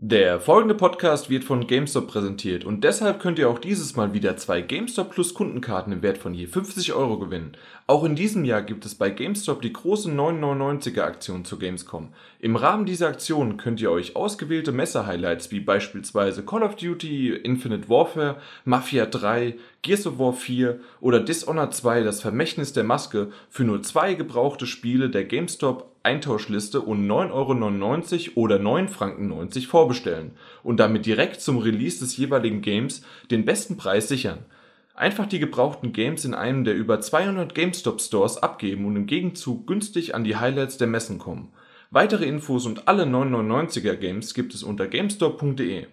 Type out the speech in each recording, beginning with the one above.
Der folgende Podcast wird von GameStop präsentiert und deshalb könnt ihr auch dieses Mal wieder zwei GameStop Plus Kundenkarten im Wert von je 50 Euro gewinnen. Auch in diesem Jahr gibt es bei GameStop die große 999er Aktion zur Gamescom. Im Rahmen dieser Aktion könnt ihr euch ausgewählte Messe-Highlights wie beispielsweise Call of Duty, Infinite Warfare, Mafia 3, Gears of War 4 oder Dishonored 2 das Vermächtnis der Maske für nur zwei gebrauchte Spiele der GameStop Eintauschliste und 9,99 Euro oder 9,90 Franken vorbestellen und damit direkt zum Release des jeweiligen Games den besten Preis sichern. Einfach die gebrauchten Games in einem der über 200 GameStop Stores abgeben und im Gegenzug günstig an die Highlights der Messen kommen. Weitere Infos und alle 999er Games gibt es unter gamestop.de.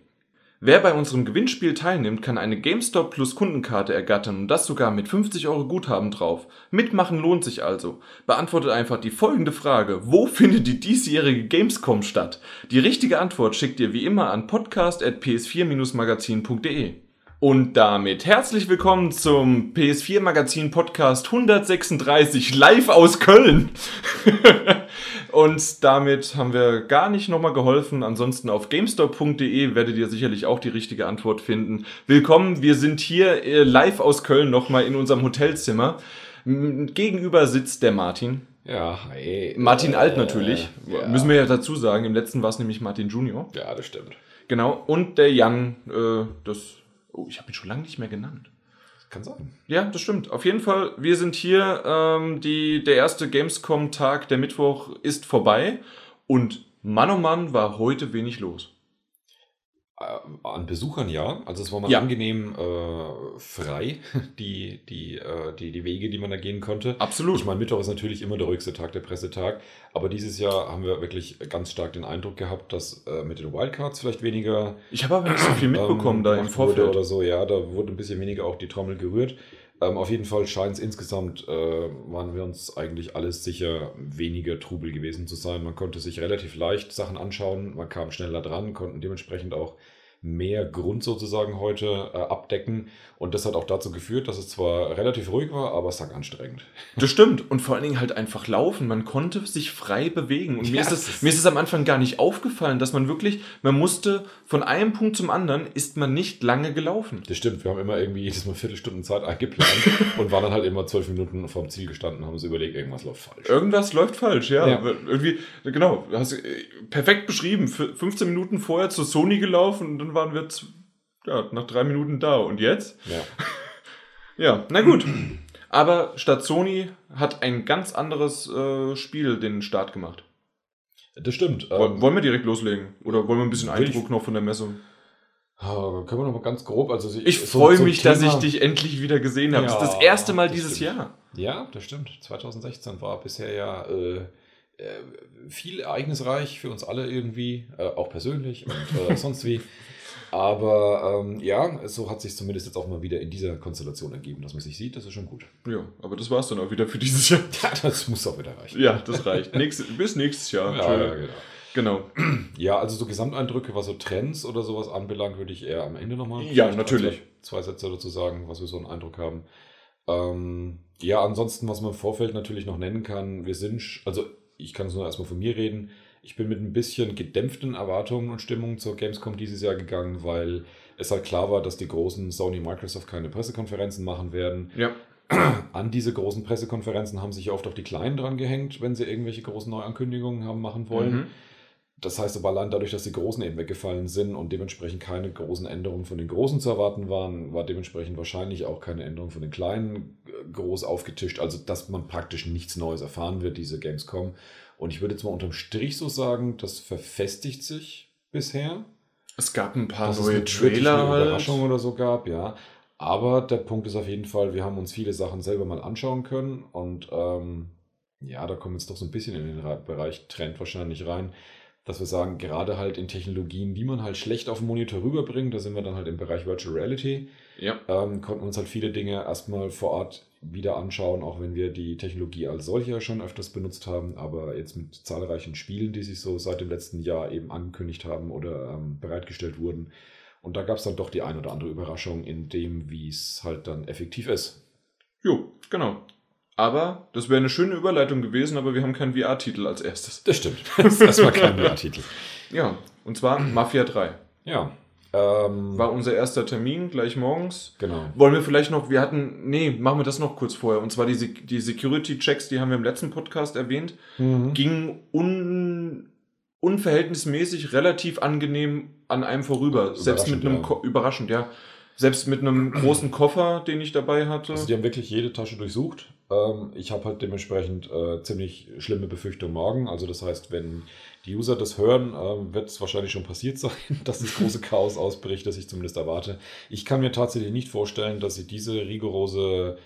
Wer bei unserem Gewinnspiel teilnimmt, kann eine GameStop Plus Kundenkarte ergattern und das sogar mit 50 Euro Guthaben drauf. Mitmachen lohnt sich also. Beantwortet einfach die folgende Frage. Wo findet die diesjährige Gamescom statt? Die richtige Antwort schickt ihr wie immer an podcast.ps4-magazin.de. Und damit herzlich willkommen zum PS4 Magazin Podcast 136 live aus Köln. Und damit haben wir gar nicht nochmal geholfen. Ansonsten auf gamestop.de werdet ihr sicherlich auch die richtige Antwort finden. Willkommen, wir sind hier äh, live aus Köln nochmal in unserem Hotelzimmer. Gegenüber sitzt der Martin. Ja, hi. Martin äh, Alt natürlich. Ja. Müssen wir ja dazu sagen. Im letzten war es nämlich Martin Junior. Ja, das stimmt. Genau. Und der Jan, äh, das. Oh, ich habe ihn schon lange nicht mehr genannt. Kann sein. Ja, das stimmt. Auf jeden Fall, wir sind hier. Ähm, die, der erste Gamescom-Tag, der Mittwoch, ist vorbei. Und Mann oh Mann war heute wenig los. Äh, an Besuchern ja. Also es war mal ja. angenehm äh, frei, die, die, äh, die, die Wege, die man da gehen konnte. Absolut. Ich meine, Mittwoch ist natürlich immer der ruhigste Tag, der Pressetag. Aber dieses Jahr haben wir wirklich ganz stark den Eindruck gehabt, dass äh, mit den Wildcards vielleicht weniger. Ich habe aber nicht so viel mitbekommen ähm, da im Vorfeld. Oder so, ja, da wurde ein bisschen weniger auch die Trommel gerührt. Ähm, auf jeden Fall scheint es insgesamt, äh, waren wir uns eigentlich alles sicher, weniger Trubel gewesen zu sein. Man konnte sich relativ leicht Sachen anschauen, man kam schneller dran, konnten dementsprechend auch mehr Grund sozusagen heute äh, abdecken. Und das hat auch dazu geführt, dass es zwar relativ ruhig war, aber sackanstrengend. Das stimmt. Und vor allen Dingen halt einfach laufen. Man konnte sich frei bewegen. Und mir, ja, ist es, mir ist es am Anfang gar nicht aufgefallen, dass man wirklich, man musste von einem Punkt zum anderen, ist man nicht lange gelaufen. Das stimmt. Wir haben immer irgendwie jedes Mal Viertelstunden Zeit eingeplant und waren dann halt immer zwölf Minuten vorm Ziel gestanden, haben uns überlegt, irgendwas läuft falsch. Irgendwas läuft falsch, ja. ja. Irgendwie, genau, hast du äh, perfekt beschrieben. 15 Minuten vorher zur Sony gelaufen und dann waren wir ja, nach drei Minuten da. Und jetzt? Ja. ja, na gut. Aber statt Sony hat ein ganz anderes äh, Spiel den Start gemacht. Das stimmt. Ähm, wollen wir direkt loslegen? Oder wollen wir ein bisschen Eindruck noch von der Messung? Oh, können wir noch mal ganz grob. Also ich, ich so, freue mich, Thema, dass ich dich endlich wieder gesehen habe. Ja, das ist das erste Mal dieses stimmt. Jahr. Ja, das stimmt. 2016 war bisher ja äh, äh, viel ereignisreich für uns alle irgendwie, äh, auch persönlich und äh, sonst wie. Aber ähm, ja, so hat sich zumindest jetzt auch mal wieder in dieser Konstellation ergeben, dass man sich sieht, das ist schon gut. Ja, aber das war es dann auch wieder für dieses Jahr. Ja, das muss auch wieder reichen. Ja, das reicht. Nächste, bis nächstes Jahr. Ja, ja, genau. Genau. Ja, also so Gesamteindrücke, was so Trends oder sowas anbelangt, würde ich eher am Ende nochmal. Ja, natürlich. Zwei, Sätze dazu sagen, was wir so einen Eindruck haben. Ähm, ja, ansonsten, was man im Vorfeld natürlich noch nennen kann, wir sind, also ich kann es nur erstmal von mir reden, ich bin mit ein bisschen gedämpften Erwartungen und Stimmungen zur Gamescom dieses Jahr gegangen, weil es halt klar war, dass die großen Sony Microsoft keine Pressekonferenzen machen werden. Ja. An diese großen Pressekonferenzen haben sich oft auch die Kleinen dran gehängt, wenn sie irgendwelche großen Neuankündigungen haben machen wollen. Mhm. Das heißt aber allein dadurch, dass die Großen eben weggefallen sind und dementsprechend keine großen Änderungen von den Großen zu erwarten waren, war dementsprechend wahrscheinlich auch keine Änderung von den Kleinen äh, groß aufgetischt. Also, dass man praktisch nichts Neues erfahren wird, diese Gamescom. Und ich würde jetzt mal unterm Strich so sagen, das verfestigt sich bisher. Es gab ein paar neue Trailer. Eine halt. Überraschung oder so gab, ja. Aber der Punkt ist auf jeden Fall, wir haben uns viele Sachen selber mal anschauen können und ähm, ja, da kommen wir jetzt doch so ein bisschen in den Bereich Trend wahrscheinlich rein, dass wir sagen, gerade halt in Technologien, die man halt schlecht auf dem Monitor rüberbringt, da sind wir dann halt im Bereich Virtual Reality, ja. ähm, konnten uns halt viele Dinge erstmal vor Ort wieder anschauen, auch wenn wir die Technologie als solche schon öfters benutzt haben, aber jetzt mit zahlreichen Spielen, die sich so seit dem letzten Jahr eben angekündigt haben oder ähm, bereitgestellt wurden. Und da gab es dann doch die ein oder andere Überraschung in dem, wie es halt dann effektiv ist. Jo, genau. Aber das wäre eine schöne Überleitung gewesen, aber wir haben keinen VR-Titel als erstes. Das stimmt. Das erstmal kein VR-Titel. Ja, und zwar Mafia 3. Ja. Ähm, War unser erster Termin, gleich morgens. genau. Wollen wir vielleicht noch, wir hatten, nee, machen wir das noch kurz vorher. Und zwar die, die Security-Checks, die haben wir im letzten Podcast erwähnt, Mhm. gingen un, unverhältnismäßig relativ angenehm an einem vorüber. Selbst mit einem, ja. Ko überraschend, ja. Selbst mit einem großen Koffer, den ich dabei hatte. Also die haben wirklich jede Tasche durchsucht. Ähm, ich habe halt dementsprechend äh, ziemlich schlimme Befürchtungen morgen. Also das heißt, wenn die User das hören, ähm, wird es wahrscheinlich schon passiert sein, dass das große Chaos ausbricht, das ich zumindest erwarte. Ich kann mir tatsächlich nicht vorstellen, dass sie diese rigorose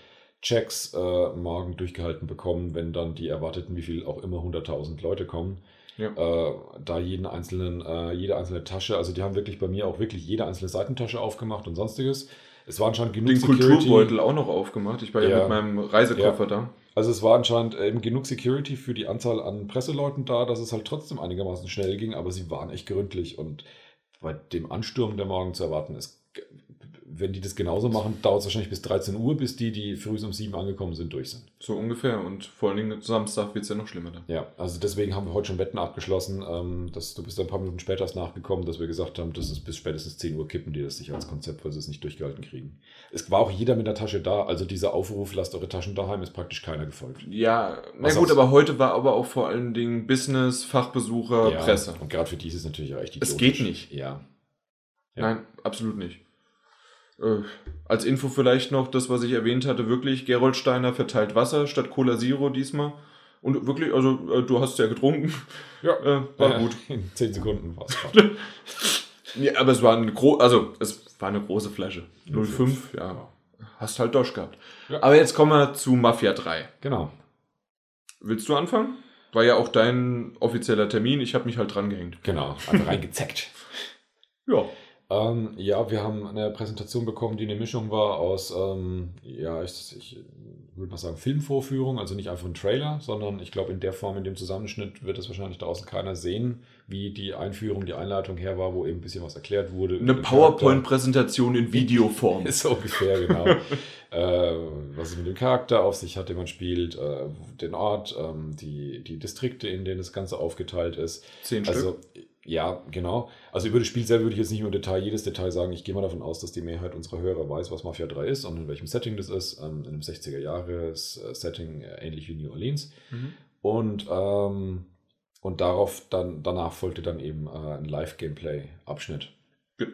Checks äh, morgen durchgehalten bekommen, wenn dann die erwarteten, wie viel auch immer 100.000 Leute kommen. Ja. Äh, da jeden einzelnen, äh, jede einzelne Tasche, also die haben wirklich bei mir auch wirklich jede einzelne Seitentasche aufgemacht und sonstiges. Es war anscheinend genug den Kulturbeutel auch noch aufgemacht. Ich war ja, Ja. mit meinem Reisekoffer da. Also es war anscheinend eben genug Security für die Anzahl an Presseleuten da, dass es halt trotzdem einigermaßen schnell ging, aber sie waren echt gründlich und bei dem Ansturm, der morgen zu erwarten ist, wenn die das genauso machen, dauert es wahrscheinlich bis 13 Uhr, bis die, die früh um 7 angekommen sind, durch sind. So ungefähr. Und vor allen Dingen Samstag wird es ja noch schlimmer dann. Ja, also deswegen haben wir heute schon Wetten abgeschlossen. Ähm, dass, du bist ein paar Minuten später erst nachgekommen, dass wir gesagt haben, dass es bis spätestens 10 Uhr kippen die das sich als Konzept, weil sie es nicht durchgehalten kriegen. Es war auch jeder mit der Tasche da, also dieser Aufruf, lasst eure Taschen daheim, ist praktisch keiner gefolgt. Ja, na Was gut, sagst du? aber heute war aber auch vor allen Dingen Business, Fachbesucher, Presse. Und gerade für die ist es natürlich auch echt Es idiotisch. geht nicht. Ja. Ja. Nein, absolut nicht. Äh, als Info vielleicht noch das, was ich erwähnt hatte, wirklich, Gerold Steiner verteilt Wasser statt Cola Zero diesmal. Und wirklich, also äh, du hast ja getrunken. Ja. Äh, war Äh, gut. In 10 Sekunden war es. Ja, aber es war eine große, also es war eine große Flasche. 05, 05, ja. Hast halt Dosch gehabt. Ja. Aber jetzt kommen wir zu Mafia 3. genau. Willst du anfangen? War ja auch dein offizieller Termin. Ich habe mich halt dran gehängt. Genau. Einfach reingezeckt. Ja. Ähm, ja, wir haben eine Präsentation bekommen, die eine Mischung war aus, ähm, ja, ich, ich würde mal sagen, Filmvorführung, also nicht einfach ein Trailer, sondern ich glaube, in der Form, in dem Zusammenschnitt wird es wahrscheinlich draußen keiner sehen, wie die Einführung, die Einleitung her war, wo eben ein bisschen was erklärt wurde. Eine. PowerPoint-Präsentation in Videoform. Ist so ungefähr, genau. äh, was es mit dem Charakter auf sich hat, den man spielt, äh, den Ort, ähm, die, die Distrikte, in denen das Ganze aufgeteilt ist. Zehn Stück. Ja, genau. Also über das Spiel selber würde ich jetzt nicht im Detail jedes Detail sagen. Ich gehe mal davon aus, dass die Mehrheit unserer Hörer weiß, was Mafia 3 ist und in welchem Setting das ist. Ähm, in einem 60er-Jahres-Setting, äh, ähnlich wie New Orleans. Mhm. Und, ähm, und darauf dann, danach folgte dann eben äh, ein Live-Gameplay-Abschnitt.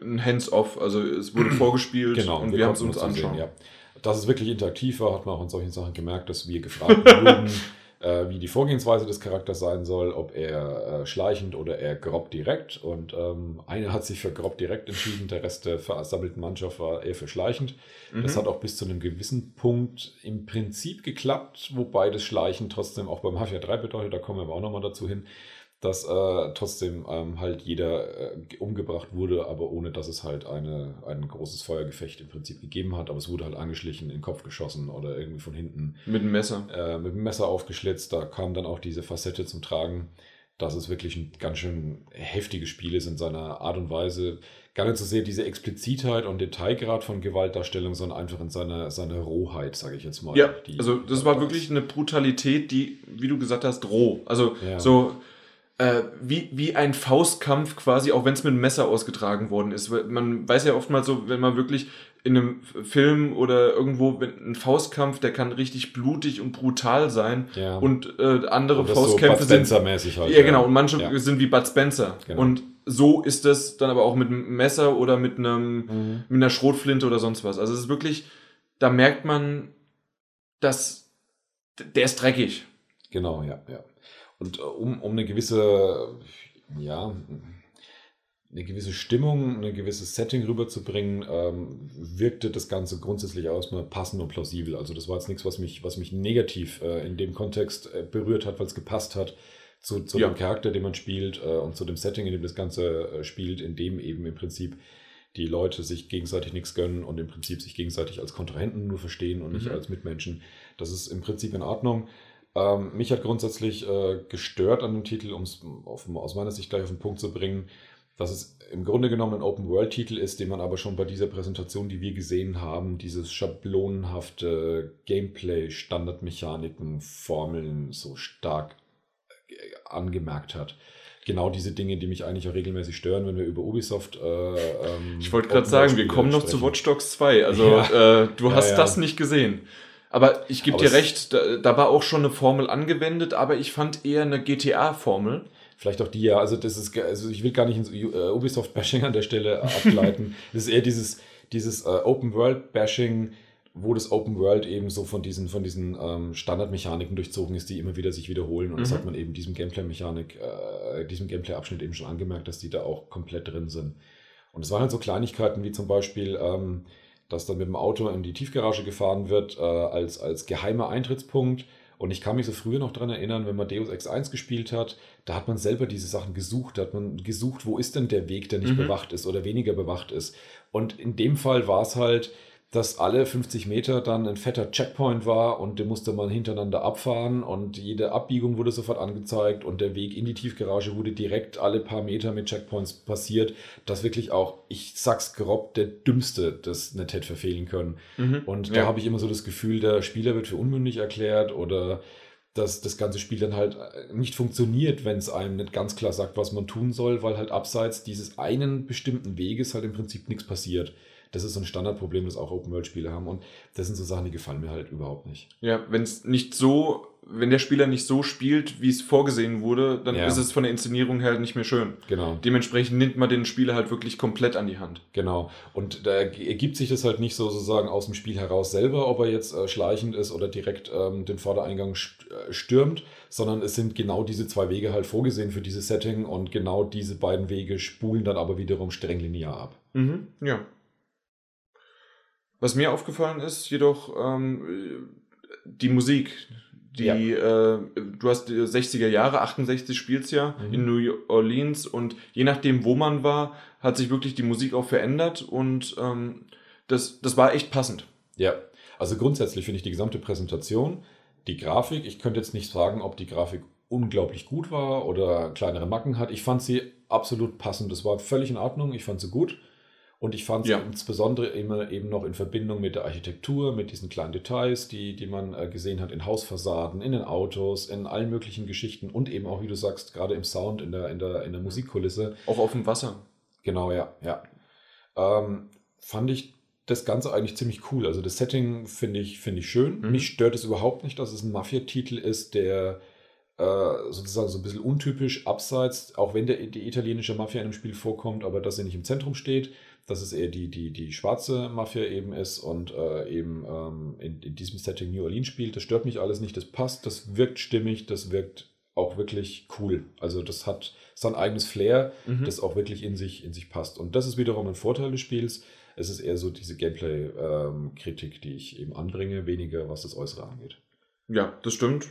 Ein Hands-off, also es wurde vorgespielt Genau, und wir, haben es uns anschauen. Ja. Dass es wirklich interaktiv war, hat man auch in solchen Sachen gemerkt, dass wir gefragt wurden, äh, wie die Vorgehensweise des Charakters sein soll, ob er äh, schleichend oder er grob direkt. Und ähm, einer hat sich für grob direkt entschieden, der Rest der versammelten Mannschaft war eher für schleichend. Das Mhm. hat auch bis zu einem gewissen Punkt im Prinzip geklappt, wobei das Schleichen trotzdem auch beim Mafia 3 bedeutet, da kommen wir aber auch nochmal dazu hin, dass äh, trotzdem ähm, halt jeder äh, umgebracht wurde, aber ohne dass es halt eine, ein großes Feuergefecht im Prinzip gegeben hat. Aber es wurde halt angeschlichen, in den Kopf geschossen oder irgendwie von hinten Mit dem Messer. äh, mit dem Messer aufgeschlitzt. Da kam dann auch diese Facette zum Tragen, dass es wirklich ein ganz schön heftiges Spiel ist in seiner Art und Weise. Gar nicht so sehr diese Explizitheit und Detailgrad von Gewaltdarstellung, sondern einfach in seiner, seiner Rohheit, sage ich jetzt mal. Ja, die- also das war wirklich eine Brutalität, die, wie du gesagt hast, roh. Also Ja. so äh, wie, wie ein Faustkampf quasi, auch wenn es mit einem Messer ausgetragen worden ist. Man weiß ja oftmals so, wenn man wirklich in einem Film oder irgendwo, wenn ein Faustkampf, der kann richtig blutig und brutal sein. Ja. Und äh, andere Und das Faustkämpfe so sind halt. Ja, genau. Und manche Ja. sind wie Bud Spencer. Genau. Und so ist es dann aber auch mit einem Messer oder mit einem Mhm. mit einer Schrotflinte oder sonst was. Also es ist wirklich, da merkt man, dass der ist dreckig. Genau, ja, ja. Und äh, um, um eine gewisse, ja, eine gewisse Stimmung, ein gewisses Setting rüberzubringen, ähm, wirkte das Ganze grundsätzlich erstmal passend und plausibel. Also das war jetzt nichts, was mich, was mich negativ äh, in dem Kontext äh, berührt hat, weil es gepasst hat zu, zu Ja. dem Charakter, den man spielt äh, und zu dem Setting, in dem das Ganze äh, spielt, in dem eben im Prinzip die Leute sich gegenseitig nichts gönnen und im Prinzip sich gegenseitig als Kontrahenten nur verstehen und nicht Mhm. als Mitmenschen. Das ist im Prinzip in Ordnung. Ähm, mich hat grundsätzlich äh, gestört an dem Titel, um es aus meiner Sicht gleich auf den Punkt zu bringen, dass es im Grunde genommen ein Open-World-Titel ist, den man aber schon bei dieser Präsentation, die wir gesehen haben, dieses schablonenhafte Gameplay, Standardmechaniken, Formeln so stark äh, angemerkt hat genau diese Dinge, die mich eigentlich auch regelmäßig stören, wenn wir über Ubisoft. Äh, ähm, ich wollte gerade sagen, wir kommen noch sprechen. zu Watch Dogs 2. Also ja. äh, du hast ja, ja. das nicht gesehen. Aber ich gebe dir recht, da, da, war auch schon eine Formel angewendet, aber ich fand eher eine GTA-Formel. Vielleicht auch die ja. Also das ist, also ich will gar nicht ins uh, Ubisoft-Bashing an der Stelle ableiten. das ist eher dieses, dieses uh, Open-World-Bashing wo das Open World eben so von diesen, von diesen ähm, Standardmechaniken durchzogen ist, die immer wieder sich wiederholen. Und mhm. das hat man eben diesem Gameplay-Mechanik, äh, diesem Gameplay-Abschnitt eben schon angemerkt, dass die da auch komplett drin sind. Und es waren halt so Kleinigkeiten wie zum Beispiel, ähm, dass dann mit dem Auto in die Tiefgarage gefahren wird, äh, als, als geheimer Eintrittspunkt. Und ich kann mich so früher noch daran erinnern, wenn man Deus Ex 1 gespielt hat, da hat man selber diese Sachen gesucht, da hat man gesucht, wo ist denn der Weg, der nicht mhm. bewacht ist oder weniger bewacht ist. Und in dem Fall war es halt, dass alle 50 Meter dann ein fetter Checkpoint war und den musste man hintereinander abfahren und jede Abbiegung wurde sofort angezeigt und der Weg in die Tiefgarage wurde direkt alle paar Meter mit Checkpoints passiert, dass wirklich auch, ich sag's grob, der Dümmste das nicht hätte verfehlen können. Mhm, und da ja. habe ich immer so das Gefühl, der Spieler wird für unmündig erklärt oder dass das ganze Spiel dann halt nicht funktioniert, wenn es einem nicht ganz klar sagt, was man tun soll, weil halt abseits dieses einen bestimmten Weges halt im Prinzip nichts passiert. Das ist so ein Standardproblem, das auch Open-World-Spiele haben. Und das sind so Sachen, die gefallen mir halt überhaupt nicht. Ja, wenn es nicht so, wenn der Spieler nicht so spielt, wie es vorgesehen wurde, dann ja. ist es von der Inszenierung her halt nicht mehr schön. Genau. Dementsprechend nimmt man den Spieler halt wirklich komplett an die Hand. Genau. Und da ergibt sich das halt nicht so sozusagen aus dem Spiel heraus selber, ob er jetzt äh, schleichend ist oder direkt ähm, den Vordereingang äh, stürmt, sondern es sind genau diese zwei Wege halt vorgesehen für dieses Setting und genau diese beiden Wege spulen dann aber wiederum streng linear ab. Mhm, ja. Was mir aufgefallen ist, jedoch ähm, die Musik. Die, ja. äh, du hast die 60er Jahre, 68 spielst ja mhm. in New Orleans und je nachdem, wo man war, hat sich wirklich die Musik auch verändert und ähm, das, das war echt passend. Ja, also grundsätzlich finde ich die gesamte Präsentation, die Grafik, ich könnte jetzt nicht sagen, ob die Grafik unglaublich gut war oder kleinere Macken hat. Ich fand sie absolut passend. Das war völlig in Ordnung. Ich fand sie gut. Und ich fand es ja. insbesondere immer eben noch in Verbindung mit der Architektur, mit diesen kleinen Details, die, die man äh, gesehen hat in Hausfassaden, in den Autos, in allen möglichen Geschichten und eben auch, wie du sagst, gerade im Sound, in der, in der, in der Musikkulisse. Auch auf dem Wasser. Genau, ja, ja. Ähm, fand ich das Ganze eigentlich ziemlich cool. Also das Setting finde ich, find ich schön. Mhm. Mich stört es überhaupt nicht, dass es ein Mafia-Titel ist, der äh, sozusagen so ein bisschen untypisch abseits, auch wenn der, die italienische Mafia in dem Spiel vorkommt, aber dass sie nicht im Zentrum steht dass es eher die, die, die schwarze Mafia eben ist und äh, eben ähm, in, in diesem Setting New Orleans spielt. Das stört mich alles nicht, das passt, das wirkt stimmig, das wirkt auch wirklich cool. Also das hat sein eigenes Flair, mhm. das auch wirklich in sich, in sich passt. Und das ist wiederum ein Vorteil des Spiels. Es ist eher so diese Gameplay-Kritik, ähm, die ich eben anbringe, weniger was das Äußere angeht. Ja, das stimmt.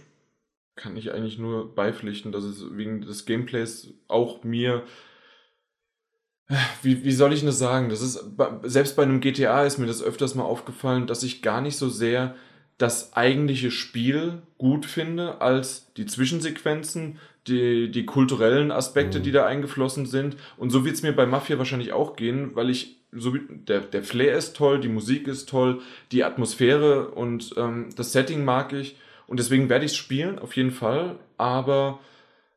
Kann ich eigentlich nur beipflichten, dass es wegen des Gameplays auch mir wie, wie soll ich das sagen? Das ist, selbst bei einem GTA ist mir das öfters mal aufgefallen, dass ich gar nicht so sehr das eigentliche Spiel gut finde, als die Zwischensequenzen, die, die kulturellen Aspekte, mhm. die da eingeflossen sind. Und so wird es mir bei Mafia wahrscheinlich auch gehen, weil ich, so wie, der, der Flair ist toll, die Musik ist toll, die Atmosphäre und ähm, das Setting mag ich. Und deswegen werde ich es spielen, auf jeden Fall. Aber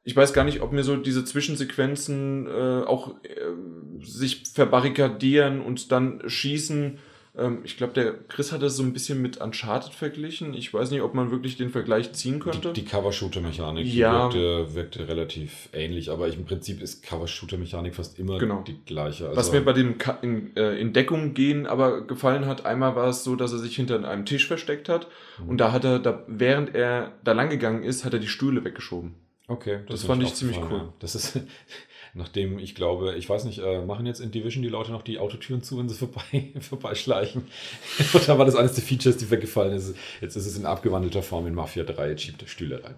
ich weiß gar nicht, ob mir so diese Zwischensequenzen äh, auch äh, sich verbarrikadieren und dann schießen. Ähm, ich glaube, der Chris hat das so ein bisschen mit Uncharted verglichen. Ich weiß nicht, ob man wirklich den Vergleich ziehen könnte. Die, die Cover-Shooter-Mechanik ja. wirkte, wirkte, relativ ähnlich, aber ich, im Prinzip ist Cover-Shooter-Mechanik fast immer genau. die gleiche. Also Was mir bei dem Ka in, äh, in, Deckung gehen aber gefallen hat, einmal war es so, dass er sich hinter einem Tisch versteckt hat mhm. und da hat er, da, während er da lang gegangen ist, hat er die Stühle weggeschoben. Okay, das, das fand ich ziemlich cool. Ja. Das ist, nachdem ich glaube, ich weiß nicht, äh, machen jetzt in Division die Leute noch die Autotüren zu, wenn sie vorbei, vorbeischleichen? Oder war das eines der Features, die weggefallen ist? Jetzt ist es in abgewandelter Form in Mafia 3, jetzt schiebt der Stühle rein.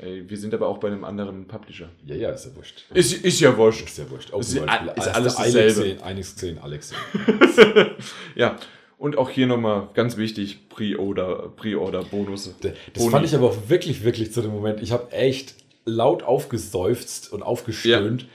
Ey, wir sind aber auch bei einem anderen Publisher. Ja, ja, ist ja wurscht. Ist, ist ja wurscht. Ist ja wurscht. Ist, ist alles dasselbe. Einiges gesehen, Alex. ja, und auch hier nochmal ganz wichtig, Pre-Order, Pre-Order-Bonus. Das Boni. fand ich aber auch wirklich, wirklich zu dem Moment. Ich habe echt laut aufgeseufzt und aufgestöhnt, ja.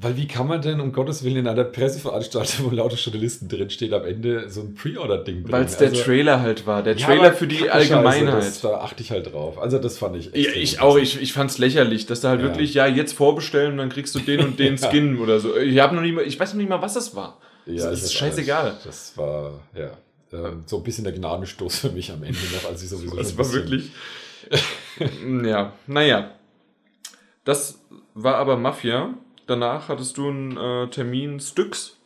Weil wie kann man denn um Gottes Willen in einer Presseveranstaltung, wo lauter Journalisten drinstehen, am Ende so ein Pre-Order-Ding bringen? Weil es der also, Trailer halt war. Der Trailer ja, für die Allgemeinheit. Das, da achte ich halt drauf. Also das fand ich echt. Ja, ich auch. Ich, ich fand es lächerlich, dass da halt ja. wirklich, ja, jetzt vorbestellen und dann kriegst du den und den Skin oder so. Ich, hab noch nicht mal, ich weiß noch nicht mal, was das war. Ja, das ist scheißegal. Alles. Das war, ja, so ein bisschen der Gnadenstoß für mich am Ende noch, als ich sowieso Das war wirklich... ja, naja. Das war aber Mafia danach hattest du einen äh, Termin Styx.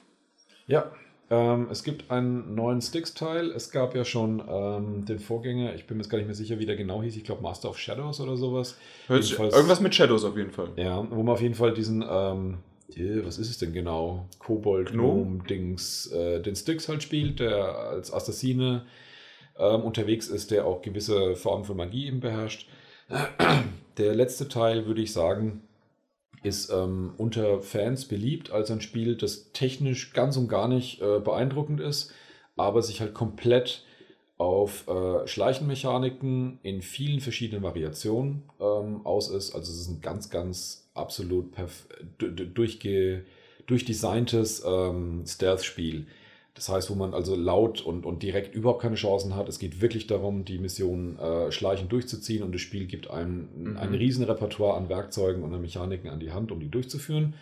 Ja, ähm, es gibt einen neuen Styx-Teil. Es gab ja schon ähm, den Vorgänger, ich bin mir jetzt gar nicht mehr sicher, wie der genau hieß. Ich glaube Master of Shadows oder sowas. irgendwas mit Shadows auf jeden Fall. Ja, wo man auf jeden Fall diesen, ähm, was ist es denn genau? Kobold, Gnome, Dings, äh, den Styx halt spielt, der als Assassine ähm, unterwegs ist, der auch gewisse Formen von Magie eben beherrscht. Der letzte Teil, würde ich sagen, ist ähm, unter Fans beliebt als ein Spiel, das technisch ganz und gar nicht äh, beeindruckend ist, aber sich halt komplett auf äh, Schleichenmechaniken in vielen verschiedenen Variationen ähm, aus ist. Also es ist ein ganz, ganz absolut durchge durchdesigntes ähm, Stealth-Spiel. Das heißt, wo man also laut und, und direkt überhaupt keine Chancen hat. Es geht wirklich darum, die Mission äh, schleichend durchzuziehen und das Spiel gibt einem mhm. ein riesen Repertoire an Werkzeugen und an Mechaniken an die Hand, um die durchzuführen.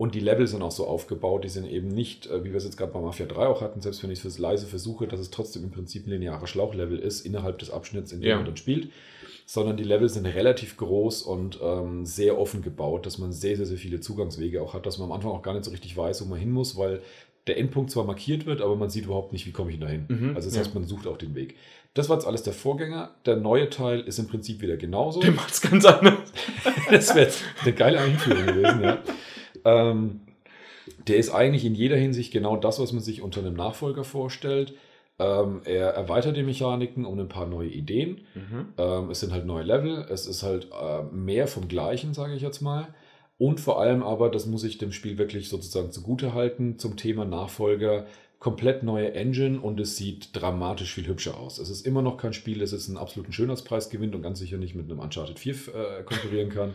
Und die Level sind auch so aufgebaut, die sind eben nicht, äh, wie wir es jetzt gerade bei Mafia 3 auch hatten, selbst wenn ich es leise versuche, dass es trotzdem im Prinzip ein linearer Schlauchlevel ist, innerhalb des Abschnitts, in dem ja. man dann spielt, sondern die Level sind relativ groß und ähm, sehr offen gebaut, dass man sehr, sehr, sehr viele Zugangswege auch hat, dass man am Anfang auch gar nicht so richtig weiß, wo man hin muss, weil der Endpunkt zwar markiert wird, aber man sieht überhaupt nicht, wie komme ich dahin. Mhm, also das heißt, man sucht auch den Weg. Das war jetzt alles der Vorgänger. Der neue Teil ist im Prinzip wieder genauso. Der macht es ganz anders. das wäre eine geile Einführung gewesen, ja. Ähm, der ist eigentlich in jeder Hinsicht genau das, was man sich unter einem Nachfolger vorstellt. Ähm, er erweitert die Mechaniken um ein paar neue Ideen. Mhm. Ähm, es sind halt neue Level. Es ist halt äh, mehr vom Gleichen, sage ich jetzt mal. Und vor allem aber, das muss ich dem Spiel wirklich sozusagen zugute halten, zum Thema Nachfolger, komplett neue Engine und es sieht dramatisch viel hübscher aus. Es ist immer noch kein Spiel, das jetzt einen absoluten Schönheitspreis gewinnt und ganz sicher nicht mit einem Uncharted 4 äh, konkurrieren kann.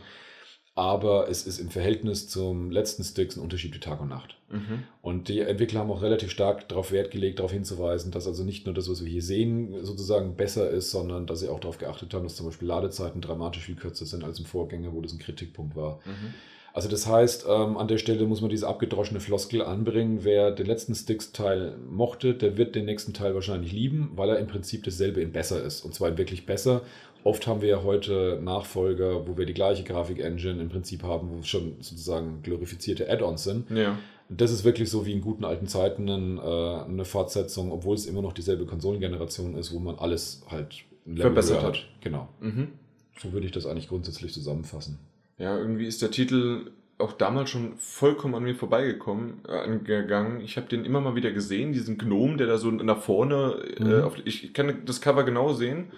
Aber es ist im Verhältnis zum letzten Sticks ein Unterschied wie Tag und Nacht. Mhm. Und die Entwickler haben auch relativ stark darauf Wert gelegt, darauf hinzuweisen, dass also nicht nur das, was wir hier sehen, sozusagen besser ist, sondern dass sie auch darauf geachtet haben, dass zum Beispiel Ladezeiten dramatisch viel kürzer sind als im Vorgänger, wo das ein Kritikpunkt war. Mhm. Also das heißt, ähm, an der Stelle muss man diese abgedroschene Floskel anbringen. Wer den letzten Sticks-Teil mochte, der wird den nächsten Teil wahrscheinlich lieben, weil er im Prinzip dasselbe in besser ist. Und zwar in wirklich besser. Oft haben wir ja heute Nachfolger, wo wir die gleiche Grafik-Engine im Prinzip haben, wo schon sozusagen glorifizierte Add-ons sind. Ja. Das ist wirklich so wie in guten alten Zeiten eine, äh, eine Fortsetzung, obwohl es immer noch dieselbe Konsolengeneration ist, wo man alles halt verbessert hat. Genau. Mhm. So würde ich das eigentlich grundsätzlich zusammenfassen. Ja, irgendwie ist der Titel auch damals schon vollkommen an mir vorbeigekommen, äh, gegangen. Ich habe den immer mal wieder gesehen, diesen Gnom, der da so nach vorne, äh, mhm. äh, auf, ich kann das Cover genau sehen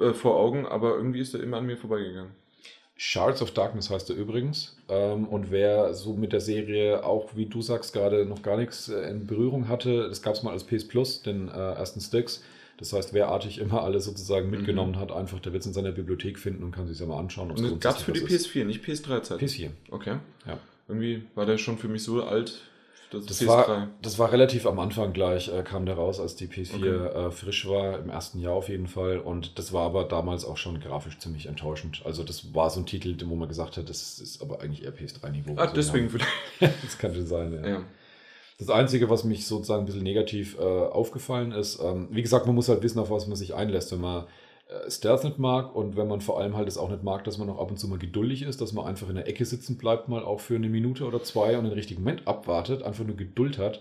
äh, vor Augen, aber irgendwie ist er immer an mir vorbeigegangen. Shards of Darkness heißt er übrigens. Ähm, und wer so mit der Serie auch, wie du sagst, gerade noch gar nichts äh, in Berührung hatte, das gab es mal als PS Plus, den ersten Sticks. Das heißt, wer artig immer alles sozusagen mhm. mitgenommen mhm. hat, einfach, der wird es in seiner Bibliothek finden und kann sich ja mal anschauen. Gab es für die PS4, nicht PS3-Zeit? PS4. Okay. Ja. Irgendwie war der schon für mich so alt. Das, das war, das war relativ am Anfang gleich, äh, kam der raus, als die PS4 okay. äh, frisch war, im ersten Jahr auf jeden Fall. Und das war aber damals auch schon grafisch ziemlich enttäuschend. Also das war so ein Titel, wo man gesagt hat, das ist aber eigentlich eher PS3-Niveau. Ah, deswegen vielleicht. das kann schon sein, ja. ja. Das Einzige, was mich sozusagen ein bisschen negativ äh, aufgefallen ist, ähm, wie gesagt, man muss halt wissen, auf was man sich einlässt, wenn man äh, Stealth nicht mag und wenn man vor allem halt es auch nicht mag, dass man auch ab und zu mal geduldig ist, dass man einfach in der Ecke sitzen bleibt, mal auch für eine Minute oder zwei und den richtigen Moment abwartet, einfach nur Geduld hat,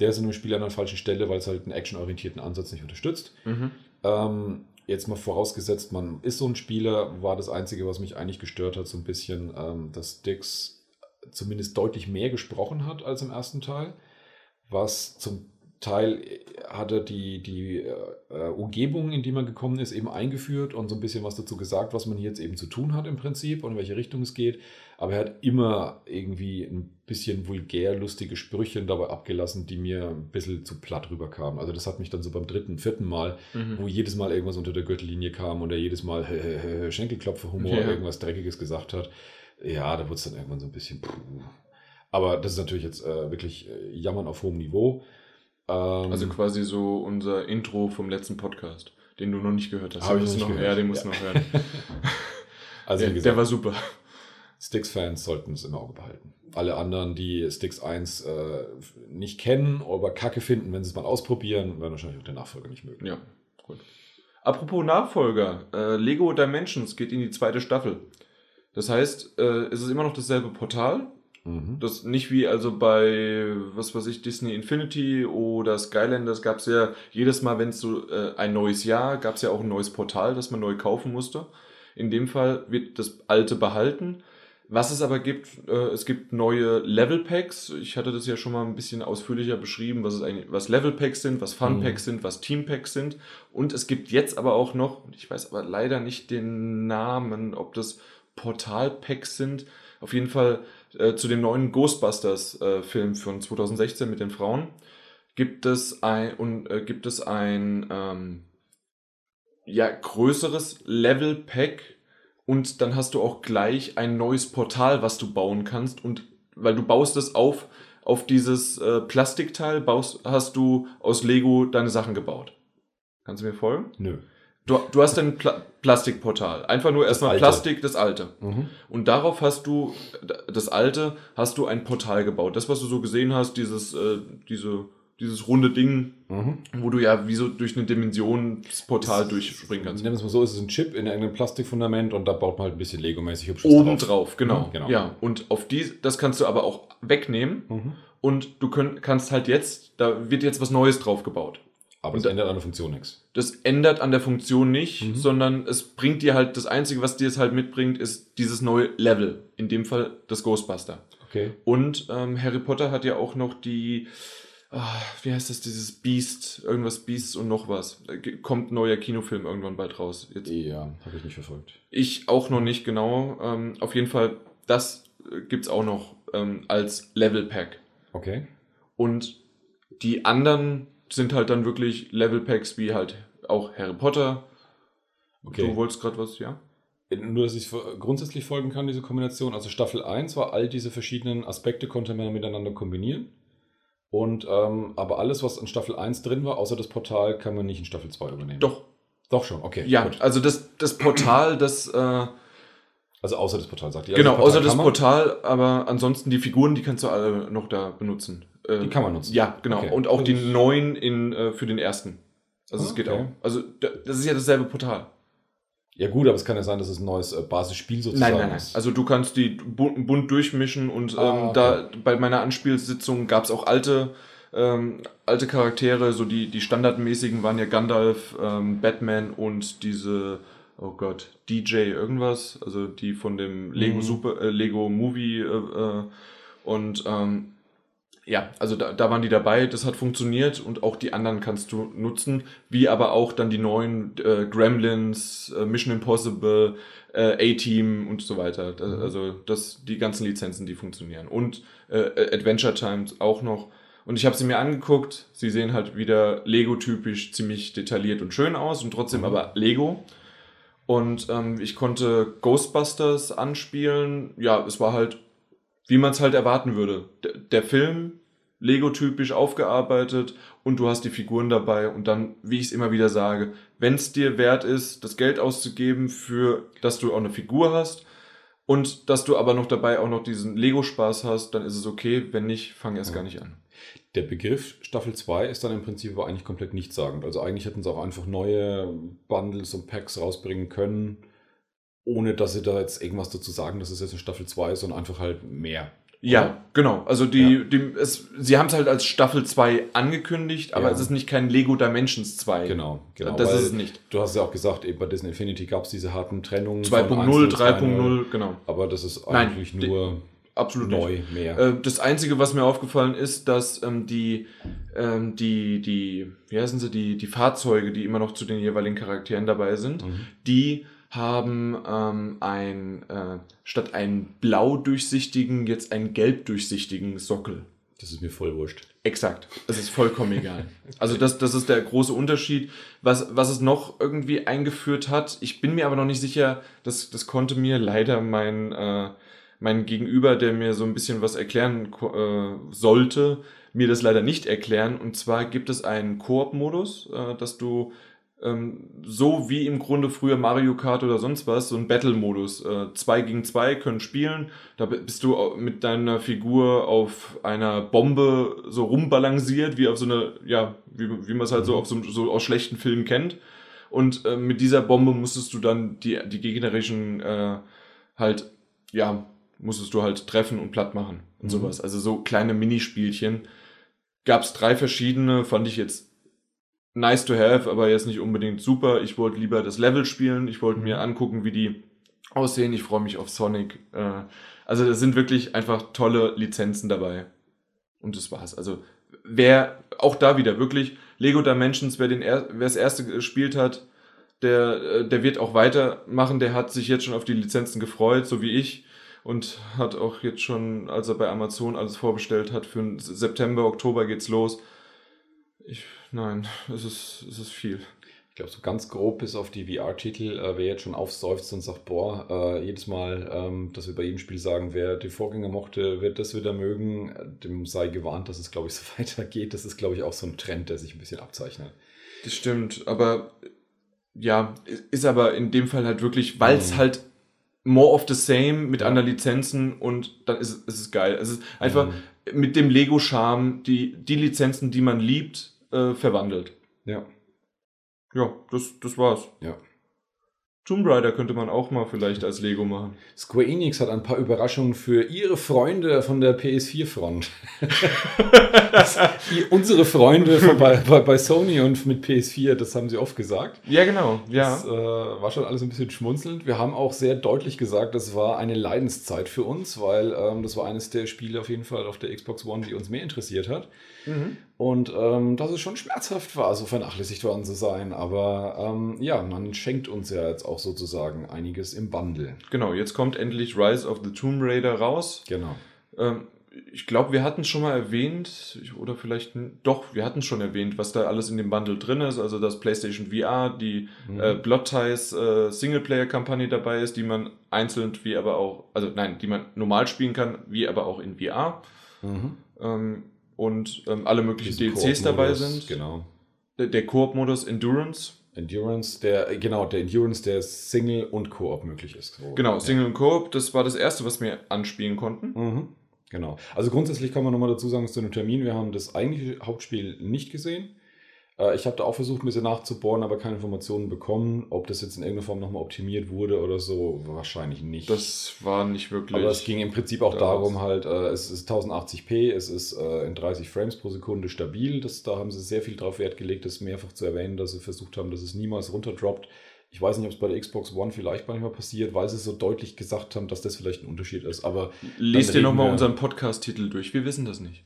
der ist in einem Spiel an der falschen Stelle, weil es halt einen actionorientierten Ansatz nicht unterstützt. Mhm. Ähm, jetzt mal vorausgesetzt, man ist so ein Spieler, war das Einzige, was mich eigentlich gestört hat, so ein bisschen, ähm, dass Dix zumindest deutlich mehr gesprochen hat als im ersten Teil was zum Teil hat er die, die äh, Umgebung, in die man gekommen ist, eben eingeführt und so ein bisschen was dazu gesagt, was man hier jetzt eben zu tun hat im Prinzip und in welche Richtung es geht. Aber er hat immer irgendwie ein bisschen vulgär lustige Sprüche dabei abgelassen, die mir ein bisschen zu platt rüberkamen. Also das hat mich dann so beim dritten, vierten Mal, mhm. wo jedes Mal irgendwas unter der Gürtellinie kam und er jedes Mal Schenkelklopfer-Humor ja. irgendwas Dreckiges gesagt hat. Ja, da wurde es dann irgendwann so ein bisschen puh. Aber das ist natürlich jetzt äh, wirklich äh, Jammern auf hohem Niveau. Ähm, also quasi so unser Intro vom letzten Podcast, den du noch nicht gehört hast. Habe ich noch, gehört. Ja, den musst du Ja. noch hören. also der, gesagt, der war super. Sticks-Fans sollten es im Auge behalten. Alle anderen, die Sticks 1 äh, nicht kennen, aber kacke finden, wenn sie es mal ausprobieren, werden wahrscheinlich auch den Nachfolger nicht mögen. Ja, gut. Apropos Nachfolger, äh, Lego Dimensions geht in die zweite Staffel. Das heißt, äh, es ist immer noch dasselbe Portal. Mhm. Das nicht wie also bei, was weiß ich, Disney Infinity oder Skylanders gab es ja jedes Mal, wenn es so äh, ein neues Jahr, gab es ja auch ein neues Portal, das man neu kaufen musste. In dem Fall wird das alte behalten. Was es aber gibt, äh, es gibt neue Level Packs. Ich hatte das ja schon mal ein bisschen ausführlicher beschrieben, was es eigentlich, was Level Packs sind, was Fun Mhm. Packs sind, was Team Packs sind. Und es gibt jetzt aber auch noch, ich weiß aber leider nicht den Namen, ob das Portal Packs sind. Auf jeden Fall äh, zu dem neuen Ghostbusters äh, von 2016 mit den Frauen gibt es ein und äh, gibt es ein ähm, ja größeres Level Pack und dann hast du auch gleich ein neues Portal, was du bauen kannst und weil du baust es auf auf dieses äh, Plastikteil baust hast du aus Lego deine Sachen gebaut. Kannst du mir folgen? Nö. Du, du hast ein Pla Plastikportal. Einfach nur erstmal. Plastik, das alte. Mhm. Und darauf hast du, das alte, hast du ein Portal gebaut. Das, was du so gesehen hast, dieses, äh, diese, dieses runde Ding, Mhm. wo du ja wie so durch eine Dimensionsportal durchspringen kannst. Nennen wir es mal so, es ist ein Chip in irgendeinem Plastikfundament und da baut man halt ein bisschen Lego-mäßig hübsches Oben drauf. drauf, genau. Mhm, genau. Ja, und auf die, das kannst du aber auch wegnehmen Mhm. und du könnt, kannst halt jetzt, da wird jetzt was Neues drauf gebaut. Aber Und es da- ändert an der Funktion nichts. Das ändert an der Funktion nicht, Mhm. sondern es bringt dir halt, das Einzige, was dir es halt mitbringt, ist dieses neue Level. In dem Fall das Ghostbuster. Okay. Und ähm, Harry Potter hat ja auch noch die, ah, wie heißt das, dieses Beast, irgendwas Beasts und noch was. Kommt ein neuer Kinofilm irgendwann bald raus. Jetzt, Ja, habe ich nicht verfolgt. ich auch noch nicht genau. Ähm, auf jeden Fall, das äh, gibt's auch noch ähm, als Level Pack. Okay. Und die anderen sind halt dann wirklich Level Packs wie halt auch Harry Potter. Okay. Du wolltest gerade was, ja? Nur, dass ich grundsätzlich folgen kann, diese Kombination. Also Staffel 1 war all diese verschiedenen Aspekte, konnte man miteinander kombinieren. Und ähm, aber alles, was in Staffel 1 drin war, außer das Portal, kann man nicht in Staffel 2 übernehmen. Doch. Doch schon, okay. Ja, gut. also das, das Portal, das, äh, Also außer das Portal, sagt ihr. genau, also außer das kann man- Portal, aber ansonsten die Figuren, die kannst du alle noch da benutzen. Äh, Die kann man nutzen. Ja, genau. Okay. Und auch die neuen in, äh, für den ersten. Also es geht Okay. auch. Also da- das ist ja dasselbe Portal. Ja gut, aber es kann ja sein, dass es ein neues äh, Basisspiel sozusagen Nein, nein, nein. ist. Also du kannst die bunt, bunt durchmischen und Ah, ähm, okay. da bei meiner Anspielsitzung gab es auch alte, ähm, alte Charaktere, so die, die standardmäßigen waren ja Gandalf, ähm, Batman und diese, oh Gott, DJ irgendwas, also die von dem Lego Mhm. Super, äh, Lego Movie äh, äh, und ähm, ja, also da, da waren die dabei, das hat funktioniert und auch die anderen kannst du nutzen, wie aber auch dann die neuen äh, Gremlins, äh, Mission Impossible, äh, A-Team und so weiter. Da, Mhm. Also das, die ganzen Lizenzen, die funktionieren. Und äh, Adventure Times auch noch. Und ich habe sie mir angeguckt, sie sehen halt wieder Lego-typisch ziemlich detailliert und schön aus und trotzdem Mhm. aber Lego. Und ähm, ich konnte Ghostbusters anspielen. Ja, es war halt, wie man es halt erwarten würde. D der Film, Lego-typisch aufgearbeitet und du hast die Figuren dabei. Und dann, wie ich es immer wieder sage, wenn es dir wert ist, das Geld auszugeben, für dass du auch eine Figur hast und dass du aber noch dabei auch noch diesen Lego-Spaß hast, dann ist es okay. Wenn nicht, fang erst Ja. gar nicht an. Der Begriff Staffel 2 ist dann im Prinzip aber eigentlich komplett nichtssagend. Also eigentlich hätten sie auch einfach neue Bundles und Packs rausbringen können, ohne dass sie da jetzt irgendwas dazu sagen, dass es jetzt eine Staffel 2 ist, sondern einfach halt mehr. Ja, Oder? genau. Also die, die es, sie haben es halt als Staffel 2 angekündigt, aber Ja. es ist nicht kein Lego Dimensions 2. Genau, genau. das ist es nicht. Du hast ja auch gesagt, eben bei Disney Infinity gab es diese harten Trennungen. von 2.0, 1 und 3.0, genau. Aber das ist Nein, eigentlich die- nur Absolut nicht. neu, mehr. Äh, Das Einzige, was mir aufgefallen ist, dass ähm, die, ähm, die, die, wie heißen sie, die, die Fahrzeuge, die immer noch zu den jeweiligen Charakteren dabei sind, Mhm. die haben ähm, ein, äh, statt einen blau durchsichtigen, jetzt einen gelb durchsichtigen Sockel. Das ist mir voll wurscht. Exakt. Es ist vollkommen egal. Also das, das ist der große Unterschied. Was, was es noch irgendwie eingeführt hat, ich bin mir aber noch nicht sicher, das, das konnte mir leider mein, äh, mein Gegenüber, der mir so ein bisschen was erklären äh, sollte, mir das leider nicht erklären. Und zwar gibt es einen Koop-Modus, äh, dass du ähm, so wie im Grunde früher Mario Kart oder sonst was, so ein Battle-Modus. Äh, zwei gegen zwei können spielen. Da bist du mit deiner Figur auf einer Bombe so rumbalanciert, wie auf so eine, ja, wie, wie man es halt so, mhm. auf so, so aus schlechten Filmen kennt. Und äh, mit dieser Bombe musstest du dann die, die gegnerischen äh, halt, ja, musstest du halt treffen und platt machen und mhm. sowas. Also so kleine Minispielchen. Gab es drei verschiedene, fand ich jetzt nice to have, aber jetzt nicht unbedingt super. Ich wollte lieber das Level spielen. Ich wollte mir mhm. angucken, wie die aussehen. Ich freue mich auf Sonic. Äh, also da sind wirklich einfach tolle Lizenzen dabei. Und das war's. Also wer auch da wieder wirklich Lego Dimensions, wer den wer das erste gespielt hat, der äh, der wird auch weitermachen. Der hat sich jetzt schon auf die Lizenzen gefreut, so wie ich und hat auch jetzt schon, als er bei Amazon alles vorbestellt hat, für September, Oktober geht's los. Ich nein, es ist, es ist viel. Ich glaube, so ganz grob bis auf die VR-Titel, äh, wer jetzt schon aufseufzt und sagt, boah, äh, jedes Mal, ähm, dass wir bei jedem Spiel sagen, wer die Vorgänger mochte, wird das wieder mögen, dem sei gewarnt, dass es, glaube ich, so weitergeht. Das ist, glaube ich, auch so ein Trend, der sich ein bisschen abzeichnet. Das stimmt, aber ja, ist aber in dem Fall halt wirklich, weil es mhm. halt more of the same mit anderen Lizenzen und dann ist, ist es geil. Es ist einfach mhm. mit dem Lego-Charme, die, die Lizenzen, die man liebt, äh, verwandelt. Ja. Ja, das, das war's. Ja. Tomb Raider könnte man auch mal vielleicht als Lego machen. Square Enix hat ein paar Überraschungen für ihre Freunde von der PS4-Front. unsere Freunde bei, bei, bei, Sony und mit PS4, das haben sie oft gesagt. Ja, genau. Ja. Das äh, war schon alles ein bisschen schmunzelnd. Wir haben auch sehr deutlich gesagt, das war eine Leidenszeit für uns, weil ähm, das war eines der Spiele auf jeden Fall auf der Xbox One, die uns mehr interessiert hat. Mhm. Und ähm, dass es schon schmerzhaft war, so vernachlässigt worden zu sein. Aber ähm, ja, man schenkt uns ja jetzt auch sozusagen einiges im Bundle. Genau, jetzt kommt endlich Rise of the Tomb Raider raus. Genau. Ähm, ich glaube, wir hatten schon mal erwähnt, oder vielleicht doch, wir hatten schon erwähnt, was da alles in dem Bundle drin ist. Also, dass PlayStation VR, die mhm. äh, Blood Ties äh, Singleplayer-Kampagne dabei ist, die man einzeln wie aber auch, also nein, die man normal spielen kann, wie aber auch in VR. Mhm. Ähm, und ähm, alle möglichen DLCs dabei sind. Genau. Der, der Koop-Modus Endurance. Endurance, der, genau, der Endurance, der Single und Koop möglich ist. So, genau, Single ja. und Koop, das war das erste, was wir anspielen konnten. Mhm. Genau. Also grundsätzlich kann man nochmal dazu sagen, zu dem Termin, wir haben das eigentliche Hauptspiel nicht gesehen. Äh, ich habe da auch versucht, ein bisschen nachzubohren, aber keine Informationen bekommen. Ob das jetzt in irgendeiner Form nochmal optimiert wurde oder so, wahrscheinlich nicht. Das war nicht wirklich. Aber es ging im Prinzip auch darum, halt, äh, es ist 1080p, es ist äh, in 30 Frames pro Sekunde stabil. Das, da haben sie sehr viel drauf Wert gelegt, das mehrfach zu erwähnen, dass sie versucht haben, dass es niemals runterdroppt. Ich weiß nicht, ob es bei der Xbox One vielleicht manchmal passiert, weil sie so deutlich gesagt haben, dass das vielleicht ein Unterschied ist. Aber lest dir nochmal unseren Podcast-Titel durch. Wir wissen das nicht.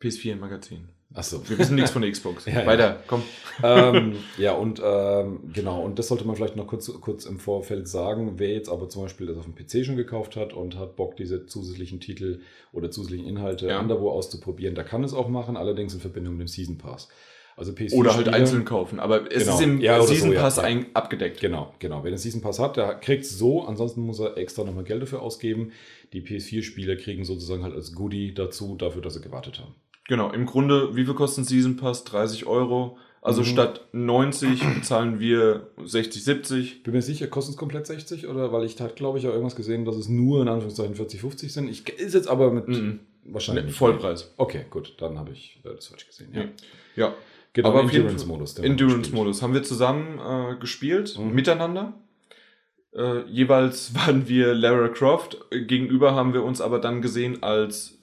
PS4 Magazin. Achso. Wir wissen nichts von der Xbox. ja, Weiter, ja. komm. Ähm, ja, und ähm, genau, und das sollte man vielleicht noch kurz, kurz im Vorfeld sagen. Wer jetzt aber zum Beispiel das auf dem PC schon gekauft hat und hat Bock, diese zusätzlichen Titel oder zusätzlichen Inhalte ja. anderwo auszuprobieren, der kann es auch machen, allerdings in Verbindung mit dem Season Pass. Also PS4 Oder halt einzeln kaufen, aber es genau. ist im ja, Season so, Pass ja. abgedeckt. Genau, genau. Wer den Season Pass hat, der kriegt es so, ansonsten muss er extra nochmal Geld dafür ausgeben. Die PS4-Spieler kriegen sozusagen halt als Goodie dazu, dafür, dass sie gewartet haben. Genau, im Grunde, wie viel kostet ein Season Pass? 30 Euro. Also mhm. statt 90 bezahlen wir 60, 70. Bin mir sicher, kostet es komplett 60 oder weil ich hatte, glaube ich, auch irgendwas gesehen, dass es nur in Anführungszeichen 40, 50 sind. Ich ist jetzt aber mit mhm. wahrscheinlich mit Vollpreis. Okay, gut, dann habe ich äh, das falsch gesehen. Ja, ja. genau. Aber Endurance-Modus. Endurance-Modus haben wir zusammen äh, gespielt, mhm. miteinander. Äh, jeweils waren wir Lara Croft. Gegenüber haben wir uns aber dann gesehen als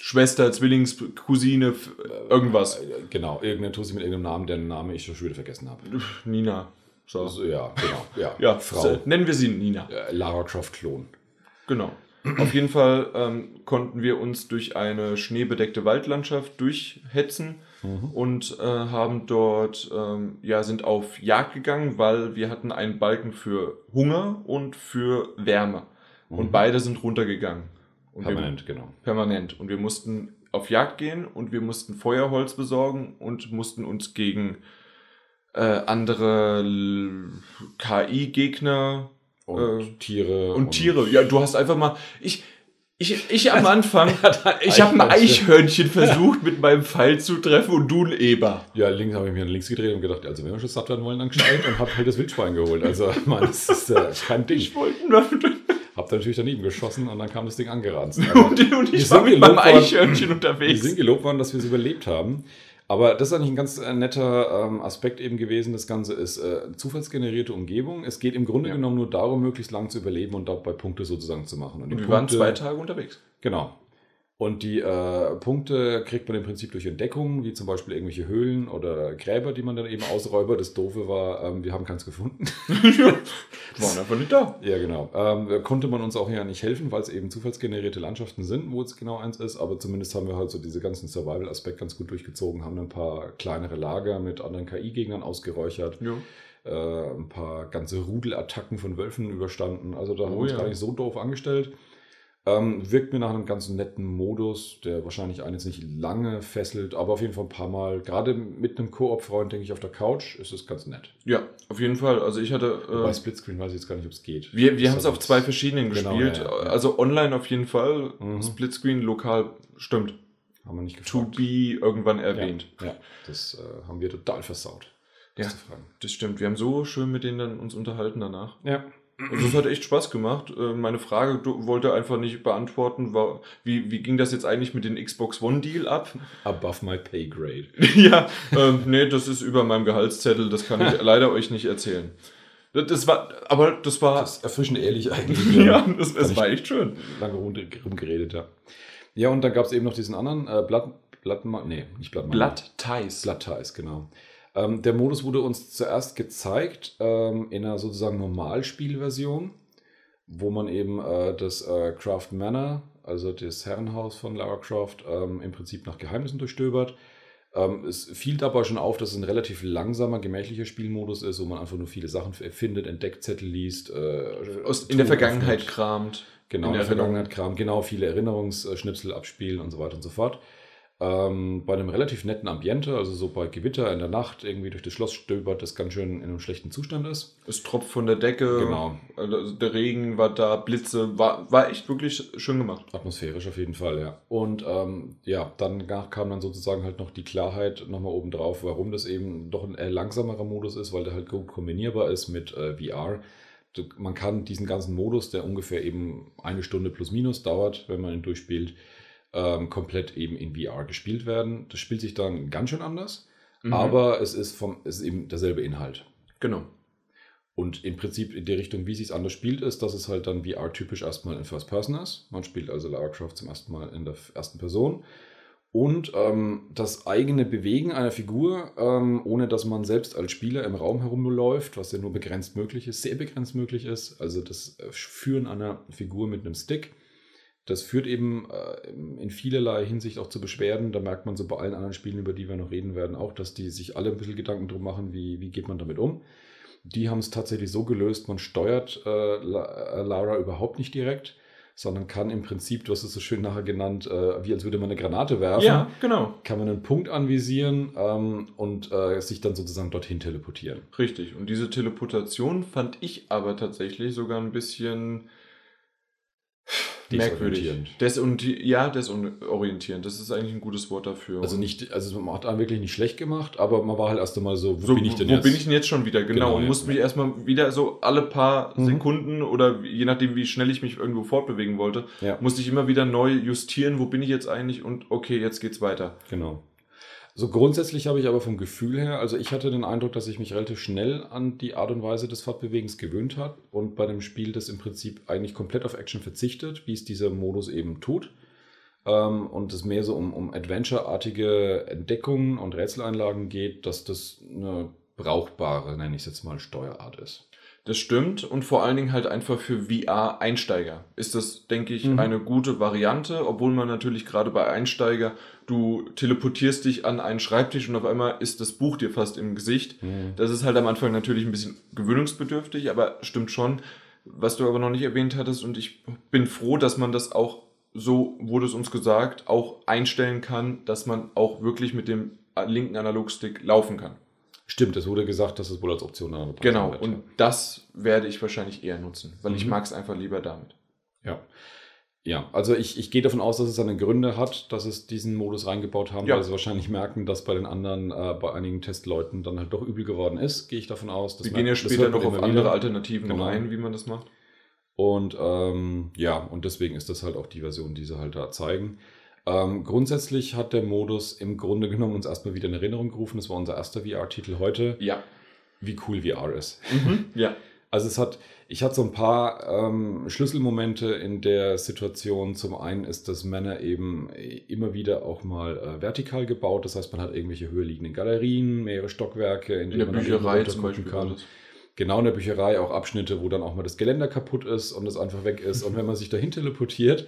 Schwester, Zwillingscousine, irgendwas. Äh, genau, irgendeine Tussi mit irgendeinem Namen, deren Namen ich schon wieder vergessen habe. Nina. So. Also, ja, genau. Ja, ja Frau. nennen wir sie Nina. Lara Croft Klon. Genau. Auf jeden Fall ähm, konnten wir uns durch eine schneebedeckte Waldlandschaft durchhetzen mhm. und äh, haben dort, ähm, ja, sind auf Jagd gegangen, weil wir hatten einen Balken für Hunger und für Wärme. Mhm. Und beide sind runtergegangen. Und permanent, wir, genau. Permanent. Und wir mussten auf Jagd gehen und wir mussten Feuerholz besorgen und mussten uns gegen äh, andere KI-Gegner Und äh, Tiere. Und, und, Tiere. Ja, du hast einfach mal. Ich, ich, ich am Anfang, ich habe ein Eichhörnchen versucht mit meinem Pfeil zu treffen und du ein Eber. Ja, links habe ich mir links gedreht und gedacht, also wenn wir schon satt werden wollen, dann gescheit und habe halt das Wildschwein geholt. Also, man, das ist äh, kein Ding. Ich wollte Hab dann natürlich daneben geschossen und dann kam das Ding angeranzt. und, und ich war mit meinem Eichhörnchen unterwegs. Wir sind gelobt worden, dass wir es überlebt haben. Aber das ist eigentlich ein ganz äh, netter ähm, Aspekt eben gewesen. Das Ganze ist äh, zufallsgenerierte Umgebung. Es geht im Grunde ja. genommen nur darum, möglichst lang zu überleben und dabei Punkte sozusagen zu machen. Und, und wir Punkte, waren zwei Tage unterwegs. Genau. Und die äh, Punkte kriegt man im Prinzip durch Entdeckungen, wie zum Beispiel irgendwelche Höhlen oder Gräber, die man dann eben ausräubert. Das Doofe war, ähm, wir haben keins gefunden. Waren einfach nicht da. Ja, genau. Ähm, konnte man uns auch ja nicht helfen, weil es eben zufallsgenerierte Landschaften sind, wo es genau eins ist. Aber zumindest haben wir halt so diese ganzen Survival-Aspekt ganz gut durchgezogen, haben ein paar kleinere Lager mit anderen KI-Gegnern ausgeräuchert. Ja. Äh, ein paar ganze Rudelattacken von Wölfen überstanden. Also da oh, haben wir uns ja. gar nicht so doof angestellt. Ähm, wirkt mir nach einem ganz netten Modus, der wahrscheinlich einen jetzt nicht lange fesselt, aber auf jeden Fall ein paar Mal, gerade mit einem Koop-Freund, denke ich, auf der Couch, ist es ganz nett. Ja, auf jeden Fall. Also ich hatte. Äh, Bei Splitscreen weiß ich jetzt gar nicht, ob es geht. Wir, wir haben es auf zwei verschiedenen genau, gespielt. Ja, ja. Also online auf jeden Fall, mhm. Splitscreen lokal, stimmt. Haben wir nicht gefragt. To be irgendwann erwähnt. Ja, ja das äh, haben wir total versaut. Ja, das stimmt. Wir haben so schön mit denen dann uns unterhalten danach. Ja. Also es hat echt Spaß gemacht. Äh, meine Frage wollte einfach nicht beantworten, war, wie, wie ging das jetzt eigentlich mit dem Xbox One Deal ab? Above my pay grade. ja, ähm, nee, das ist über meinem Gehaltszettel, das kann ich leider euch nicht erzählen. Das war, aber das war. Das ist erfrischend ehrlich eigentlich. ja, das, das war echt schön. Lange rumgeredet, ja. Ja, und dann gab es eben noch diesen anderen, äh, Blatt, Blatt, nee, nicht Blatt, Blatt Ties. Blatt Ties, genau. Ähm, der Modus wurde uns zuerst gezeigt ähm, in einer sozusagen Normalspielversion, wo man eben äh, das äh, Craft Manor, also das Herrenhaus von Lara Croft, ähm, im Prinzip nach Geheimnissen durchstöbert. Ähm, es fiel dabei schon auf, dass es ein relativ langsamer, gemächlicher Spielmodus ist, wo man einfach nur viele Sachen findet, entdeckt, Zettel liest. Äh, Aus, in der Vergangenheit kramt. Genau, in der, in der Vergangenheit kramt, genau, viele Erinnerungsschnipsel abspielen und so weiter und so fort. Ähm, bei einem relativ netten Ambiente, also so bei Gewitter in der Nacht irgendwie durch das Schloss stöbert, das ganz schön in einem schlechten Zustand ist. Es tropft von der Decke, genau. Also der Regen war da, Blitze, war, war echt wirklich schön gemacht. Atmosphärisch auf jeden Fall, ja. Und ähm, ja, dann kam dann sozusagen halt noch die Klarheit nochmal oben drauf, warum das eben doch ein eher langsamerer Modus ist, weil der halt gut kombinierbar ist mit äh, VR. Man kann diesen ganzen Modus, der ungefähr eben eine Stunde plus minus dauert, wenn man ihn durchspielt, ähm, komplett eben in VR gespielt werden. Das spielt sich dann ganz schön anders, mhm. aber es ist, vom, es ist eben derselbe Inhalt. Genau. Und im Prinzip in die Richtung, wie sich es anders spielt, ist, dass es halt dann VR-typisch erstmal in First Person ist. Man spielt also Lara Croft zum ersten Mal in der ersten Person. Und ähm, das eigene Bewegen einer Figur, ähm, ohne dass man selbst als Spieler im Raum herumläuft, was ja nur begrenzt möglich ist, sehr begrenzt möglich ist. Also das äh, Führen einer Figur mit einem Stick das führt eben äh, in vielerlei Hinsicht auch zu Beschwerden. Da merkt man so bei allen anderen Spielen, über die wir noch reden werden, auch, dass die sich alle ein bisschen Gedanken drum machen, wie, wie geht man damit um. Die haben es tatsächlich so gelöst, man steuert äh, äh, Lara überhaupt nicht direkt, sondern kann im Prinzip, du hast es so schön nachher genannt, äh, wie als würde man eine Granate werfen. Ja, genau. Kann man einen Punkt anvisieren ähm, und äh, sich dann sozusagen dorthin teleportieren. Richtig. Und diese Teleportation fand ich aber tatsächlich sogar ein bisschen Merkwürdig. Des und ja, desorientierend. Das ist eigentlich ein gutes Wort dafür. Also nicht, also man hat einen wirklich nicht schlecht gemacht, aber man war halt erst einmal so, wo so, bin ich denn wo jetzt? Wo bin ich denn jetzt schon wieder? Genau. genau und ja. musste mich erstmal wieder so alle paar mhm. Sekunden oder je nachdem, wie schnell ich mich irgendwo fortbewegen wollte, ja. musste ich immer wieder neu justieren, wo bin ich jetzt eigentlich und okay, jetzt geht's weiter. Genau. So grundsätzlich habe ich aber vom Gefühl her, also ich hatte den Eindruck, dass ich mich relativ schnell an die Art und Weise des Fortbewegens gewöhnt habe und bei dem Spiel das im Prinzip eigentlich komplett auf Action verzichtet, wie es dieser Modus eben tut. Ähm, und es mehr so um, um Adventure-artige Entdeckungen und Rätseleinlagen geht, dass das eine brauchbare, nenne ich es jetzt mal, Steuerart ist. Das stimmt und vor allen Dingen halt einfach für VR-Einsteiger ist das, denke ich, mhm. eine gute Variante, obwohl man natürlich gerade bei Einsteiger, du teleportierst dich an einen Schreibtisch und auf einmal ist das Buch dir fast im Gesicht. Mhm. Das ist halt am Anfang natürlich ein bisschen gewöhnungsbedürftig, aber stimmt schon. Was du aber noch nicht erwähnt hattest und ich bin froh, dass man das auch, so wurde es uns gesagt, auch einstellen kann, dass man auch wirklich mit dem linken Analogstick laufen kann. Stimmt, es wurde gesagt, dass es wohl als Option dann Genau, wird. und das werde ich wahrscheinlich eher nutzen, weil mhm. ich mag es einfach lieber damit. Ja. Ja, also ich, ich gehe davon aus, dass es seine Gründe hat, dass es diesen Modus reingebaut haben, ja. weil sie wahrscheinlich merken, dass bei den anderen, äh, bei einigen Testleuten dann halt doch übel geworden ist, gehe ich davon aus. Wir gehen ja später noch auf andere wieder. Alternativen genau. ein, wie man das macht. Und ähm, ja, und deswegen ist das halt auch die Version, die sie halt da zeigen. Ähm, grundsätzlich hat der Modus im Grunde genommen uns erstmal wieder in Erinnerung gerufen. Das war unser erster VR-Titel heute. Ja. Wie cool VR ist. Mhm, ja. Also es hat, ich hatte so ein paar ähm, Schlüsselmomente in der Situation. Zum einen ist das Männer eben immer wieder auch mal äh, vertikal gebaut. Das heißt, man hat irgendwelche höher liegenden Galerien, mehrere Stockwerke, in, in der Bücherei zum Beispiel kann. Alles. Genau in der Bücherei auch Abschnitte, wo dann auch mal das Geländer kaputt ist und es einfach weg ist. Und wenn man sich dahin teleportiert,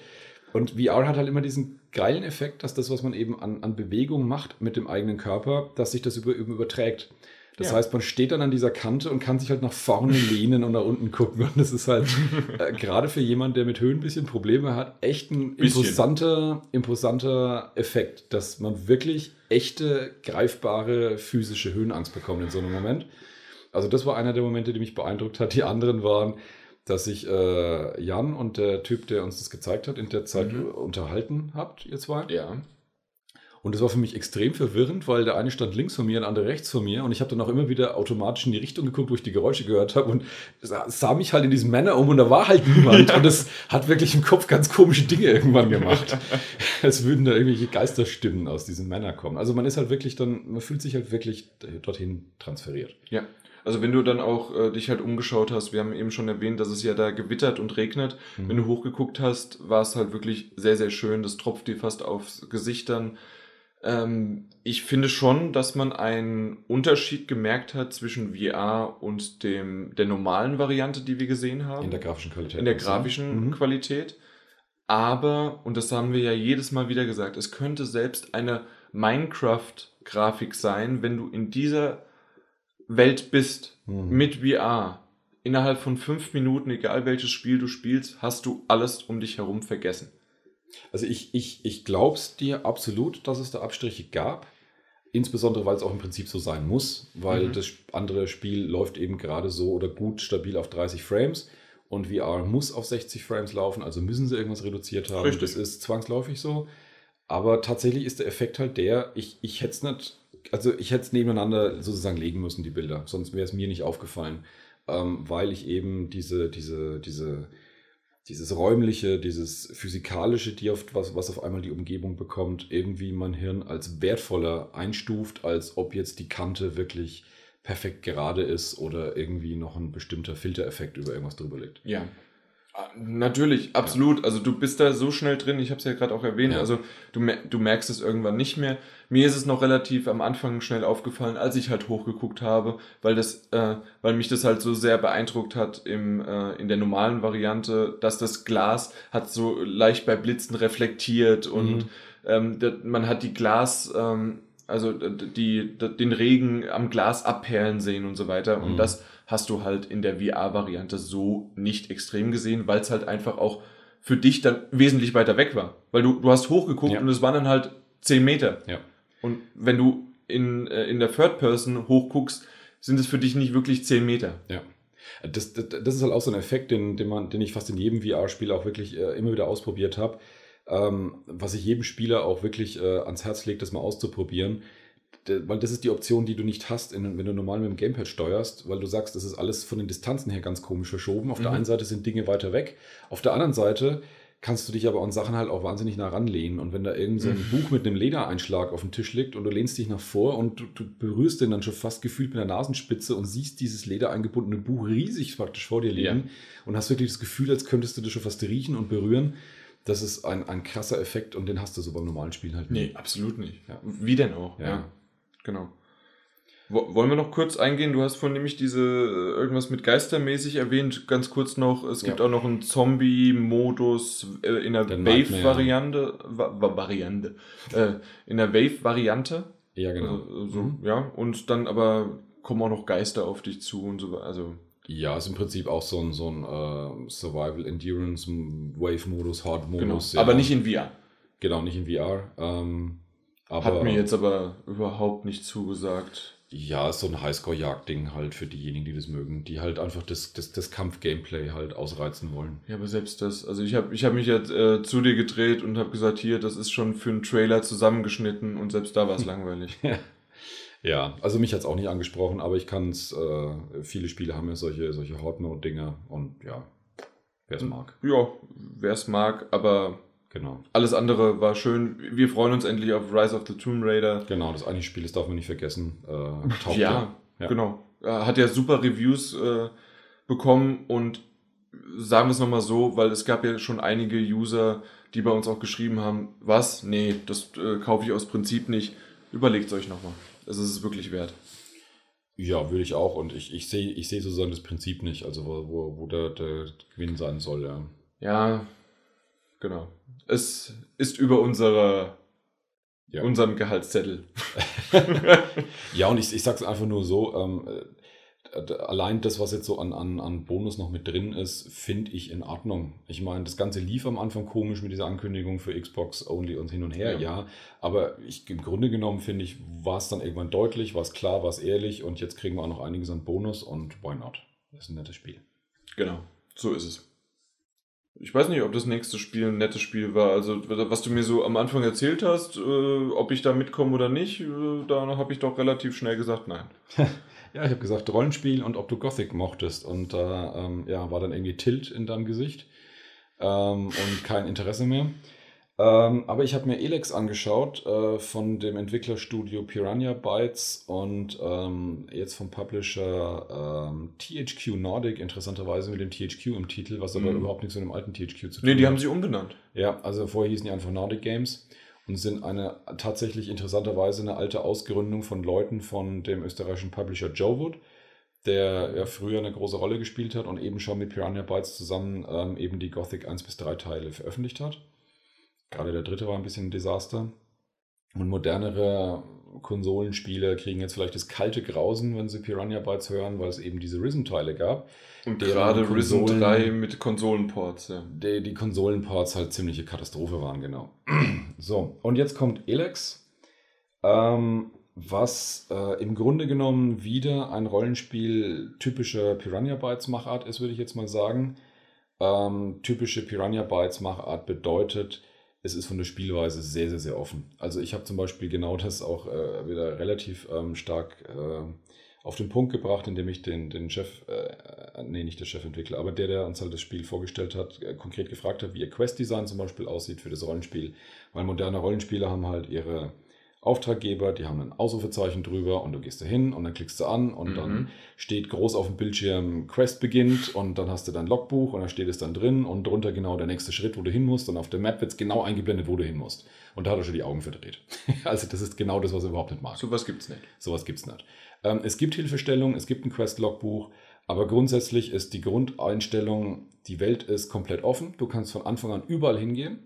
und VR hat halt immer diesen geilen Effekt, dass das, was man eben an, an Bewegung macht mit dem eigenen Körper, dass sich das über, über überträgt. Das ja. heißt, man steht dann an dieser Kante und kann sich halt nach vorne lehnen und nach unten gucken. Und das ist halt äh, gerade für jemanden, der mit Höhen ein bisschen Probleme hat, echt ein imposanter, imposanter Effekt, dass man wirklich echte, greifbare physische Höhenangst bekommt in so einem Moment. Also das war einer der Momente, die mich beeindruckt hat. Die anderen waren, dass sich äh, Jan und der Typ, der uns das gezeigt hat, in der Zeit mhm. unterhalten habt, ihr zwei. Ja. Und das war für mich extrem verwirrend, weil der eine stand links von mir, der andere rechts von mir. Und ich habe dann auch immer wieder automatisch in die Richtung geguckt, wo ich die Geräusche gehört habe. Und sah mich halt in diesem Männer um und da war halt niemand. und das hat wirklich im Kopf ganz komische Dinge irgendwann gemacht. Als würden da irgendwelche Geisterstimmen aus diesen Männern kommen. Also man ist halt wirklich dann, man fühlt sich halt wirklich dorthin transferiert. Ja. Also wenn du dann auch äh, dich halt umgeschaut hast, wir haben eben schon erwähnt, dass es ja da gewittert und regnet. Mhm. Wenn du hochgeguckt hast, war es halt wirklich sehr, sehr schön. Das tropft dir fast aufs Gesicht dann. Ähm, ich finde schon, dass man einen Unterschied gemerkt hat zwischen VR und dem, der normalen Variante, die wir gesehen haben. In der grafischen Qualität. In der grafischen mhm. Qualität. Aber, und das haben wir ja jedes Mal wieder gesagt, es könnte selbst eine Minecraft-Grafik sein, wenn du in dieser Welt bist mhm. mit VR. Innerhalb von fünf Minuten, egal welches Spiel du spielst, hast du alles um dich herum vergessen. Also ich, ich, ich glaube es dir absolut, dass es da Abstriche gab. Insbesondere, weil es auch im Prinzip so sein muss, weil mhm. das andere Spiel läuft eben gerade so oder gut stabil auf 30 Frames und VR muss auf 60 Frames laufen, also müssen sie irgendwas reduziert haben. Richtig. Das ist zwangsläufig so. Aber tatsächlich ist der Effekt halt der, ich, ich hätte es nicht, also ich hätte es nebeneinander sozusagen legen müssen, die Bilder, sonst wäre es mir nicht aufgefallen, ähm, weil ich eben diese, diese, diese dieses räumliche, dieses physikalische, die auf, was, was auf einmal die Umgebung bekommt, irgendwie mein Hirn als wertvoller einstuft, als ob jetzt die Kante wirklich perfekt gerade ist oder irgendwie noch ein bestimmter Filtereffekt über irgendwas drüber liegt. Ja, natürlich, absolut. Also du bist da so schnell drin, ich habe es ja gerade auch erwähnt, ja. also du, du merkst es irgendwann nicht mehr. Mir ist es noch relativ am Anfang schnell aufgefallen, als ich halt hochgeguckt habe, weil das, äh, weil mich das halt so sehr beeindruckt hat im, äh, in der normalen Variante, dass das Glas hat so leicht bei Blitzen reflektiert und mhm. ähm, man hat die Glas, ähm, also die, die, den Regen am Glas abperlen sehen und so weiter. Mhm. Und das hast du halt in der VR-Variante so nicht extrem gesehen, weil es halt einfach auch für dich dann wesentlich weiter weg war. Weil du, du hast hochgeguckt ja. und es waren dann halt 10 Meter. Ja. Und wenn du in, äh, in der Third Person hochguckst, sind es für dich nicht wirklich 10 Meter. Ja. Das, das, das ist halt auch so ein Effekt, den, den, man, den ich fast in jedem VR-Spiel auch wirklich äh, immer wieder ausprobiert habe. Ähm, was ich jedem Spieler auch wirklich äh, ans Herz legt, das mal auszuprobieren weil das ist die Option, die du nicht hast, in, wenn du normal mit dem Gamepad steuerst, weil du sagst, das ist alles von den Distanzen her ganz komisch verschoben. Auf mhm. der einen Seite sind Dinge weiter weg, auf der anderen Seite kannst du dich aber an Sachen halt auch wahnsinnig nah ranlehnen. Und wenn da irgend so ein mhm. Buch mit einem Ledereinschlag auf dem Tisch liegt und du lehnst dich nach vor und du, du berührst den dann schon fast gefühlt mit der Nasenspitze und siehst dieses ledereingebundene Buch riesig praktisch vor dir liegen ja. und hast wirklich das Gefühl, als könntest du das schon fast riechen und berühren. Das ist ein, ein krasser Effekt und den hast du so beim normalen Spielen halt nicht. Nee, absolut nicht. Ja. Wie denn auch? ja. ja. Genau. Wollen wir noch kurz eingehen? Du hast vorhin nämlich diese äh, irgendwas mit Geistermäßig erwähnt. Ganz kurz noch, es gibt ja. auch noch einen Zombie-Modus äh, in der Wave-Variante. Variante. Äh, in der Wave-Variante. Ja, genau. Also, so, mhm. Ja, und dann aber kommen auch noch Geister auf dich zu und so. Also. Ja, ist im Prinzip auch so ein, so ein uh, Survival Endurance Wave Modus, Hard Modus. Genau. Ja. Aber nicht in VR. Genau, nicht in VR. Ähm, Hat mir jetzt aber überhaupt nicht zugesagt. Ja, so ein Highscore-Jagd-Ding halt für diejenigen, die das mögen, die halt einfach das, das, das Kampf-Gameplay halt ausreizen wollen. Ja, aber selbst das, also ich habe ich hab mich jetzt äh, zu dir gedreht und habe gesagt, hier, das ist schon für einen Trailer zusammengeschnitten und selbst da war es langweilig. Ja, also mich hat es auch nicht angesprochen, aber ich kann es, äh, viele Spiele haben ja solche, solche Hot-Note-Dinger und ja, wer es mag. Ja, wer es mag, aber Genau. alles andere war schön. Wir freuen uns endlich auf Rise of the Tomb Raider. Genau, das eine Spiel, das darf man nicht vergessen. Äh, Ja, Ja. genau. Er hat ja super Reviews äh, bekommen und sagen wir es nochmal so, weil es gab ja schon einige User, die bei uns auch geschrieben haben, was? Nee, das äh, kaufe ich aus Prinzip nicht. Überlegt es euch nochmal. Es ist es wirklich wert. Ja, würde ich auch. Und ich, ich sehe ich seh sozusagen das Prinzip nicht, also wo, wo, wo der, der Gewinn sein soll, ja. Ja, genau. Es ist über unsere, Ja. unserem Gehaltszettel. Ja, und ich, ich sag's einfach nur so, ähm, äh, allein das, was jetzt so an, an, an Bonus noch mit drin ist, finde ich in Ordnung. Ich meine, das Ganze lief am Anfang komisch mit dieser Ankündigung für Xbox Only und hin und her, Ja. ja. aber ich, im Grunde genommen finde ich, war es dann irgendwann deutlich, war es klar, war es ehrlich und jetzt kriegen wir auch noch einiges an Bonus und why not? Das ist ein nettes Spiel. Genau, so ist es. Ich weiß nicht, ob das nächste Spiel ein nettes Spiel war. Also, was du mir so am Anfang erzählt hast, äh, ob ich da mitkomme oder nicht, äh, da habe ich doch relativ schnell gesagt, nein. Ja, ich habe gesagt Rollenspiel und ob du Gothic mochtest. Und da ähm, ja, war dann irgendwie Tilt in deinem Gesicht ähm, und kein Interesse mehr. Ähm, aber ich habe mir Elex angeschaut äh, von dem Entwicklerstudio Piranha Bytes und ähm, jetzt vom Publisher ähm, THQ Nordic, interessanterweise mit dem THQ im Titel, was aber Mhm. überhaupt nichts mit dem alten THQ zu tun Nee, die hat. haben sich umbenannt. Ja, also vorher hießen die einfach Nordic Games und sind eine tatsächlich interessanterweise eine alte Ausgründung von Leuten von dem österreichischen Publisher Joe Wood, der ja früher eine große Rolle gespielt hat und eben schon mit Piranha Bytes zusammen ähm, eben die Gothic 1 bis 3 Teile veröffentlicht hat. Gerade der dritte war ein bisschen ein Desaster. Und modernere Konsolenspiele kriegen jetzt vielleicht das kalte Grausen, wenn sie Piranha Bytes hören, weil es eben diese Risen-Teile gab. Und gerade Risen Konsolen- 3 mit Konsolenports, ja. die, die Konsolenports halt ziemliche Katastrophe waren, genau. So, und jetzt kommt Elex, ähm, was äh, im Grunde genommen wieder ein Rollenspiel typischer Piranha Bytes Machart ist, würde ich jetzt mal sagen. Ähm, typische Piranha Bytes Machart bedeutet, es ist von der Spielweise sehr, sehr, sehr offen. Also ich habe zum Beispiel genau das auch äh, wieder relativ ähm, stark äh, auf den Punkt gebracht, indem ich den, den Chef, äh, nee, nicht der Chefentwickler, aber der, der uns halt das Spiel vorgestellt hat, äh, konkret gefragt hat, wie ihr Quest-Design zum Beispiel aussieht für das Rollenspiel. Weil moderne Rollenspiele haben halt ihre Auftraggeber, die haben ein Ausrufezeichen drüber und du gehst da hin und dann klickst du an und Mhm. dann steht groß auf dem Bildschirm Quest beginnt und dann hast du dein Logbuch und da steht es dann drin und drunter genau der nächste Schritt, wo du hin musst und auf der Map wird es genau eingeblendet, wo du hin musst. Und da hat er schon die Augen verdreht. also das ist genau das, was er überhaupt nicht mag. Sowas gibt's nicht. Sowas gibt es nicht. Ähm, es gibt Hilfestellungen, es gibt ein Quest-Logbuch, aber grundsätzlich ist die Grundeinstellung, die Welt ist komplett offen. Du kannst von Anfang an überall hingehen.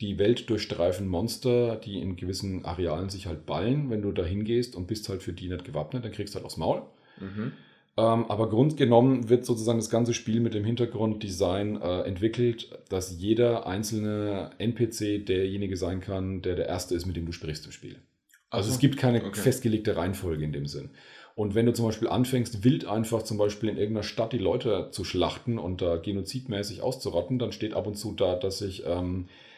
Die Welt durchstreifen Monster, die in gewissen Arealen sich halt ballen. Wenn du da hingehst und bist halt für die nicht gewappnet, dann kriegst du halt aufs Maul. Mhm. Ähm, aber grundgenommen wird sozusagen das ganze Spiel mit dem Hintergrunddesign äh, entwickelt, dass jeder einzelne NPC derjenige sein kann, der der Erste ist, mit dem du sprichst im Spiel. Also so. es gibt keine Okay. festgelegte Reihenfolge in dem Sinn. Und wenn du zum Beispiel anfängst, wild einfach zum Beispiel in irgendeiner Stadt die Leute zu schlachten und da genozidmäßig auszurotten, dann steht ab und zu da, dass sich ähm, äh,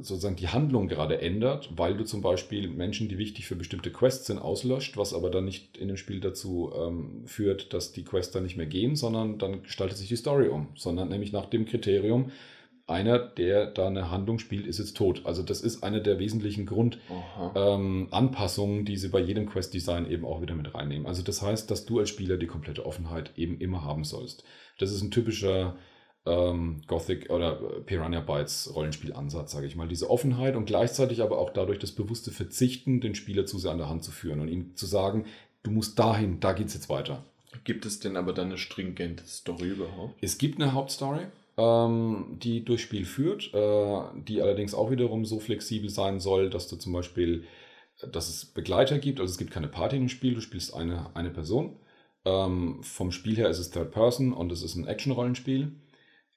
sozusagen die Handlung gerade ändert, weil du zum Beispiel Menschen, die wichtig für bestimmte Quests sind, auslöscht, was aber dann nicht in dem Spiel dazu ähm, führt, dass die Quests dann nicht mehr gehen, sondern dann gestaltet sich die Story um, sondern nämlich nach dem Kriterium, einer, der da eine Handlung spielt, ist jetzt tot. Also das ist eine der wesentlichen Grund, Aha. ähm, die sie bei jedem Quest-Design eben auch wieder mit reinnehmen. Also das heißt, dass du als Spieler die komplette Offenheit eben immer haben sollst. Das ist ein typischer ähm, Gothic oder äh, Piranha Bytes Rollenspielansatz, sage ich mal. Diese Offenheit und gleichzeitig aber auch dadurch das bewusste Verzichten, den Spieler zu sehr an der Hand zu führen und ihm zu sagen, du musst dahin, da geht's jetzt weiter. Gibt es denn aber dann eine stringente Story überhaupt? Es gibt eine Hauptstory, ähm, die durchs Spiel führt, äh, die allerdings auch wiederum so flexibel sein soll, dass du zum Beispiel, dass es Begleiter gibt, also es gibt keine Party im Spiel, du spielst eine, eine Person. Ähm, vom Spiel her ist es Third Person und es ist ein Action-Rollenspiel.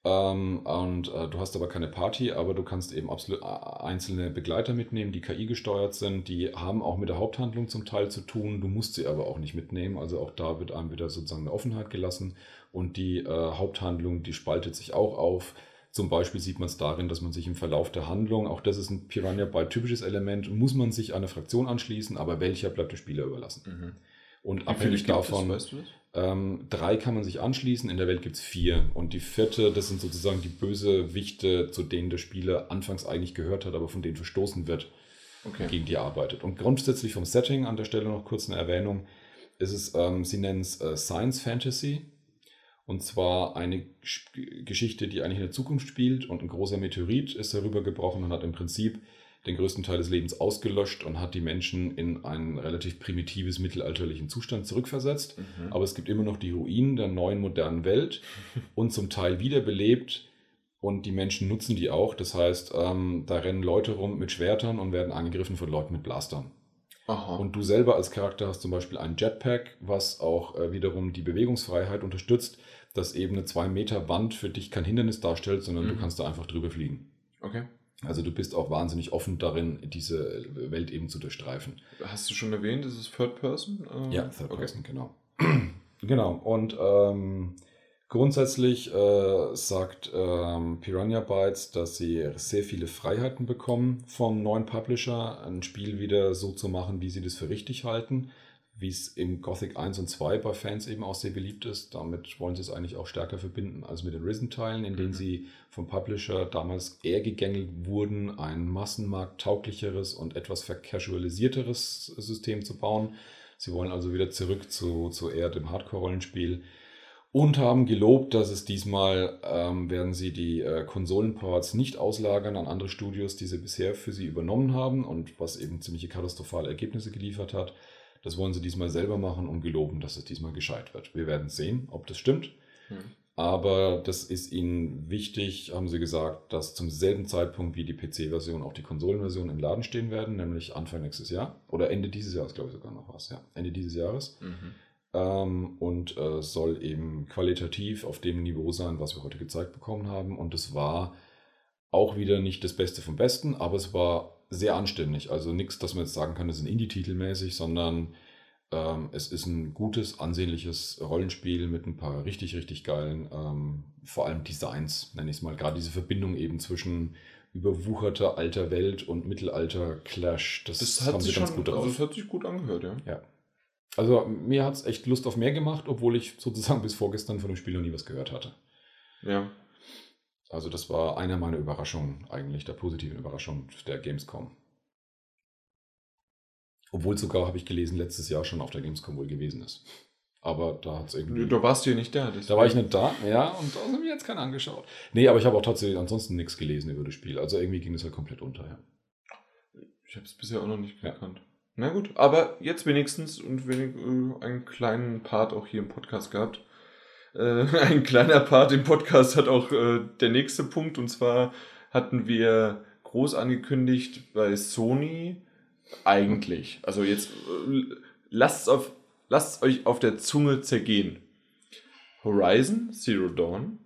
Ähm, und äh, du hast aber keine Party, aber du kannst eben absolut äh, einzelne Begleiter mitnehmen, die KI gesteuert sind. Die haben auch mit der Haupthandlung zum Teil zu tun. Du musst sie aber auch nicht mitnehmen. Also auch da wird einem wieder sozusagen eine Offenheit gelassen. Und die äh, Haupthandlung, die spaltet sich auch auf. Zum Beispiel sieht man es darin, dass man sich im Verlauf der Handlung, auch das ist ein Piranha Byte typisches Element, muss man sich einer Fraktion anschließen, aber welcher bleibt dem Spieler überlassen. Mhm. Und abhängig davon, es, weißt du ähm, drei kann man sich anschließen, in der Welt gibt es vier. Und die vierte, das sind sozusagen die Bösewichte, zu denen der Spieler anfangs eigentlich gehört hat, aber von denen verstoßen wird, okay. gegen die er arbeitet. Und grundsätzlich vom Setting an der Stelle noch kurz eine Erwähnung, ist es, ähm, sie nennen es äh, Science Fantasy. Und zwar eine Geschichte, die eigentlich in der Zukunft spielt und ein großer Meteorit ist herübergebrochen und hat im Prinzip den größten Teil des Lebens ausgelöscht und hat die Menschen in einen relativ primitives mittelalterlichen Zustand zurückversetzt. Mhm. Aber es gibt immer noch die Ruinen der neuen modernen Welt und zum Teil wiederbelebt. Und die Menschen nutzen die auch. Das heißt, ähm, da rennen Leute rum mit Schwertern und werden angegriffen von Leuten mit Blastern. Aha. Und du selber als Charakter hast zum Beispiel ein Jetpack, was auch äh, wiederum die Bewegungsfreiheit unterstützt, dass eben eine 2 Meter Wand für dich kein Hindernis darstellt, sondern mhm. du kannst da einfach drüber fliegen. Okay. Also du bist auch wahnsinnig offen darin, diese Welt eben zu durchstreifen. Hast du schon erwähnt, ist es Third Person? Äh, ja, Third okay. Person, genau. genau. Und ähm, grundsätzlich äh, sagt ähm, Piranha Bytes, dass sie sehr viele Freiheiten bekommen vom neuen Publisher, ein Spiel wieder so zu machen, wie sie das für richtig halten wie es im Gothic 1 und 2 bei Fans eben auch sehr beliebt ist. Damit wollen sie es eigentlich auch stärker verbinden als mit den Risen-Teilen, in denen mhm. sie vom Publisher damals eher gegängelt wurden, ein massenmarkttauglicheres und etwas vercasualisierteres System zu bauen. Sie wollen also wieder zurück zu, zu eher dem Hardcore-Rollenspiel und haben gelobt, dass es diesmal ähm, werden sie die äh, Konsolenports nicht auslagern an andere Studios, die sie bisher für sie übernommen haben und was eben ziemliche katastrophale Ergebnisse geliefert hat. Das wollen sie diesmal selber machen und geloben, dass es diesmal gescheit wird. Wir werden sehen, ob das stimmt. Hm. Aber das ist ihnen wichtig, haben sie gesagt, dass zum selben Zeitpunkt wie die PC-Version auch die Konsolenversion im Laden stehen werden, nämlich Anfang nächstes Jahr. Oder Ende dieses Jahres, glaube ich sogar noch was. Ja, Ende dieses Jahres. Mhm. Ähm, und äh, soll eben qualitativ auf dem Niveau sein, was wir heute gezeigt bekommen haben. Und es war auch wieder nicht das Beste vom Besten, aber es war sehr anständig. Also nichts, dass man jetzt sagen kann, das ist ein Indie-Titel mäßig, sondern ähm, es ist ein gutes, ansehnliches Rollenspiel mit ein paar richtig, richtig geilen, ähm, vor allem Designs, nenne ich es mal. Gerade diese Verbindung eben zwischen überwucherter alter Welt und Mittelalter-Clash. Das, das haben sie ganz gut drauf. Also das hat sich gut angehört, ja. Ja. Also mir hat es echt Lust auf mehr gemacht, obwohl ich sozusagen bis vorgestern von dem Spiel noch nie was gehört hatte. Ja. Also das war eine meiner Überraschungen, eigentlich der positiven Überraschung der Gamescom. Obwohl sogar, habe ich gelesen, letztes Jahr schon auf der Gamescom wohl gewesen ist. Aber da hat es irgendwie. Du warst ja nicht da. Da war ich nicht da, ja, und da haben mir jetzt keiner angeschaut. Nee, aber ich habe auch tatsächlich ansonsten nichts gelesen über das Spiel. Also irgendwie ging es halt komplett unter, ja. Ich habe es bisher auch noch nicht gekannt. Ja. Na gut, aber jetzt wenigstens und wenig, äh, einen kleinen Part auch hier im Podcast gehabt. Äh, ein kleiner Part im Podcast hat auch äh, der nächste Punkt. Und zwar hatten wir groß angekündigt bei Sony eigentlich. Also jetzt äh, lasst auf, lasst euch auf der Zunge zergehen. Horizon Zero Dawn,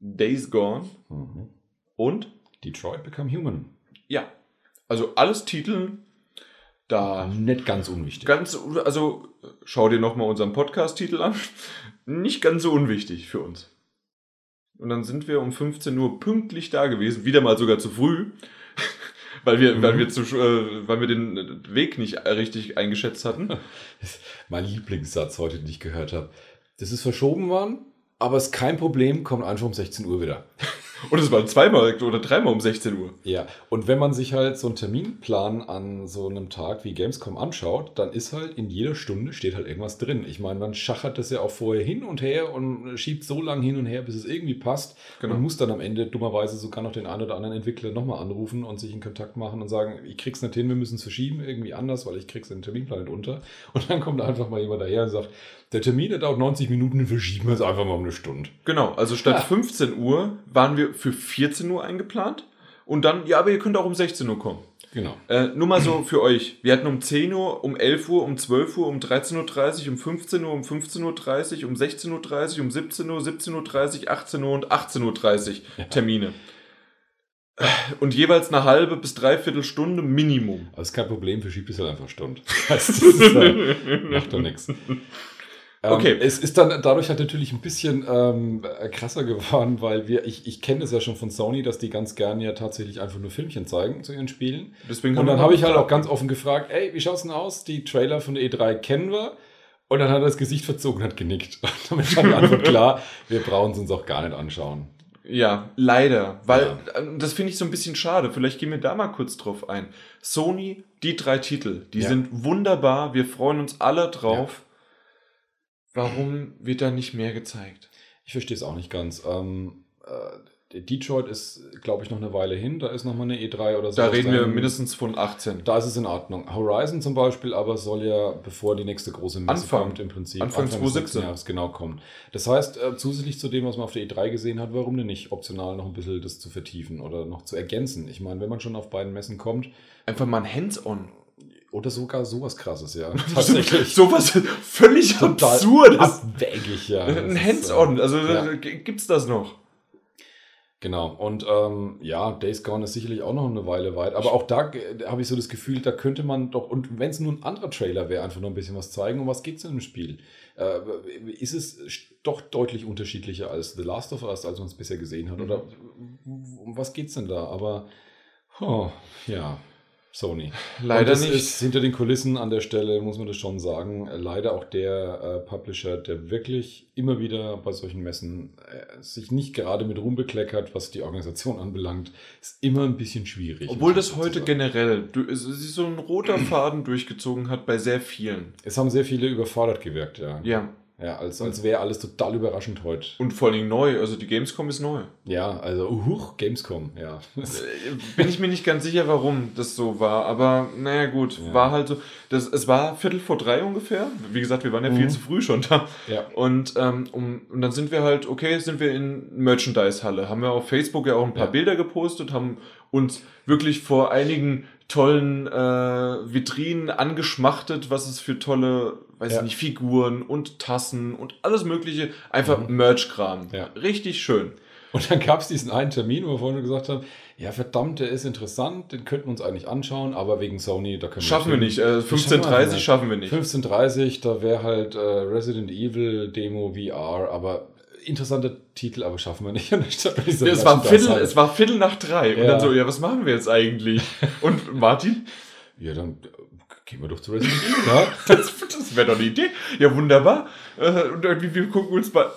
Days Gone mhm. und Detroit Become Human. Ja, also alles Titel, da nicht ganz unwichtig. Ganz, also schau dir nochmal unseren Podcast-Titel an nicht ganz so unwichtig für uns. Und dann sind wir um 15 Uhr pünktlich da gewesen, wieder mal sogar zu früh, weil wir, mhm. weil wir zu, äh, weil wir den Weg nicht richtig eingeschätzt hatten. mein Lieblingssatz heute, den ich gehört habe. Das ist verschoben worden, aber ist kein Problem, kommt einfach um 16 Uhr wieder. Und es waren zweimal oder dreimal um 16 Uhr. Ja, und wenn man sich halt so einen Terminplan an so einem Tag wie Gamescom anschaut, dann ist halt in jeder Stunde steht halt irgendwas drin. Ich meine, man schachert das ja auch vorher hin und her und schiebt so lange hin und her, bis es irgendwie passt. Genau. Und muss dann am Ende dummerweise sogar noch den einen oder anderen Entwickler nochmal anrufen und sich in Kontakt machen und sagen, ich krieg's nicht hin, wir müssen es verschieben, irgendwie anders, weil ich krieg's in den Terminplan nicht unter. Und dann kommt einfach mal jemand daher und sagt, der Termin der dauert 90 Minuten, den verschieben wir es einfach mal um eine Stunde. Genau, also statt ja. 15 Uhr waren wir für 14 Uhr eingeplant und dann, ja, aber ihr könnt auch um 16 Uhr kommen. Genau. Äh, nur mal so für euch. Wir hatten um 10 Uhr, um 11 Uhr, um 12 Uhr, um 13.30 Uhr, um 15 Uhr, um 15.30 Uhr, um 16.30 Uhr, um 17 Uhr, 17.30 Uhr, 18 Uhr und 18.30 Uhr Ja. Termine. Und jeweils eine halbe bis dreiviertel Stunde Minimum. Aber ist kein Problem, verschiebt es halt einfach Stunden. Das ist, äh, macht doch nichts. Okay. Ähm, es ist dann dadurch halt natürlich ein bisschen ähm, krasser geworden, weil wir, ich, ich kenne das ja schon von Sony, dass die ganz gerne ja tatsächlich einfach nur Filmchen zeigen zu ihren Spielen. Deswegen Und dann habe ich halt auch ganz offen gefragt, ey, wie schaut's denn aus? Die Trailer von der E3 kennen wir. Und dann hat er das Gesicht verzogen und hat genickt. Und damit war die Antwort klar, wir brauchen es uns auch gar nicht anschauen. Ja, leider. Weil Ja. äh, das finde ich so ein bisschen schade. Vielleicht gehen wir da mal kurz drauf ein. Sony, die drei Titel, die Ja. sind wunderbar. Wir freuen uns alle drauf. Warum wird da nicht mehr gezeigt? Ich verstehe es auch nicht ganz. Ähm, äh, Detroit ist, glaube ich, noch eine Weile hin. Da ist noch mal eine E3 oder so. Da reden wir mindestens von 18. Da ist es in Ordnung. Horizon zum Beispiel aber soll ja, bevor die nächste große Messe Anfang. kommt, im Prinzip Anfang des 2017. nächsten Jahres genau kommen. Das heißt, äh, zusätzlich zu dem, was man auf der E3 gesehen hat, warum denn nicht optional noch ein bisschen das zu vertiefen oder noch zu ergänzen? Ich meine, wenn man schon auf beiden Messen kommt, Einfach mal ein Hands-on. Oder sogar sowas krasses, ja. Tatsächlich. Sowas völlig Total absurdes. abwägig, ja. Ein Hands-on. äh, Also ja. äh, gibt's das noch? Genau, und ähm, ja, Days Gone ist sicherlich auch noch eine Weile weit, aber auch da äh, habe ich so das Gefühl, da könnte man doch, und wenn es nur ein anderer Trailer wäre, einfach noch ein bisschen was zeigen, um was geht es in dem Spiel? Äh, ist es doch deutlich unterschiedlicher als The Last of Us, als man es bisher gesehen hat? Oder um was geht's denn da? Aber, oh, ja, Sony. Leider das nicht. Ist hinter den Kulissen an der Stelle, muss man das schon sagen, leider auch der äh, Publisher, der wirklich immer wieder bei solchen Messen äh, sich nicht gerade mit Ruhm bekleckert, was die Organisation anbelangt, ist immer ein bisschen schwierig. Obwohl das heute sagen. generell du- ist so ein roter Faden durchgezogen hat bei sehr vielen. Es haben sehr viele überfordert gewirkt, ja. Ja. Ja, als, als wäre alles total überraschend heute. Und vor allem neu. Also die Gamescom ist neu. Ja, also, huch, Gamescom, ja. Äh, Bin ich mir nicht ganz sicher, warum das so war. Aber naja, gut. Ja. War halt so. Das, es war Viertel vor drei ungefähr. Wie gesagt, wir waren ja viel Mhm. zu früh schon da. ja. Und, ähm, um, und dann sind wir halt, okay, sind wir in Merchandise-Halle. Haben wir auf Facebook ja auch ein paar Ja. Bilder gepostet, haben uns wirklich vor einigen tollen äh, Vitrinen angeschmachtet, was es für tolle, weiß Ja. ich nicht, Figuren und Tassen und alles mögliche. Einfach Mhm. Merch-Kram. Ja. Richtig schön. Und dann gab es diesen einen Termin, wo wir vorhin gesagt haben, ja verdammt, der ist interessant, den könnten wir uns eigentlich anschauen, aber wegen Sony, da können wir Schaffen wir nicht. Äh, Das schaffen wir 15.30 nicht. schaffen wir nicht. 15.30 da wäre halt äh, Resident Evil Demo VR, aber interessanter Titel, aber schaffen wir nicht. Und Ja, es, war Viertel, halt. es war Viertel nach drei. Und Ja. dann so, ja, was machen wir jetzt eigentlich? Und Martin? Ja, dann äh, gehen wir doch zu Resident Evil, ja? Das, das wäre doch eine Idee. Ja, wunderbar. Äh, Und irgendwie, wir gucken uns mal.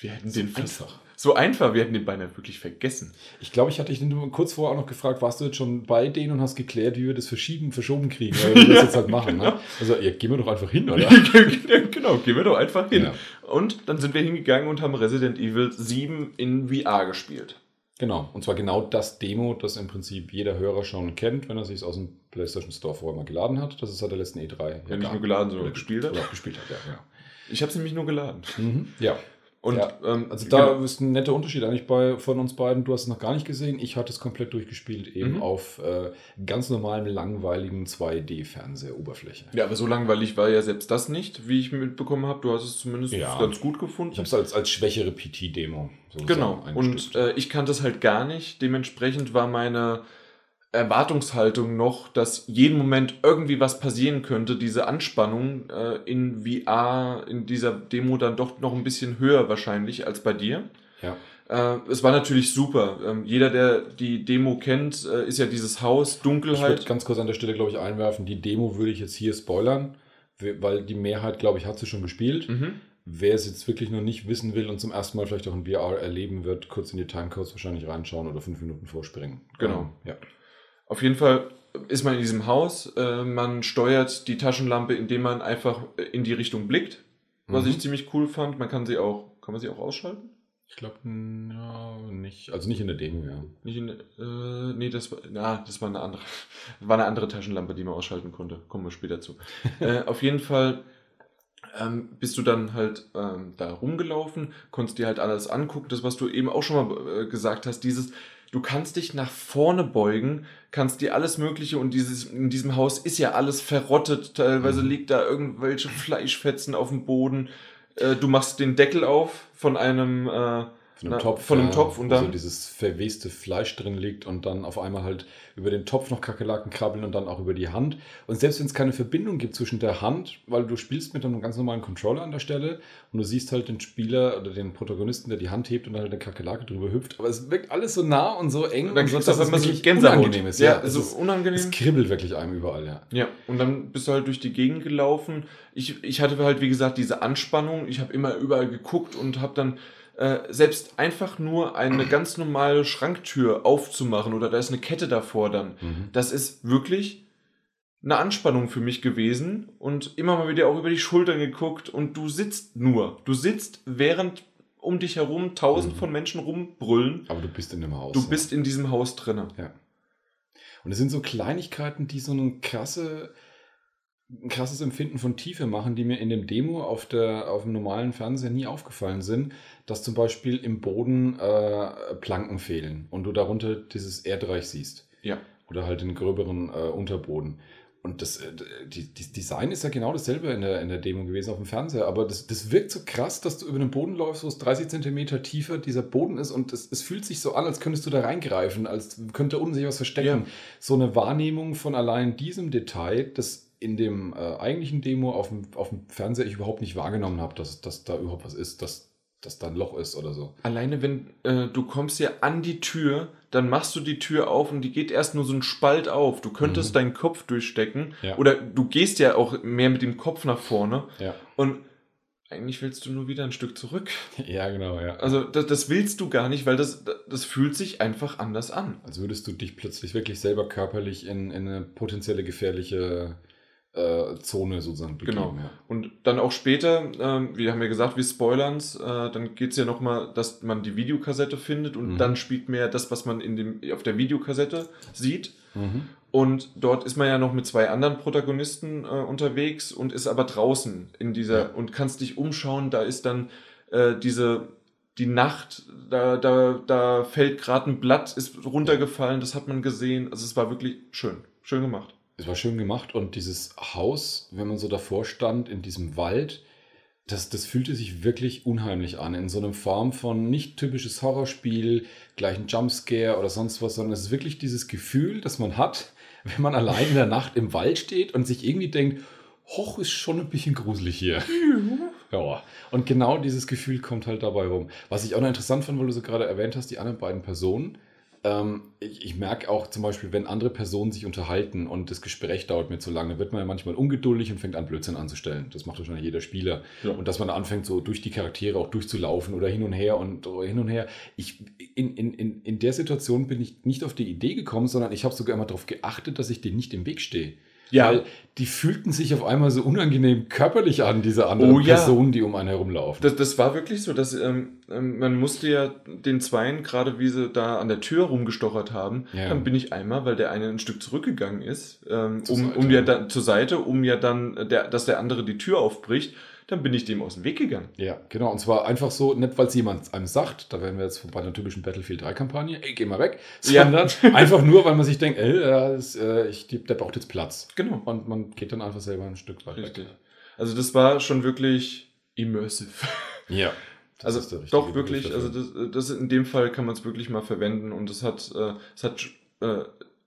Wir hätten den fast- einfach. So einfach, wir hätten den beinahe wirklich vergessen. Ich glaube, ich hatte dich kurz vorher auch noch gefragt, warst du jetzt schon bei denen und hast geklärt, wie wir das verschieben, verschoben kriegen, weil wir das jetzt halt machen, ne? Also, ja, gehen wir doch einfach hin, oder? genau, gehen wir doch einfach hin. Ja. Und dann sind wir hingegangen und haben Resident Evil 7 in VR gespielt. Genau, und zwar genau das Demo, das im Prinzip jeder Hörer schon kennt, wenn er sich aus dem PlayStation Store vorher mal geladen hat. Das ist seit der letzten E3. Ja, nicht nur geladen, sondern gespielt hat. Oder gespielt hat, ja. Ich habe es nämlich nur geladen. Ja, mhm. ja. Und ja. ähm, Also da genau. ist ein netter Unterschied eigentlich bei, von uns beiden. Du hast es noch gar nicht gesehen. Ich hatte es komplett durchgespielt, eben Mhm. auf äh, ganz normalem, langweiligen 2D-Fernsehoberfläche. Ja, aber so langweilig war ja selbst das nicht, wie ich mitbekommen habe. Du hast es zumindest Ja. ganz gut gefunden. Ich habe es als, als schwächere PT-Demo Genau. Und äh, ich kannte es halt gar nicht. Dementsprechend war meine Erwartungshaltung noch, dass jeden Moment irgendwie was passieren könnte. Diese Anspannung äh, in VR, in dieser Demo dann doch noch ein bisschen höher wahrscheinlich als bei dir. ja. Äh, es war natürlich super. Ähm, jeder, der die Demo kennt, äh, ist ja dieses Haus, Ich würde Dunkelheit. ganz kurz an der Stelle, glaube ich, einwerfen. Die Demo würde ich jetzt hier spoilern, weil die Mehrheit, glaube ich, hat sie schon gespielt. Mhm. Wer es jetzt wirklich noch nicht wissen will und zum ersten Mal vielleicht auch in VR erleben wird, kurz in die Timecodes wahrscheinlich reinschauen oder fünf Minuten vorspringen. Genau. Ähm, ja. Auf jeden Fall ist man in diesem Haus. Äh, man steuert die Taschenlampe, indem man einfach äh, in die Richtung blickt. Was Mhm. ich ziemlich cool fand. Man kann sie auch, kann man sie auch ausschalten? Ich glaube, ja, nicht. Also nicht in der Demo, ja. Nicht in, äh, nee, das war, na, das war eine andere, war eine andere Taschenlampe, die man ausschalten konnte. Kommen wir später zu. äh, auf jeden Fall ähm, bist du dann halt ähm, da rumgelaufen, konntest dir halt alles angucken, das, was du eben auch schon mal äh, gesagt hast, dieses, du kannst dich nach vorne beugen, kannst dir alles Mögliche und dieses, in diesem Haus ist ja alles verrottet, teilweise Mhm. liegt da irgendwelche Fleischfetzen auf dem Boden. Äh, du machst den Deckel auf von einem, äh, Von einem Na, Topf. von einem ja, Topf und dann- so dieses verweste Fleisch drin liegt und dann auf einmal halt über den Topf noch Kakerlaken krabbeln und dann auch über die Hand. Und selbst wenn es keine Verbindung gibt zwischen der Hand, weil du spielst mit einem ganz normalen Controller an der Stelle und du siehst halt den Spieler oder den Protagonisten, der die Hand hebt und dann halt eine Kakerlake drüber hüpft. Aber es wirkt alles so nah und so eng dann und so, dass auf es so wirklich Gänsehaut. unangenehm ist. Ja, es, also ist, unangenehm. es kribbelt wirklich einem überall, ja. Ja, und dann bist du halt durch die Gegend gelaufen. Ich, ich hatte halt, wie gesagt, diese Anspannung. Ich habe immer überall geguckt und habe dann äh, selbst einfach nur eine ganz normale Schranktür aufzumachen oder da ist eine Kette davor dann. Mhm. Das ist wirklich eine Anspannung für mich gewesen und immer mal wieder auch über die Schultern geguckt und du sitzt nur. Du sitzt, während um dich herum tausend Mhm. von Menschen rumbrüllen. Aber du bist in dem Haus. Du ja. bist in diesem Haus drinne. Und es sind so Kleinigkeiten, die so eine krasse, ein krasses Empfinden von Tiefe machen, die mir in dem Demo auf, der, auf dem normalen Fernseher nie aufgefallen sind, dass zum Beispiel im Boden äh, Planken fehlen und du darunter dieses Erdreich siehst. Ja. Oder halt den gröberen äh, Unterboden. Und das, äh, die, die Design ist ja genau dasselbe in der, in der Demo gewesen auf dem Fernseher, aber das, das wirkt so krass, dass du über den Boden läufst, wo es 30 Zentimeter tiefer dieser Boden ist und es, es fühlt sich so an, als könntest du da reingreifen, als könnte unten sich was verstecken. Ja. So eine Wahrnehmung von allein diesem Detail, das in dem äh, eigentlichen Demo auf dem, auf dem Fernseher ich überhaupt nicht wahrgenommen habe, dass, dass da überhaupt was ist, dass, dass da ein Loch ist oder so. Alleine wenn äh, du kommst ja an die Tür, dann machst du die Tür auf und die geht erst nur so ein Spalt auf. Du könntest Mhm. deinen Kopf durchstecken Ja. oder du gehst ja auch mehr mit dem Kopf nach vorne Ja, und eigentlich willst du nur wieder ein Stück zurück. ja genau, ja. Also das, das willst du gar nicht, weil das, das fühlt sich einfach anders an. Als würdest du dich plötzlich wirklich selber körperlich in, in eine potenzielle gefährliche äh, Zone sozusagen begeben. Genau. Ja. Und dann auch später, ähm, wir haben ja gesagt, wir spoilern's, äh, dann geht's ja nochmal, dass man die Videokassette findet und Mhm. dann spielt mehr das, was man in dem, auf der Videokassette sieht. Mhm. Und dort ist man ja noch mit zwei anderen Protagonisten äh, unterwegs und ist aber draußen in dieser Ja. und kannst dich umschauen. Da ist dann äh, diese die Nacht, da, da, da fällt gerade ein Blatt, ist runtergefallen, das hat man gesehen. Also es war wirklich schön, schön gemacht. Es war schön gemacht und dieses Haus, wenn man so davor stand, in diesem Wald, das, das fühlte sich wirklich unheimlich an. In so einer Form von nicht typisches Horrorspiel, gleich ein Jumpscare oder sonst was, sondern es ist wirklich dieses Gefühl, das man hat, wenn man allein in der Nacht im Wald steht und sich irgendwie denkt, hoch, ist schon ein bisschen gruselig hier. Ja, und genau dieses Gefühl kommt halt dabei rum. Was ich auch noch interessant fand, weil du so gerade erwähnt hast, die anderen beiden Personen. Ähm, ich, ich merke auch zum Beispiel, wenn andere Personen sich unterhalten und das Gespräch dauert mir zu lange, wird man ja manchmal ungeduldig und fängt an, Blödsinn anzustellen. Das macht wahrscheinlich jeder Spieler. Ja. Und dass man anfängt, so durch die Charaktere auch durchzulaufen oder hin und her und hin und her. Ich, in, in, in, in der Situation bin ich nicht auf die Idee gekommen, sondern ich habe sogar immer darauf geachtet, dass ich denen nicht im Weg stehe. Weil die fühlten sich auf einmal so unangenehm körperlich an, diese anderen Oh ja. Personen, die um einen herumlaufen. Das, das war wirklich so, dass ähm, ähm, man musste ja den Zweien, gerade wie sie da an der Tür rumgestochert haben, Ja. dann bin ich einmal, weil der eine ein Stück zurückgegangen ist, ähm, Zur um, Seite. um ja dann zur Seite, um ja dann, äh, der, dass der andere die Tür aufbricht, dann bin ich dem aus dem Weg gegangen. Ja, genau. Und zwar einfach so, nicht weil es jemand einem sagt, da wären wir jetzt bei einer typischen Battlefield 3-Kampagne, ey, geh mal weg, Ja. sondern einfach nur, weil man sich denkt, ey, das, äh, ich, der braucht jetzt Platz. Genau. Und man geht dann einfach selber ein Stück weit Richtig. Also das war schon wirklich immersive. Ja. Das also doch wirklich, also das, das in dem Fall kann man es wirklich mal verwenden und es hat, äh, es hat äh,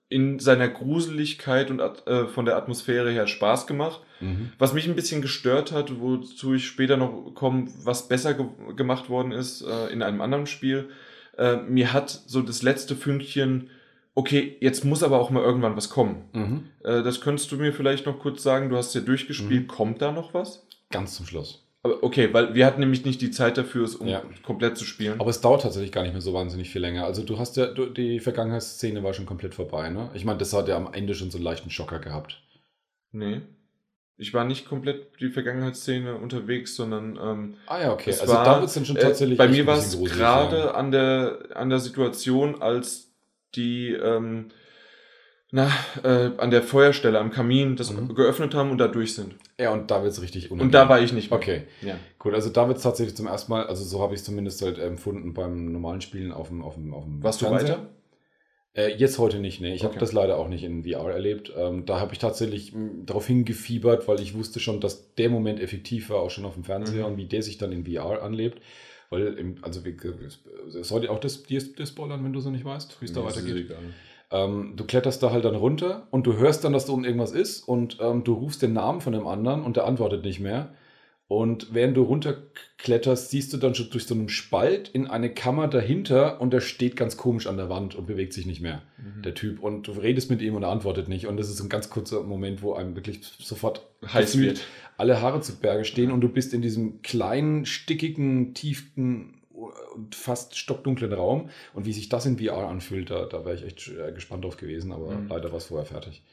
in seiner Gruseligkeit und äh, von der Atmosphäre her Spaß gemacht. Mhm. Was mich ein bisschen gestört hat, wozu ich später noch komme, was besser ge gemacht worden ist äh, in einem anderen Spiel, äh, mir hat so das letzte Fünkchen, okay, jetzt muss aber auch mal irgendwann was kommen. Mhm. Äh, das könntest du mir vielleicht noch kurz sagen, du hast ja durchgespielt, Mhm. kommt da noch was? Ganz zum Schluss. Aber okay, weil wir hatten nämlich nicht die Zeit dafür, es um Ja. komplett zu spielen. Aber es dauert tatsächlich gar nicht mehr so wahnsinnig viel länger. Also du hast ja, du, die Vergangenheitsszene war schon komplett vorbei, ne? Ich meine, das hat ja am Ende schon so einen leichten Schocker gehabt. nee. Ich war nicht komplett die Vergangenheitsszene unterwegs, sondern ähm, Ah ja, okay. Also war, da wird es dann schon Äh, tatsächlich bei echt mir war es gerade ja. an der, an der Situation, als die ähm, na, äh, an der Feuerstelle am Kamin das Mhm. geöffnet haben und da durch sind. Ja, und da wird es richtig unangenehm. Und da war ich nicht mehr. Okay, Ja. gut. Also da wird es tatsächlich zum ersten Mal, also so habe ich es zumindest halt empfunden beim normalen Spielen auf dem, auf dem, auf dem Warst du Fernseher. weiter? Äh, jetzt heute nicht, ne. Ich Okay. habe das leider auch nicht in VR erlebt. Ähm, da habe ich tatsächlich mh, darauf hingefiebert, weil ich wusste schon, dass der Moment effektiv war, auch schon auf dem Fernseher Mhm. und wie der sich dann in VR anlebt. Weil, im, also, wie- soll dir auch das, dir, dir spoilern, wenn du so nicht weißt, wie es da weitergeht? Ähm, du kletterst da halt dann runter und du hörst dann, dass da unten irgendwas ist und ähm, du rufst den Namen von dem anderen und der antwortet nicht mehr. Und während du runterkletterst, siehst du dann schon durch so einen Spalt in eine Kammer dahinter und der steht ganz komisch an der Wand und bewegt sich nicht mehr, Mhm. der Typ. Und du redest mit ihm und er antwortet nicht. Und das ist ein ganz kurzer Moment, wo einem wirklich sofort Heiß wird. alle Haare zu Berge stehen und du bist in diesem kleinen, stickigen, tiefen und fast stockdunklen Raum. Und wie sich das in VR anfühlt, da, da wäre ich echt äh, gespannt drauf gewesen, aber Mhm. leider war es vorher fertig.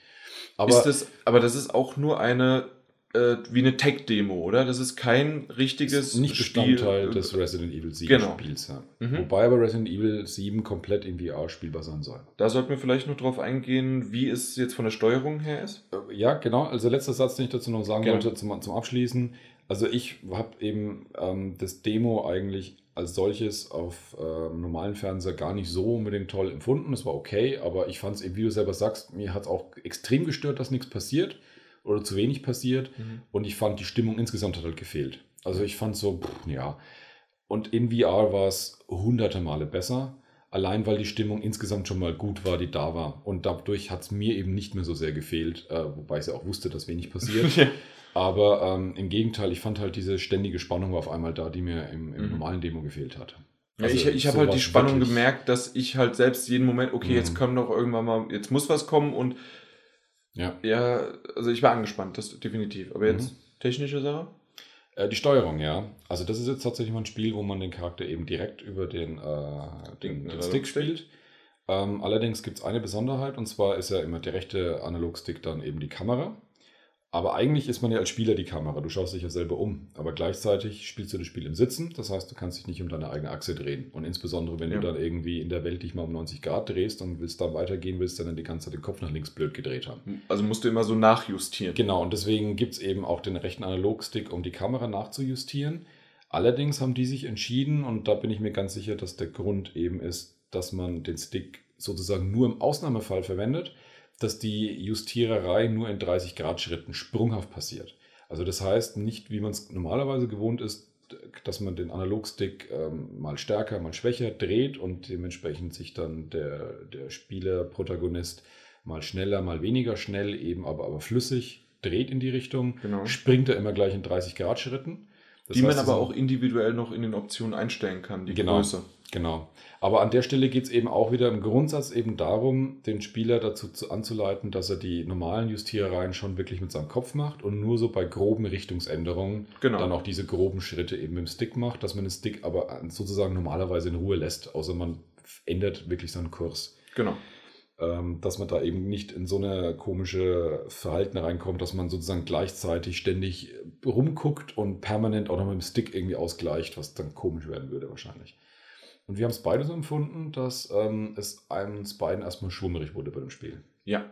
Aber ist das, aber das ist auch nur eine, äh, wie eine Tech-Demo, oder? Das ist kein richtiges ist nicht Spiel. Bestandteil des Resident Evil 7 Genau. Spiels. Ja. Mhm. Wobei aber Resident Evil 7 komplett in VR spielbar sein soll. Da sollten wir vielleicht noch drauf eingehen, wie es jetzt von der Steuerung her ist. Äh, Ja, genau. Also letzter Satz, den ich dazu noch sagen Gerne. wollte, zum, zum Abschließen. Also ich habe eben ähm, das Demo eigentlich als solches auf ähm, normalen Fernseher gar nicht so unbedingt toll empfunden. Es war okay, aber ich fand es eben, wie du selber sagst, mir hat es auch extrem gestört, dass nichts passiert oder zu wenig passiert. Und ich fand, die Stimmung insgesamt hat halt gefehlt. Also ich fand so, pff, ja. Und in VR war es hunderte Male besser. Allein weil die Stimmung insgesamt schon mal gut war, die da war. Und dadurch hat es mir eben nicht mehr so sehr gefehlt, äh, wobei ich ja auch wusste, dass wenig passiert. Ja. Aber ähm, im Gegenteil, ich fand halt diese ständige Spannung war auf einmal da, die mir im, im Mhm. normalen Demo gefehlt hat. Ja, Also ich ich habe halt die Spannung wirklich- gemerkt, dass ich halt selbst jeden Moment, okay, Mhm. jetzt kommt doch irgendwann mal, jetzt muss was kommen und Ja. ja, also ich war angespannt, das definitiv. Aber jetzt Mhm. technische Sache? Äh, die Steuerung, ja. Also das ist jetzt tatsächlich mal ein Spiel, wo man den Charakter eben direkt über den, äh, den, Den den Stick spielt. Ähm, allerdings gibt es eine Besonderheit und zwar ist ja immer der rechte Analogstick dann eben die Kamera. Aber eigentlich ist man ja als Spieler die Kamera. Du schaust dich ja selber um. Aber gleichzeitig spielst du das Spiel im Sitzen. Das heißt, du kannst dich nicht um deine eigene Achse drehen. Und insbesondere, wenn Ja. du dann irgendwie in der Welt dich mal um 90 Grad drehst und willst dann weitergehen, willst du dann die ganze Zeit den Kopf nach links blöd gedreht haben. Also musst du immer so nachjustieren. Genau, und deswegen gibt es eben auch den rechten Analogstick, um die Kamera nachzujustieren. Allerdings haben die sich entschieden, und da bin ich mir ganz sicher, dass der Grund eben ist, dass man den Stick sozusagen nur im Ausnahmefall verwendet, dass die Justiererei nur in 30 Grad Schritten sprunghaft passiert. Also das heißt nicht, wie man es normalerweise gewohnt ist, dass man den Analogstick ähm, mal stärker, mal schwächer dreht und dementsprechend sich dann der, der Spieler, Protagonist mal schneller, mal weniger schnell, eben aber, aber flüssig dreht in die Richtung, Genau. springt er immer gleich in 30 Grad Schritten. Das die man heißt, aber das auch individuell noch in den Optionen einstellen kann, die Genau. Größe. Genau. Aber an der Stelle geht es eben auch wieder im Grundsatz eben darum, den Spieler dazu zu, anzuleiten, dass er die normalen Justierereien schon wirklich mit seinem Kopf macht und nur so bei groben Richtungsänderungen Genau. dann auch diese groben Schritte eben mit dem Stick macht, dass man den Stick aber sozusagen normalerweise in Ruhe lässt, außer man ändert wirklich seinen Kurs. Genau. Ähm, dass man da eben nicht in so eine komische Verhalten reinkommt, dass man sozusagen gleichzeitig ständig rumguckt und permanent auch noch mit dem Stick irgendwie ausgleicht, was dann komisch werden würde wahrscheinlich. Und wir haben es beide so empfunden, dass ähm, es uns beiden erstmal schwummerig wurde bei dem Spiel. Ja.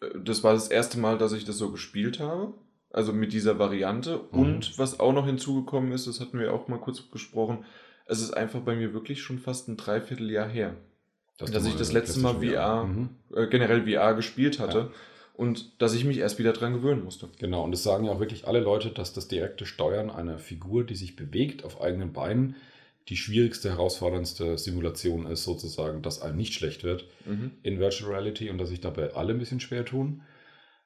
Äh, Das war das erste Mal, dass ich das so gespielt habe. Also mit dieser Variante. Mhm. Und was auch noch hinzugekommen ist, das hatten wir auch mal kurz besprochen, es ist einfach bei mir wirklich schon fast ein Dreivierteljahr her, dass du ich das letzte Mal VR, Mhm. äh, generell VR gespielt hatte. Ja. Und dass ich mich erst wieder dran gewöhnen musste. Genau, und es sagen ja auch wirklich alle Leute, dass das direkte Steuern einer Figur, die sich bewegt auf eigenen Beinen, die schwierigste, herausforderndste Simulation ist, sozusagen, dass einem nicht schlecht wird Mhm. in Virtual Reality und dass sich dabei alle ein bisschen schwer tun.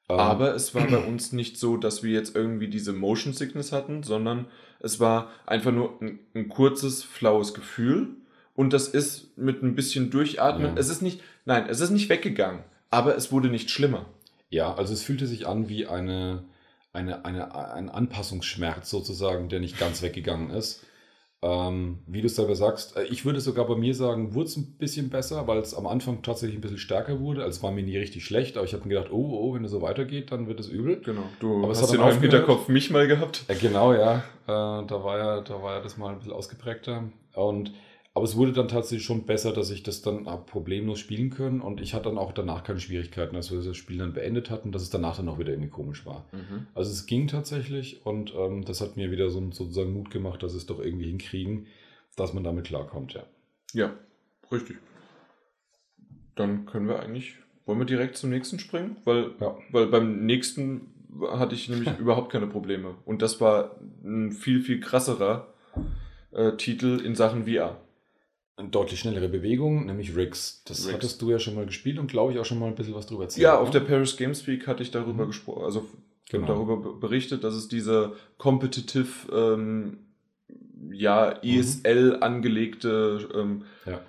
Ähm, Aber es war bei uns nicht so, dass wir jetzt irgendwie diese Motion Sickness hatten, sondern es war einfach nur ein, ein kurzes, flaues Gefühl. Und das ist mit ein bisschen Durchatmen. Ja. Es ist nicht, nein, es ist nicht weggegangen, aber es wurde nicht schlimmer. Ja, also es fühlte sich an wie eine, eine, eine, ein Anpassungsschmerz sozusagen, der nicht ganz weggegangen ist. Ähm, wie du selber sagst, äh, ich würde sogar bei mir sagen, wurde es ein bisschen besser, weil es am Anfang tatsächlich ein bisschen stärker wurde. Also es war mir nie richtig schlecht, aber ich habe mir gedacht, oh, oh, wenn es so weitergeht, dann wird es übel. Genau. Du Aber es hast hat den auf. Hinterkopf mich mal gehabt. Ja, genau, ja. Äh, da, war ja da war ja das mal ein bisschen ausgeprägter. Und, aber es wurde dann tatsächlich schon besser, dass ich das dann problemlos spielen können. Und ich hatte dann auch danach keine Schwierigkeiten, als wir das Spiel dann beendet hatten, dass es danach dann auch wieder irgendwie komisch war. Also es ging tatsächlich und ähm, das hat mir wieder so sozusagen Mut gemacht, dass es doch irgendwie hinkriegen, dass man damit klarkommt, ja. Ja, richtig. Dann können wir eigentlich, wollen wir direkt zum nächsten springen? Weil, Ja. weil beim nächsten hatte ich nämlich überhaupt keine Probleme. Und das war ein viel, viel krasserer äh, Titel in Sachen VR. Eine deutlich schnellere Bewegung, nämlich Rigs. Das Rigs. hattest du ja schon mal gespielt und glaube ich auch schon mal ein bisschen was drüber erzählt. Ja, auf ne? der Paris Games Week hatte ich darüber Mhm. gesprochen, also Genau. darüber be- berichtet, dass es diese competitive, ähm, ja, ESL angelegte, ähm, Ja.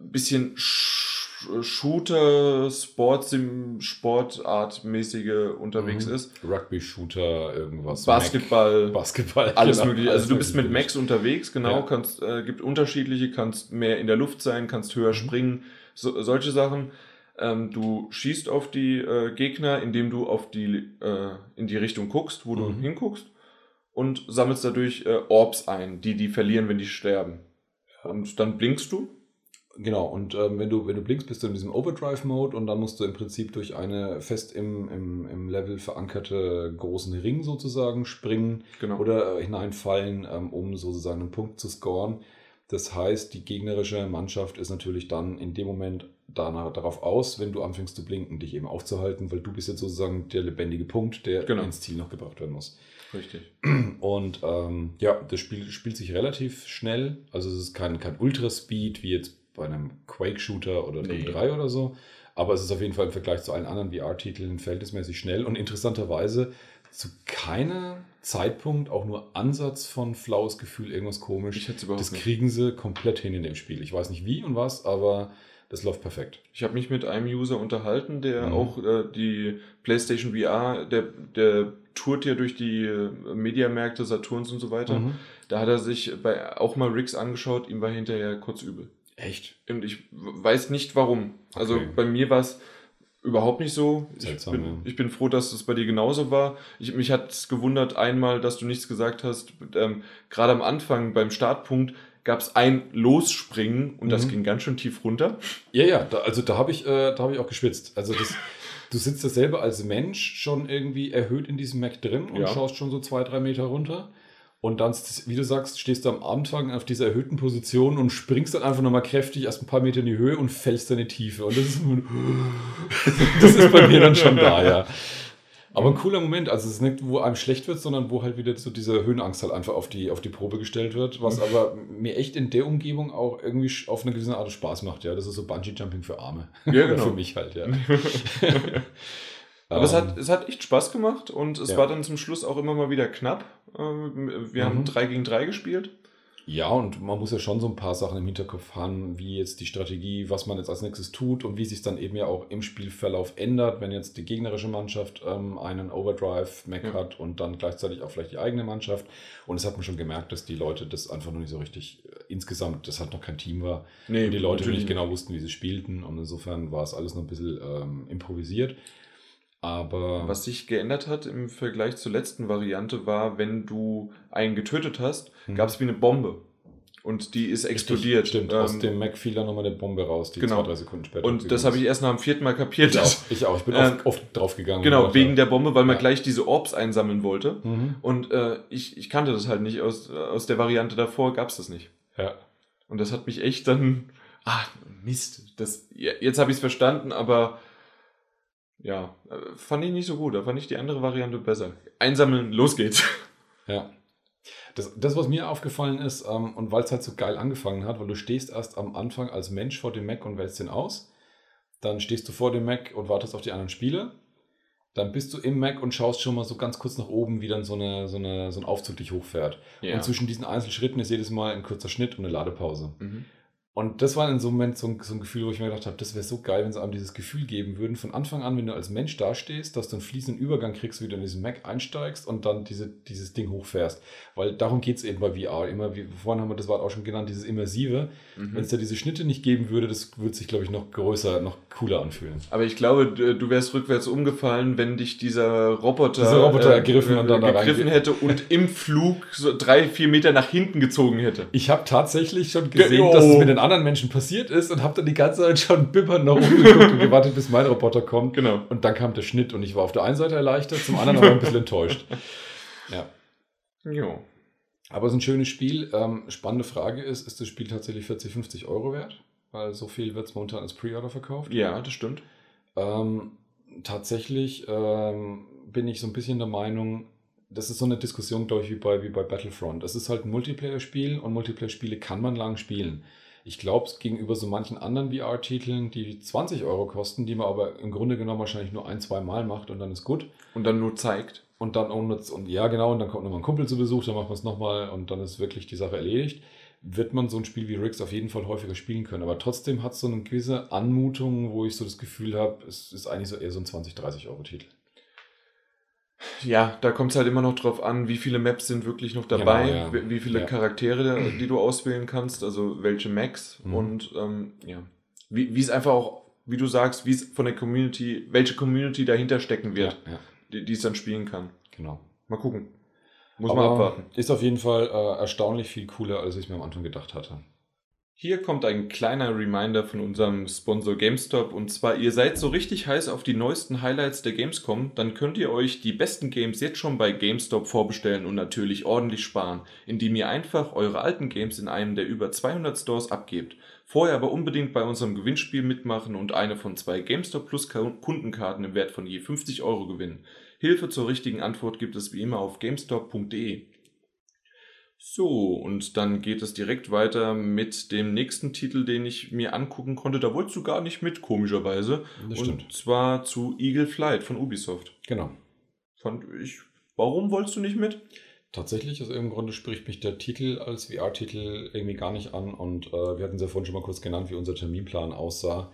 bisschen Sch- Shooter, Sportsim, Sportartmäßige unterwegs Mhm. ist. Rugby-Shooter, irgendwas. Basketball, Mac, Basketball. alles genau, mögliche. Also du bist mit Max unterwegs, genau, Ja. kannst, äh, gibt unterschiedliche, kannst mehr in der Luft sein, kannst höher Mhm. springen, so, solche Sachen. Ähm, du schießt auf die äh, Gegner, indem du auf die, äh, in die Richtung guckst, wo du Mhm. hinguckst und sammelst dadurch äh, Orbs ein, die die verlieren, wenn die sterben. Und dann blinkst du. Genau, und ähm, wenn, du, wenn du blinkst, bist du in diesem Overdrive-Mode und dann musst du im Prinzip durch eine fest im, im, im Level verankerte großen Ring sozusagen springen Genau. oder äh, hineinfallen, ähm, um sozusagen einen Punkt zu scoren. Das heißt, die gegnerische Mannschaft ist natürlich dann in dem Moment danach, darauf aus, wenn du anfängst zu blinken, dich eben aufzuhalten, weil du bist jetzt sozusagen der lebendige Punkt, der Genau. ins Ziel noch gebracht werden muss. Richtig. Und ähm, ja, das Spiel spielt sich relativ schnell. Also es ist kein, kein Ultra-Speed wie jetzt bei einem Quake-Shooter oder Doom Nee. 3 oder so. Aber es ist auf jeden Fall im Vergleich zu allen anderen VR-Titeln verhältnismäßig schnell und interessanterweise zu keinem Zeitpunkt auch nur Ansatz von flaues Gefühl, irgendwas komisch. Das nicht. kriegen sie komplett hin in dem Spiel. Ich weiß nicht wie und was, aber das läuft perfekt. Ich habe mich mit einem User unterhalten, der Mhm. auch äh, die PlayStation VR, der, der tourt ja durch die äh, Mediamärkte, Saturns und so weiter. Mhm. Da hat er sich bei, auch mal Rigs angeschaut, ihm war hinterher kurz übel. Echt? Und ich weiß nicht warum. Also Okay. bei mir war es überhaupt nicht so. Seltsam, ich, bin, ja. ich bin froh, dass es bei dir genauso war. Ich, mich hat es gewundert einmal, dass du nichts gesagt hast. Ähm, Gerade am Anfang beim Startpunkt gab es ein Losspringen und das Mhm. ging ganz schön tief runter. Ja, ja, da, also da habe ich, äh, da hab ich auch geschwitzt. Also das, du sitzt ja selber als Mensch schon irgendwie erhöht in diesem Mac drin und Ja. schaust schon so zwei, drei Meter runter. Und dann, wie du sagst, stehst du am Anfang auf dieser erhöhten Position und springst dann einfach nochmal kräftig erst ein paar Meter in die Höhe und fällst dann in die Tiefe. Und das ist, das ist bei mir dann schon da, ja. Aber ein cooler Moment, also es ist nicht, wo einem schlecht wird, sondern wo halt wieder so diese Höhenangst halt einfach auf die, auf die Probe gestellt wird, was aber mir echt in der Umgebung auch irgendwie auf eine gewisse Art Spaß macht, ja. Das ist so Bungee-Jumping für Arme. Ja, genau. für mich halt, ja. Aber es, Ähm, hat, es hat echt Spaß gemacht und es Ja. war dann zum Schluss auch immer mal wieder knapp. Ähm, Wir haben Mhm. 3 gegen 3 gespielt. Ja, und man muss ja schon so ein paar Sachen im Hinterkopf haben, wie jetzt die Strategie, was man jetzt als nächstes tut und wie sich dann eben ja auch im Spielverlauf ändert, wenn jetzt die gegnerische Mannschaft ähm, einen Overdrive-Mac Ja. hat und dann gleichzeitig auch vielleicht die eigene Mannschaft. Und das hat man schon gemerkt, dass die Leute das einfach noch nicht so richtig äh, insgesamt, das halt noch kein Team war. Nee, und die Leute natürlich nicht genau wussten, wie sie spielten. Und insofern war es alles noch ein bisschen ähm, improvisiert. Aber Was sich geändert hat im Vergleich zur letzten Variante war, wenn du einen getötet hast, Mhm. gab es wie eine Bombe. Und die ist explodiert. Stimmt, Ähm, aus dem Mac fiel dann nochmal eine Bombe raus, die genau. zwei, drei Sekunden später. und das habe ich erst nach dem vierten Mal kapiert. Ich auch. Ich auch. Ich bin oft, oft drauf gegangen. und Genau, wegen der Bombe, weil man Ja. gleich diese Orbs einsammeln wollte. Mhm. Und äh, ich, ich kannte das halt nicht. Aus, aus der Variante davor gab es das nicht. Ja. Und das hat mich echt dann. Ah, Mist. Das, jetzt habe ich es verstanden, aber ja, äh, fand ich nicht so gut. Da fand ich die andere Variante besser. Einsammeln, los geht's. Ja. Das, das, was mir aufgefallen ist, ähm, und weil es halt so geil angefangen hat, weil du stehst erst am Anfang als Mensch vor dem Mac und wählst den aus. Dann stehst du vor dem Mac und wartest auf die anderen Spieler. Dann bist du im Mac und schaust schon mal so ganz kurz nach oben, wie dann so, eine, so, eine, so ein Aufzug dich hochfährt. Und zwischen diesen Einzelschritten ist jedes Mal ein kurzer Schnitt und eine Ladepause. Mhm. Und das war in so einem Moment so ein, so ein Gefühl, wo ich mir gedacht habe, das wäre so geil, wenn sie einem dieses Gefühl geben würden, von Anfang an, wenn du als Mensch dastehst, dass du einen fließenden Übergang kriegst, wie du in diesen Mac einsteigst und dann diese, dieses Ding hochfährst. Weil darum geht es eben bei VR. Immer, wie vorhin haben wir das Wort auch schon genannt, dieses Immersive. Mhm. Wenn es da diese Schnitte nicht geben würde, das würde sich, glaube ich, noch größer, noch cooler anfühlen. Aber ich glaube, du wärst rückwärts umgefallen, wenn dich dieser Roboter, Dieser Roboter ergriffen und dann da gegriffen reinge- hätte und im Flug so drei, vier Meter nach hinten gezogen hätte. Ich habe tatsächlich schon gesehen, Oh. dass es mit den anderen Menschen passiert ist und habe dann die ganze Zeit schon bibbern nach oben geguckt und gewartet, bis mein Roboter kommt. Genau. Und dann kam der Schnitt und ich war auf der einen Seite erleichtert, zum anderen aber ein bisschen enttäuscht. Ja. Jo. Aber es ist ein schönes Spiel. Ähm, spannende Frage ist, ist das Spiel tatsächlich 40, 50 Euro wert? weil so viel wird es momentan als Pre-Order verkauft. Ja, das stimmt. Ähm, tatsächlich ähm, bin ich so ein bisschen der Meinung, das ist so eine Diskussion, glaube ich, wie bei, wie bei Battlefront. Es ist halt ein Multiplayer-Spiel und Multiplayer-Spiele kann man lang spielen. Ich glaube, gegenüber so manchen anderen VR-Titeln, die 20 Euro kosten, die man aber im Grunde genommen wahrscheinlich nur ein, zwei Mal macht und dann ist gut. Und dann nur zeigt. Und dann nur, und ja, genau, und dann kommt nochmal ein Kumpel zu Besuch, dann macht man es nochmal und dann ist wirklich die Sache erledigt. Wird man so ein Spiel wie Riggs auf jeden Fall häufiger spielen können. Aber trotzdem hat es so eine gewisse Anmutung, wo ich so das Gefühl habe, es ist eigentlich so eher so ein 20, 30 Euro Titel. Ja, da kommt es halt immer noch drauf an, wie viele Maps sind wirklich noch dabei, Genau, ja. wie wie viele Ja. Charaktere, die du auswählen kannst, also welche Max Mhm. und ähm, ja, wie es einfach auch, wie du sagst, wie es von der Community, welche Community dahinter stecken wird, Ja, die es dann spielen kann. genau. Mal gucken. Muss Aber man abwarten. Ist auf jeden Fall äh, erstaunlich viel cooler, als ich mir am Anfang gedacht hatte. Hier kommt ein kleiner Reminder von unserem Sponsor GameStop und zwar, ihr seid so richtig heiß auf die neuesten Highlights der Gamescom, dann könnt ihr euch die besten Games jetzt schon bei GameStop vorbestellen und natürlich ordentlich sparen, indem ihr einfach eure alten Games in einem der über 200 Stores abgebt. Vorher aber unbedingt bei unserem Gewinnspiel mitmachen und eine von zwei GameStop Plus Kundenkarten im Wert von je 50 Euro gewinnen. Hilfe zur richtigen Antwort gibt es wie immer auf gamestop.de. So, und dann geht es direkt weiter mit dem nächsten Titel, den ich mir angucken konnte. Da wolltest du gar nicht mit, komischerweise. Das und stimmt. zwar zu Eagle Flight von Ubisoft. Genau. Fand ich. Warum wolltest du nicht mit? Tatsächlich, aus irgendeinem Grunde spricht mich der Titel als VR-Titel irgendwie gar nicht an und äh, wir hatten es ja vorhin schon mal kurz genannt, wie unser Terminplan aussah.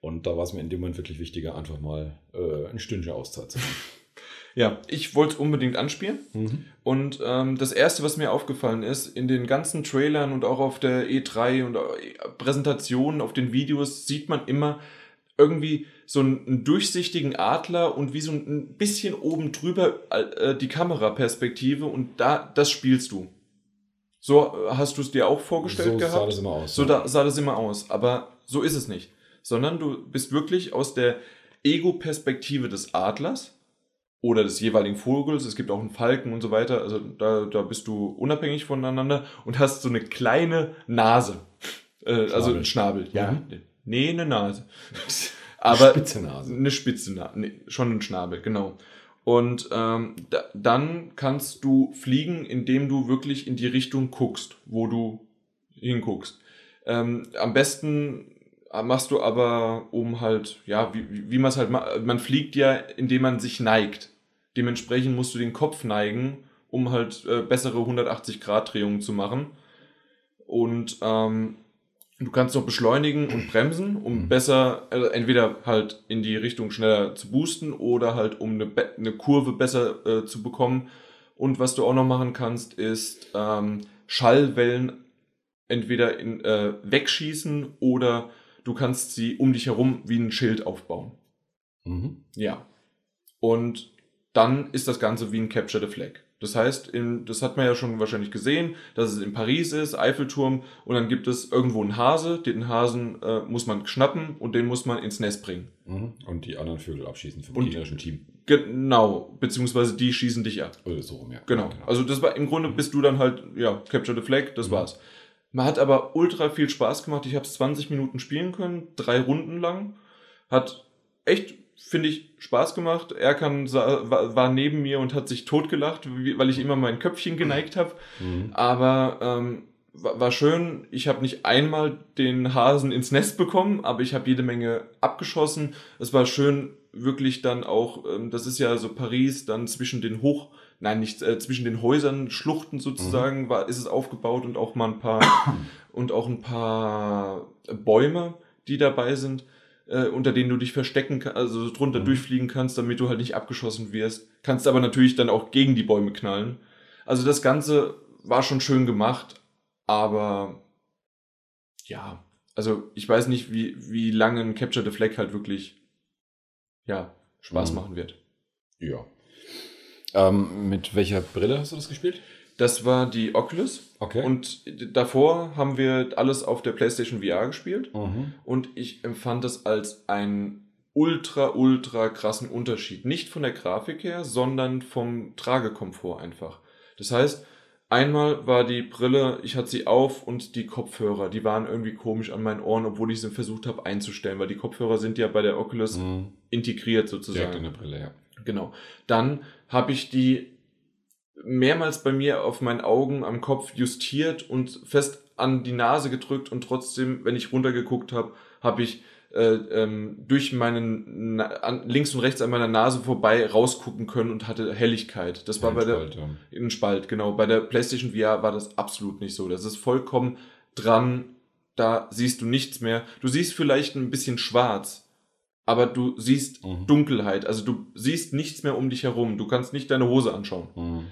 Und da war es mir in dem Moment wirklich wichtiger, einfach mal äh, ein Stündchen Auszeit zu haben. Ja, ich wollte es unbedingt anspielen. Mhm. Und ähm, das erste, was mir aufgefallen ist, in den ganzen Trailern und auch auf der E3 und äh, Präsentationen, auf den Videos, sieht man immer irgendwie so einen, durchsichtigen Adler und wie so ein, bisschen oben drüber äh, die Kameraperspektive und da das spielst du. So äh, hast du es dir auch vorgestellt so gehabt? sah das immer aus. So ja. da, sah das immer aus. Aber so ist es nicht. Sondern du bist wirklich aus der Ego-Perspektive des Adlers oder des jeweiligen Vogels. Es gibt auch einen Falken und so weiter. Also da, da bist du unabhängig voneinander und hast so eine kleine Nase. Äh, also ein Schnabel. Ja. Mhm. Nee, eine Nase. Aber Spitze Nase. eine spitze Nase. Nee, schon ein Schnabel, genau. Und ähm, da, dann kannst du fliegen, indem du wirklich in die Richtung guckst, wo du hinguckst. Ähm, am besten machst du aber um halt, ja, wie wie man es halt macht. Man fliegt ja, indem man sich neigt. Dementsprechend musst du den Kopf neigen, um halt äh, bessere 180-Grad-Drehungen zu machen. Und ähm, du kannst noch beschleunigen und bremsen, um Mhm. besser, also entweder halt in die Richtung schneller zu boosten oder halt um eine, Be- eine Kurve besser äh, zu bekommen. Und was du auch noch machen kannst, ist ähm, Schallwellen entweder in, äh, wegschießen oder du kannst sie um dich herum wie ein Schild aufbauen. Mhm. Ja. Und dann ist das Ganze wie ein Capture the Flag. Das heißt, in, das hat man ja schon wahrscheinlich gesehen, dass es in Paris ist, Eiffelturm, und dann gibt es irgendwo einen Hase, den Hasen äh, muss man schnappen und den muss man ins Nest bringen. Mhm. Und die anderen Vögel abschießen vom Und- gegnerischen Team. Genau, beziehungsweise die schießen dich ab. Oder so rum, ja. Genau. Also das war im Grunde bist du dann halt, ja, Capture the Flag, das Mhm. war's. Man hat aber ultra viel Spaß gemacht. Ich habe es 20 Minuten spielen können, drei Runden lang. Hat echt, finde ich, Spaß gemacht. Erkan war, war neben mir und hat sich totgelacht, weil ich immer mein Köpfchen geneigt habe. Mhm. Aber ähm, war, schön. Ich habe nicht einmal den Hasen ins Nest bekommen, aber ich habe jede Menge abgeschossen. Es war schön, wirklich dann auch, ähm, das ist ja so Paris, dann zwischen den Hoch, nein, nicht äh, zwischen den Häusern, Schluchten sozusagen, war, ist es aufgebaut und auch mal ein paar und auch ein paar Bäume, die dabei sind. Äh, unter denen du dich verstecken kannst, also drunter Mhm. durchfliegen kannst, damit du halt nicht abgeschossen wirst. Kannst aber natürlich dann auch gegen die Bäume knallen. Also das Ganze war schon schön gemacht, aber ja, also ich weiß nicht, wie, wie lange ein Capture the Flag halt wirklich ja, Spaß Mhm. machen wird. Ja. Ähm, mit welcher Brille hast du das gespielt? Das war die Oculus Okay. und davor haben wir alles auf der PlayStation VR gespielt mhm. und ich empfand das als einen ultra, ultra krassen Unterschied. Nicht von der Grafik her, sondern vom Tragekomfort einfach. Das heißt, Einmal war die Brille, ich hatte sie auf und die Kopfhörer, die waren irgendwie komisch an meinen Ohren, obwohl ich sie versucht habe einzustellen, weil die Kopfhörer sind ja bei der Oculus mhm. integriert sozusagen. Direkt in der Brille, ja. Genau. Dann habe ich die mehrmals bei mir auf meinen Augen am Kopf justiert und fest an die Nase gedrückt und trotzdem, wenn ich runtergeguckt habe, habe ich äh, ähm, durch meinen Na an, links und rechts an meiner Nase vorbei rausgucken können und hatte Helligkeit. Das war ja, bei der Spalt, ja. in Spalt, genau. Bei der PlayStation VR war das absolut nicht so. Das ist vollkommen dran. Da siehst du nichts mehr. Du siehst vielleicht ein bisschen schwarz, aber du siehst mhm. Dunkelheit. Also du siehst nichts mehr um dich herum. Du kannst nicht deine Hose anschauen. Mhm.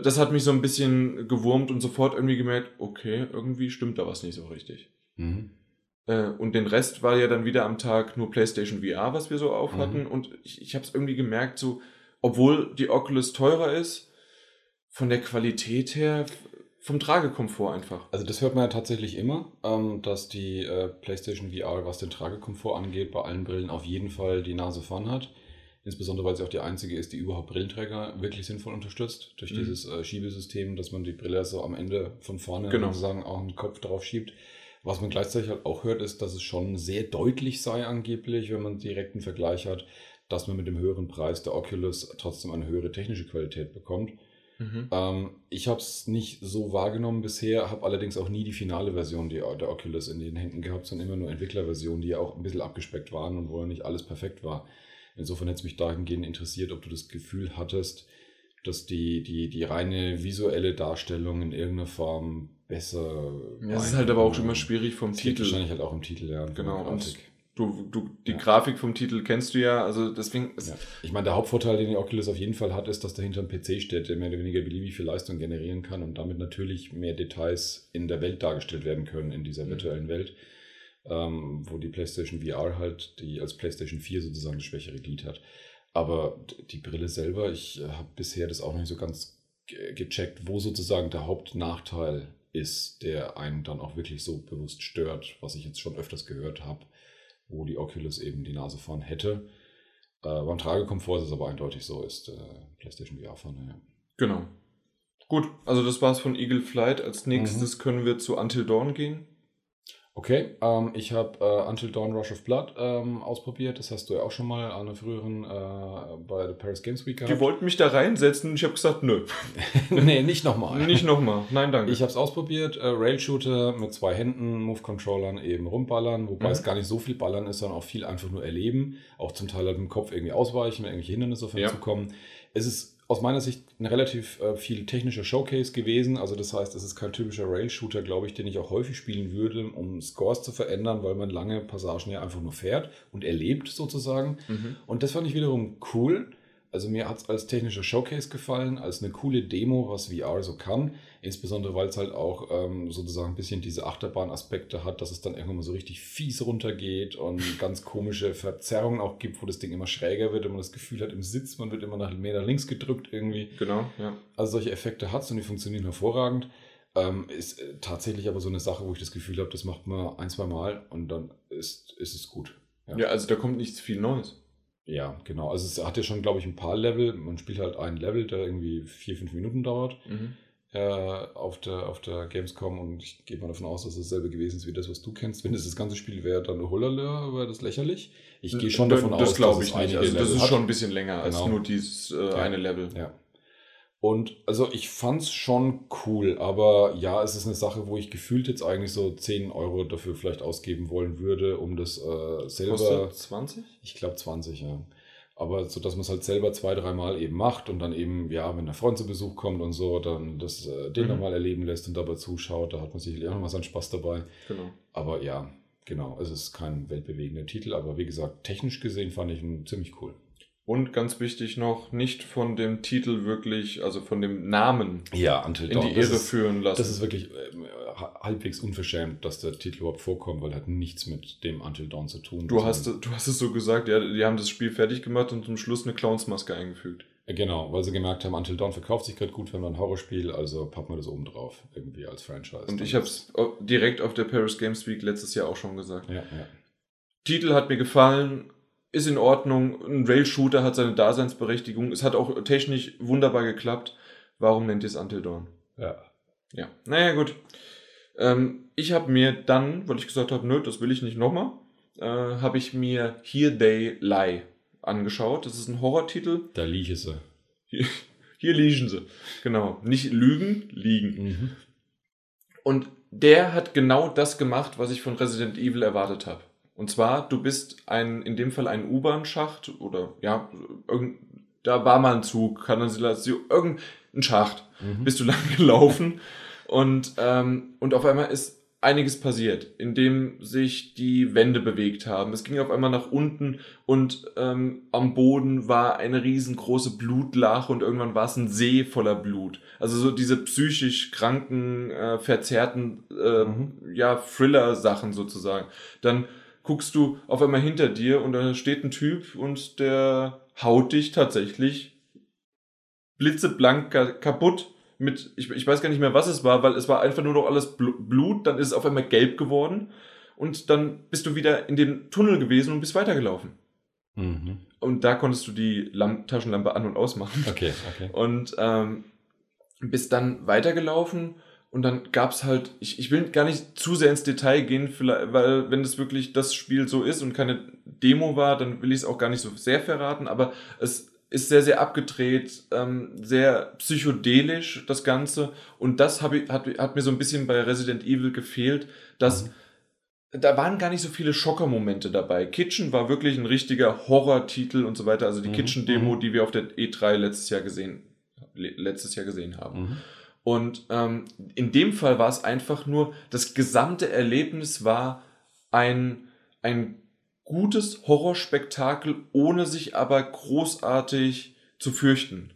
Das hat mich so ein bisschen gewurmt und sofort irgendwie gemerkt, okay, irgendwie stimmt da was nicht so richtig. Mhm. Äh, und den Rest war ja dann wieder am Tag nur PlayStation VR, was wir so auf hatten. Mhm. Und ich, ich habe es irgendwie gemerkt, so, obwohl die Oculus teurer ist, von der Qualität her, vom Tragekomfort einfach. Also das hört man ja tatsächlich immer, ähm, dass die äh, PlayStation VR, was den Tragekomfort angeht, bei allen Brillen auf jeden Fall die Nase vorn hat. Insbesondere, weil sie auch die einzige ist, die überhaupt Brillenträger wirklich sinnvoll unterstützt. Durch mhm. dieses äh, Schiebesystem, dass man die Brille so am Ende von vorne genau. sozusagen auch einen Kopf drauf schiebt. Was man gleichzeitig halt auch hört, ist, dass es schon sehr deutlich sei angeblich, wenn man direkt einen Vergleich hat, dass man mit dem höheren Preis der Oculus trotzdem eine höhere technische Qualität bekommt. Mhm. Ähm, ich habe es nicht so wahrgenommen bisher, habe allerdings auch nie die finale Version der, der Oculus in den Händen gehabt, sondern immer nur Entwicklerversionen, die ja auch ein bisschen abgespeckt waren und wo ja nicht alles perfekt war. Insofern hätte es mich dahingehend interessiert, ob du das Gefühl hattest, dass die, die, die reine visuelle Darstellung in irgendeiner Form besser. Ja, es ist halt aber auch schon immer schwierig vom Titel. Wahrscheinlich halt auch im Titel, ja. Genau. Und du, du, die ja. Grafik vom Titel kennst du ja, also deswegen. Ja. Ich meine, der Hauptvorteil, den die Oculus auf jeden Fall hat, ist, dass dahinter ein PC steht, der mehr oder weniger beliebig viel Leistung generieren kann und damit natürlich mehr Details in der Welt dargestellt werden können, in dieser virtuellen Welt. Ähm, wo die PlayStation VR halt, die als PlayStation 4 sozusagen das schwächere Glied hat. Aber die Brille selber, ich äh, habe bisher das auch noch nicht so ganz gecheckt, wo sozusagen der Hauptnachteil ist, der einen dann auch wirklich so bewusst stört, was ich jetzt schon öfters gehört habe, wo die Oculus eben die Nase vorn hätte. Äh, beim Tragekomfort ist es aber eindeutig so, ist äh, PlayStation VR vorne, ja. Genau. Gut, also das war's von Eagle Flight. Als nächstes mhm. können wir zu Until Dawn gehen. Okay, ähm, ich habe äh, Until Dawn Rush of Blood ähm, ausprobiert. Das hast du ja auch schon mal an einer früheren äh, bei der Paris Games Week gehabt. Die wollten mich da reinsetzen und ich habe gesagt, nö. nee, nicht nochmal. Nicht nochmal. Nein, danke. Ich habe es ausprobiert. Äh, Rail-Shooter mit zwei Händen, Move-Controllern eben rumballern, wobei mhm. es gar nicht so viel ballern ist, sondern auch viel einfach nur erleben. Auch zum Teil halt mit dem Kopf irgendwie ausweichen, irgendwelche Hindernisse auf ja. zukommen. Es ist aus meiner Sicht ein relativ äh, viel technischer Showcase gewesen. Also das heißt, es ist kein typischer Rail-Shooter, glaube ich, den ich auch häufig spielen würde, um Scores zu verändern, weil man lange Passagen ja einfach nur fährt und erlebt sozusagen. Mhm. Und das fand ich wiederum cool. Also mir hat es als technischer Showcase gefallen, als eine coole Demo, was VR so kann. Insbesondere, weil es halt auch ähm, sozusagen ein bisschen diese Achterbahn-Aspekte hat, dass es dann irgendwann mal so richtig fies runtergeht und ganz komische Verzerrungen auch gibt, wo das Ding immer schräger wird und man das Gefühl hat im Sitz, man wird immer nach, mehr nach links gedrückt irgendwie. Genau, ja. Also solche Effekte hat es und die funktionieren hervorragend. Ähm, ist äh, tatsächlich aber so eine Sache, wo ich das Gefühl habe, das macht man ein, zwei Mal und dann ist, ist es gut. Ja. ja, also da kommt nichts viel Neues. Ja, genau. Also es hat ja schon, glaube ich, ein paar Level. Man spielt halt ein Level, der irgendwie vier, fünf Minuten dauert mhm. äh, auf, der, auf der Gamescom und ich gehe mal davon aus, dass es dasselbe gewesen ist wie das, was du kennst. Wenn es das ganze Spiel wäre, dann Hullala, wäre das lächerlich. Ich gehe schon davon das aus, dass ich es nicht. Also das ist schon ein bisschen länger genau. als nur dieses äh, ja. eine Level. Ja. Und also ich fand es schon cool, aber ja, es ist eine Sache, wo ich gefühlt jetzt eigentlich so 10 Euro dafür vielleicht ausgeben wollen würde, um das äh, selber. Kostet 20? Ich glaube 20, ja. Aber so, dass man es halt selber zwei, dreimal eben macht und dann eben, ja, wenn der Freund zu Besuch kommt und so, dann das äh, den mhm. nochmal erleben lässt und dabei zuschaut, da hat man sicherlich auch nochmal seinen Spaß dabei. Genau. Aber ja, genau, es ist kein weltbewegender Titel, aber wie gesagt, technisch gesehen fand ich ihn ziemlich cool. Und ganz wichtig noch, nicht von dem Titel wirklich, also von dem Namen ja, Until in die Irre führen lassen. Das ist wirklich äh, halbwegs unverschämt, dass der Titel überhaupt vorkommt, weil er hat nichts mit dem Until Dawn zu tun. Du hast, du hast es so gesagt, ja, die haben das Spiel fertig gemacht und zum Schluss eine Clownsmaske eingefügt. Genau, weil sie gemerkt haben, Until Dawn verkauft sich gerade gut, wenn man ein Horrorspiel, also packen wir das oben drauf, irgendwie als Franchise. Und ich habe es direkt auf der Paris Games Week letztes Jahr auch schon gesagt. Ja, ja. Titel hat mir gefallen, ist in Ordnung. Ein Rail-Shooter hat seine Daseinsberechtigung. Es hat auch technisch wunderbar geklappt. Warum nennt ihr es Until Dawn? Ja. Ja, naja, gut. Ähm, ich habe mir dann, weil ich gesagt habe, nö, das will ich nicht nochmal, äh, habe ich mir Here They Lie angeschaut. Das ist ein Horrortitel. Da liege sie. Hier, hier liegen sie. Genau. Nicht lügen, liegen. Mhm. Und der hat genau das gemacht, was ich von Resident Evil erwartet habe. Und zwar, du bist ein, in dem Fall ein U-Bahn-Schacht oder ja, irgend, da war mal ein Zug, Kanalisation, irgendein Schacht. Mhm. Bist du lang gelaufen und, ähm, und auf einmal ist einiges passiert, indem sich die Wände bewegt haben. Es ging auf einmal nach unten und ähm, am Boden war eine riesengroße Blutlache und irgendwann war es ein See voller Blut. Also so diese psychisch kranken, äh, verzerrten, äh, ja, Thriller-Sachen sozusagen. Dann guckst du auf einmal hinter dir und da steht ein Typ und der haut dich tatsächlich blitzeblank ka- kaputt mit, ich, ich weiß gar nicht mehr, was es war, weil es war einfach nur noch alles Bl- Blut, dann ist es auf einmal gelb geworden und dann bist du wieder in dem Tunnel gewesen und bist weitergelaufen. Mhm. Und da konntest du die Lamp Taschenlampe an- und ausmachen. Okay, okay. Und ähm, bist dann weitergelaufen und dann gab's halt, ich, ich will gar nicht zu sehr ins Detail gehen, vielleicht, weil wenn das wirklich das Spiel so ist und keine Demo war, dann will ich es auch gar nicht so sehr verraten, aber es ist sehr, sehr abgedreht, ähm, sehr psychedelisch das Ganze und das hab ich, hat, hat mir so ein bisschen bei Resident Evil gefehlt, dass da waren gar nicht so viele Schockermomente dabei. Kitchen war wirklich ein richtiger Horrortitel und so weiter. Also die Mhm. Kitchen-Demo, die wir auf der E3 letztes Jahr gesehen, le- letztes Jahr gesehen haben. Mhm. Und ähm, in dem Fall war es einfach nur, das gesamte Erlebnis war ein, ein gutes Horrorspektakel, ohne sich aber großartig zu fürchten.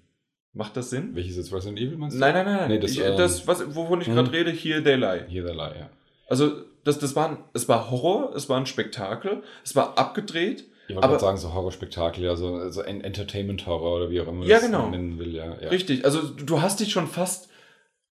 Macht das Sinn? Welches jetzt Resident Evil meinst du? Nein, nein, nein. nein. Nee, das, ich, ähm, das was, wovon ich gerade rede, hier They Lie. Here the Lie, ja. Also, das, das war, ein- es war Horror, es war ein Spektakel, es war abgedreht. Ich wollte gerade sagen, so Horrorspektakel, ja, so, so en- Entertainment-Horror oder wie auch immer man Ja, das genau. nennen will, ja. ja. Richtig, also du hast dich schon fast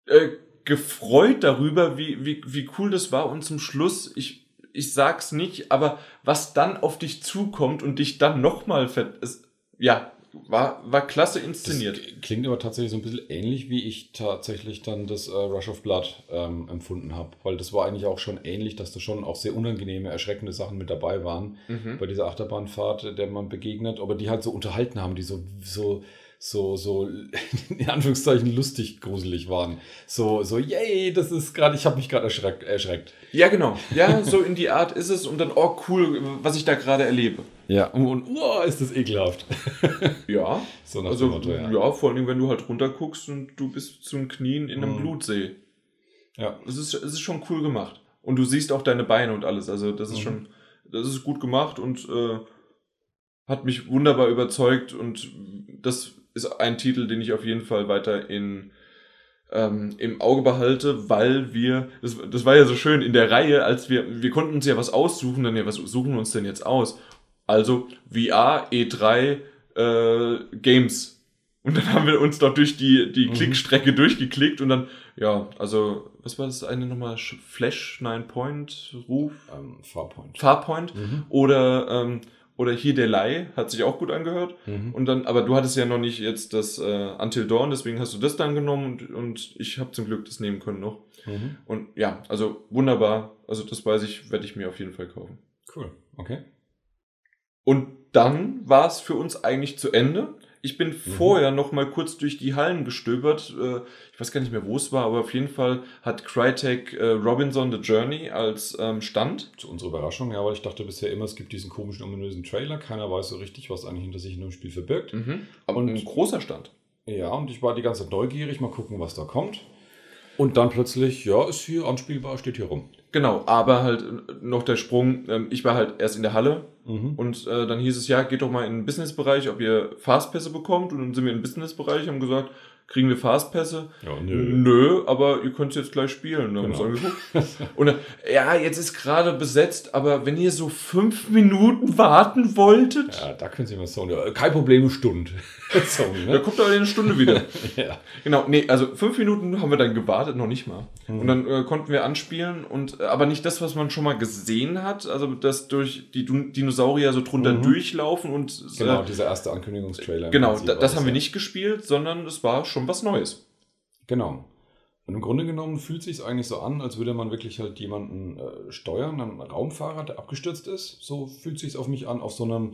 äh, gefreut darüber, wie, wie, wie cool das war und zum Schluss, ich, ich sag's nicht, aber was dann auf dich zukommt und dich dann nochmal ver... Es, ja, war, war klasse inszeniert. Das klingt aber tatsächlich so ein bisschen ähnlich, wie ich tatsächlich dann das äh, Rush of Blood ähm, empfunden habe. Weil das war eigentlich auch schon ähnlich, dass da schon auch sehr unangenehme, erschreckende Sachen mit dabei waren Mhm. bei dieser Achterbahnfahrt, der man begegnet, aber die halt so unterhalten haben, die so, so, so, so in Anführungszeichen lustig gruselig waren. So, so, yay, das ist gerade, ich habe mich gerade erschreckt, erschreckt. Ja, genau. Ja, so in die Art ist es und dann, oh cool, was ich da gerade erlebe. Ja, und, und oh, ist das ekelhaft. Ja, So nach also Motto, ja. ja. vor allem, wenn du halt runterguckst und du bist zum Knien in einem Mhm. Blutsee. Ja, Es ist, es ist schon cool gemacht. Und du siehst auch deine Beine und alles. Also das ist Mhm. schon, das ist gut gemacht und äh, hat mich wunderbar überzeugt. Und das ist ein Titel, den ich auf jeden Fall weiter in, ähm, im Auge behalte, weil wir, das, das war ja so schön in der Reihe, als wir, wir konnten uns ja was aussuchen, dann ja, was suchen wir uns denn jetzt aus? Also VR, E3, äh, Games. Und dann haben wir uns dort durch die, die Mhm. Klickstrecke durchgeklickt und dann, ja, also, was war das eine nochmal? Flash, Nine Point, Ruf, ähm, Farpoint. Farpoint Mhm. oder, ähm, oder hier der Lai, hat sich auch gut angehört. Mhm. Und dann, aber du hattest ja noch nicht jetzt das äh, Until Dawn, deswegen hast du das dann genommen und, und ich habe zum Glück das nehmen können noch. Mhm. Und ja, also wunderbar. Also das weiß ich, werde ich mir auf jeden Fall kaufen. Cool, okay. Und dann war es für uns eigentlich zu Ende. Ich bin vorher noch mal kurz durch die Hallen gestöbert. Äh, Ich weiß gar nicht mehr, wo es war, aber auf jeden Fall hat Crytek äh, Robinson The Journey als ähm, Stand. Zu unserer Überraschung, ja, weil ich dachte bisher immer, es gibt diesen komischen, ominösen Trailer. Keiner weiß so richtig, was eigentlich hinter sich in dem Spiel verbirgt. Aber Und- ein großer Stand. Ja, und ich war die ganze Zeit neugierig, mal gucken, was da kommt. Und dann plötzlich, ja, ist hier anspielbar, steht hier rum. Genau, aber halt äh, noch der Sprung. ähm, Ich war halt erst in der Halle Mhm. und äh, dann hieß es, ja, geht doch mal in den Businessbereich, ob ihr Fastpässe bekommt. Und dann sind wir im Businessbereich, haben gesagt, kriegen wir Fastpässe? Ja, Nö, aber ihr könnt jetzt gleich spielen. Wir Genau. Und dann, ja, jetzt ist gerade besetzt, aber wenn ihr so fünf Minuten warten wolltet, Ja, da können Sie mal sagen, ja, kein Problem, eine Stunde. dann ne? kommt doch in eine Stunde wieder. ja. genau, nee, also fünf Minuten haben wir dann gewartet, noch nicht mal. Mhm. Und dann äh, konnten wir anspielen und äh, aber nicht das, was man schon mal gesehen hat, also dass durch die Dun- Dinosaurier so drunter Mhm. durchlaufen und äh, Genau, dieser erste Ankündigungstrailer. genau, da, das haben wir nicht gespielt, sondern es war schon was Neues. Genau. Und im Grunde genommen fühlt sich eigentlich so an, als würde man wirklich halt jemanden äh, steuern, einen Raumfahrer, der abgestürzt ist. So fühlt sich auf mich an, auf so einem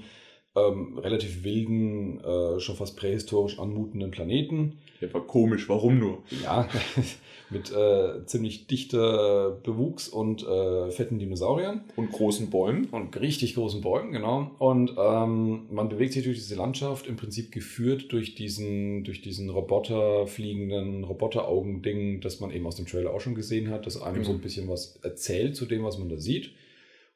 ähm, relativ wilden, äh, schon fast prähistorisch anmutenden Planeten. Der war komisch, warum nur? Ja, mit äh, ziemlich dichter Bewuchs und äh, fetten Dinosauriern. Und großen Bäumen. Und richtig großen Bäumen, genau. Und ähm, man bewegt sich durch diese Landschaft, im Prinzip geführt durch diesen, durch diesen Roboter fliegenden Roboteraugen-Ding, das man eben aus dem Trailer auch schon gesehen hat, das einem mhm. so ein bisschen was erzählt zu dem, was man da sieht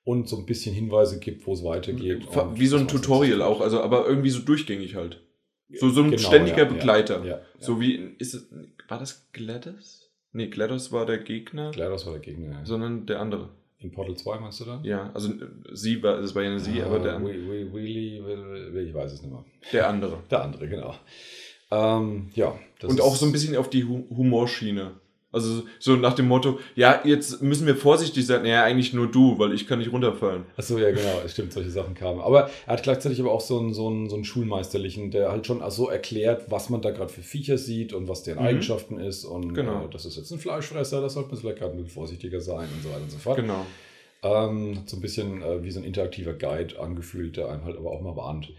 und so ein bisschen Hinweise gibt, wo es weitergeht. Wie so ein Tutorial auch, also aber irgendwie so durchgängig halt. So, so ein genau, ständiger ja, Begleiter. Ja, ja, so wie, ist es, war das GLaDOS? Nee, GLaDOS war der Gegner. GLaDOS war der Gegner, ja. Sondern der andere. In Portal 2 meinst du dann? Ja, also sie war, das war ja eine sie, ah, aber der andere. Wheelie, ich weiß es nicht mehr. Der andere. Der andere, genau. Ähm, ja. Und auch so ein bisschen auf die Humorschiene. Also so nach dem Motto, ja, jetzt müssen wir vorsichtig sein. Naja, eigentlich nur du, weil ich kann nicht runterfallen. Achso, ja, genau, es stimmt, solche Sachen kamen. Aber er hat gleichzeitig aber auch so einen, so einen, so einen Schulmeisterlichen, der halt schon so erklärt, was man da gerade für Viecher sieht und was deren mhm. Eigenschaften ist. Und genau. äh, das ist jetzt ein Fleischfresser, das sollte man vielleicht gerade ein bisschen vorsichtiger sein und so weiter und so fort. Genau. Ähm, so ein bisschen äh, wie so ein interaktiver Guide angefühlt, der einem halt aber auch mal warnt.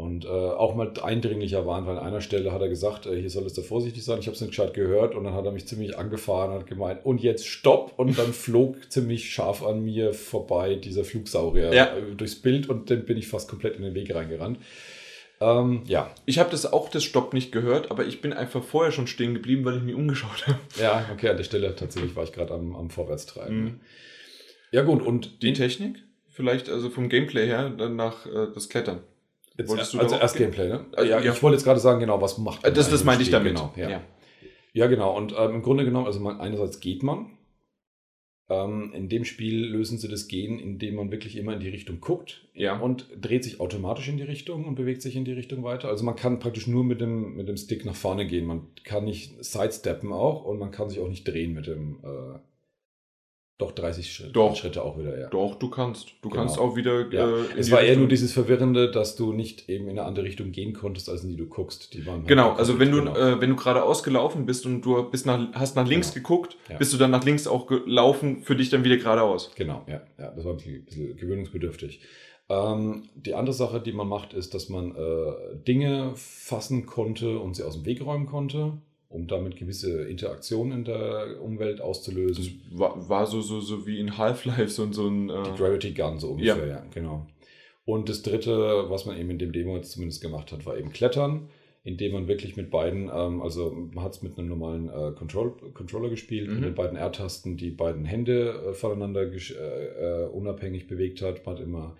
Und äh, auch mal eindringlicher waren, weil an einer Stelle hat er gesagt, äh, hier solltest du vorsichtig sein. Ich habe es nicht gescheit gehört und dann hat er mich ziemlich angefahren und hat gemeint, und jetzt stopp. Und dann flog ziemlich scharf an mir vorbei dieser Flugsaurier ja. äh, durchs Bild und dann bin ich fast komplett in den Weg reingerannt. Ähm, ja. Ich habe das auch, das Stopp nicht gehört, aber ich bin einfach vorher schon stehen geblieben, weil ich mich umgeschaut habe. Ja, okay, an der Stelle tatsächlich war ich gerade am, am Vorwärtstreiben. Mhm. Ja gut, und... Die Technik? Vielleicht also vom Gameplay her, dann nach äh, das Klettern. Jetzt, Wolltest du also erst Gameplay, ne? Also, ja, ich wollte jetzt gerade sagen, genau, was macht man? Das, das meinte ich damit. Genau, ja. ja. ja genau. Und ähm, im Grunde genommen, also man, einerseits geht man. Ähm, in dem Spiel lösen sie das Gehen, indem man wirklich immer in die Richtung guckt ja. und dreht sich automatisch in die Richtung und bewegt sich in die Richtung weiter. Also man kann praktisch nur mit dem, mit dem Stick nach vorne gehen. Man kann nicht sidesteppen auch und man kann sich auch nicht drehen mit dem äh, doch, 30 Schritte, Doch. Schritte auch wieder, ja. Doch, du kannst. Du genau. kannst auch wieder. Ja. Äh, es war eher nur dieses Verwirrende, dass du nicht eben in eine andere Richtung gehen konntest, als in die du guckst. Die waren halt genau, also wenn du, genau. äh, wenn du geradeaus gelaufen bist und du bist nach, hast nach links genau. geguckt, ja. bist du dann nach links auch gelaufen, für dich dann wieder geradeaus. Genau, ja. ja das war ein bisschen, bisschen gewöhnungsbedürftig. Ähm, die andere Sache, die man macht, ist, dass man äh, Dinge fassen konnte und sie aus dem Weg räumen konnte um damit gewisse Interaktionen in der Umwelt auszulösen. Das war, war so, so, so wie in Half-Life so, so ein. Äh Die Gravity Gun, so ungefähr, ja. ja, genau. Und das dritte, was man eben in dem Demo jetzt zumindest gemacht hat, war eben Klettern, indem man wirklich mit beiden, ähm, also man hat es mit einem normalen äh, Control Controller gespielt, mhm. mit den beiden R-Tasten die beiden Hände äh, voneinander äh, äh, unabhängig bewegt hat. Man hat immer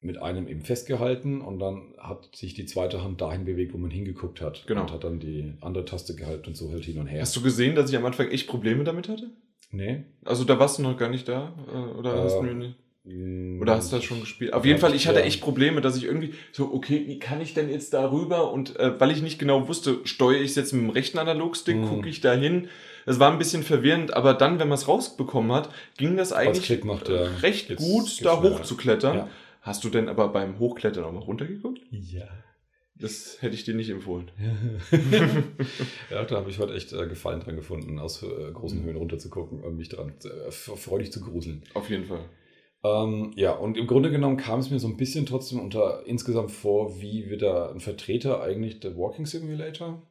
mit einem eben festgehalten und dann hat sich die zweite Hand dahin bewegt, wo man hingeguckt hat. Genau. Und hat dann die andere Taste gehalten und so halt hin und her. Hast du gesehen, dass ich am Anfang echt Probleme damit hatte? Nee. Also da warst du noch gar nicht da? Äh, oder, äh, hast, du nicht, mm, oder hast du das schon gespielt? Auf jeden Fall, ich hatte echt Probleme, dass ich irgendwie so, okay, wie kann ich denn jetzt da rüber? Und äh, weil ich nicht genau wusste, steuere ich es jetzt mit dem rechten Analogstick, mhm. gucke ich da hin? Es war ein bisschen verwirrend, aber dann, wenn man es rausbekommen hat, ging das eigentlich macht, ja. recht gut, da hochzuklettern. Ja. Hast du denn aber beim Hochklettern auch mal runtergeguckt? Ja. Das hätte ich dir nicht empfohlen. ja, da habe ich heute echt äh, Gefallen dran gefunden, aus äh, großen mhm. Höhen runterzugucken und mich dran äh, freudig zu gruseln. Auf jeden Fall. Ähm, ja, und im Grunde genommen kam es mir so ein bisschen trotzdem unter insgesamt vor, wie wieder ein Vertreter eigentlich der Walking Simulator.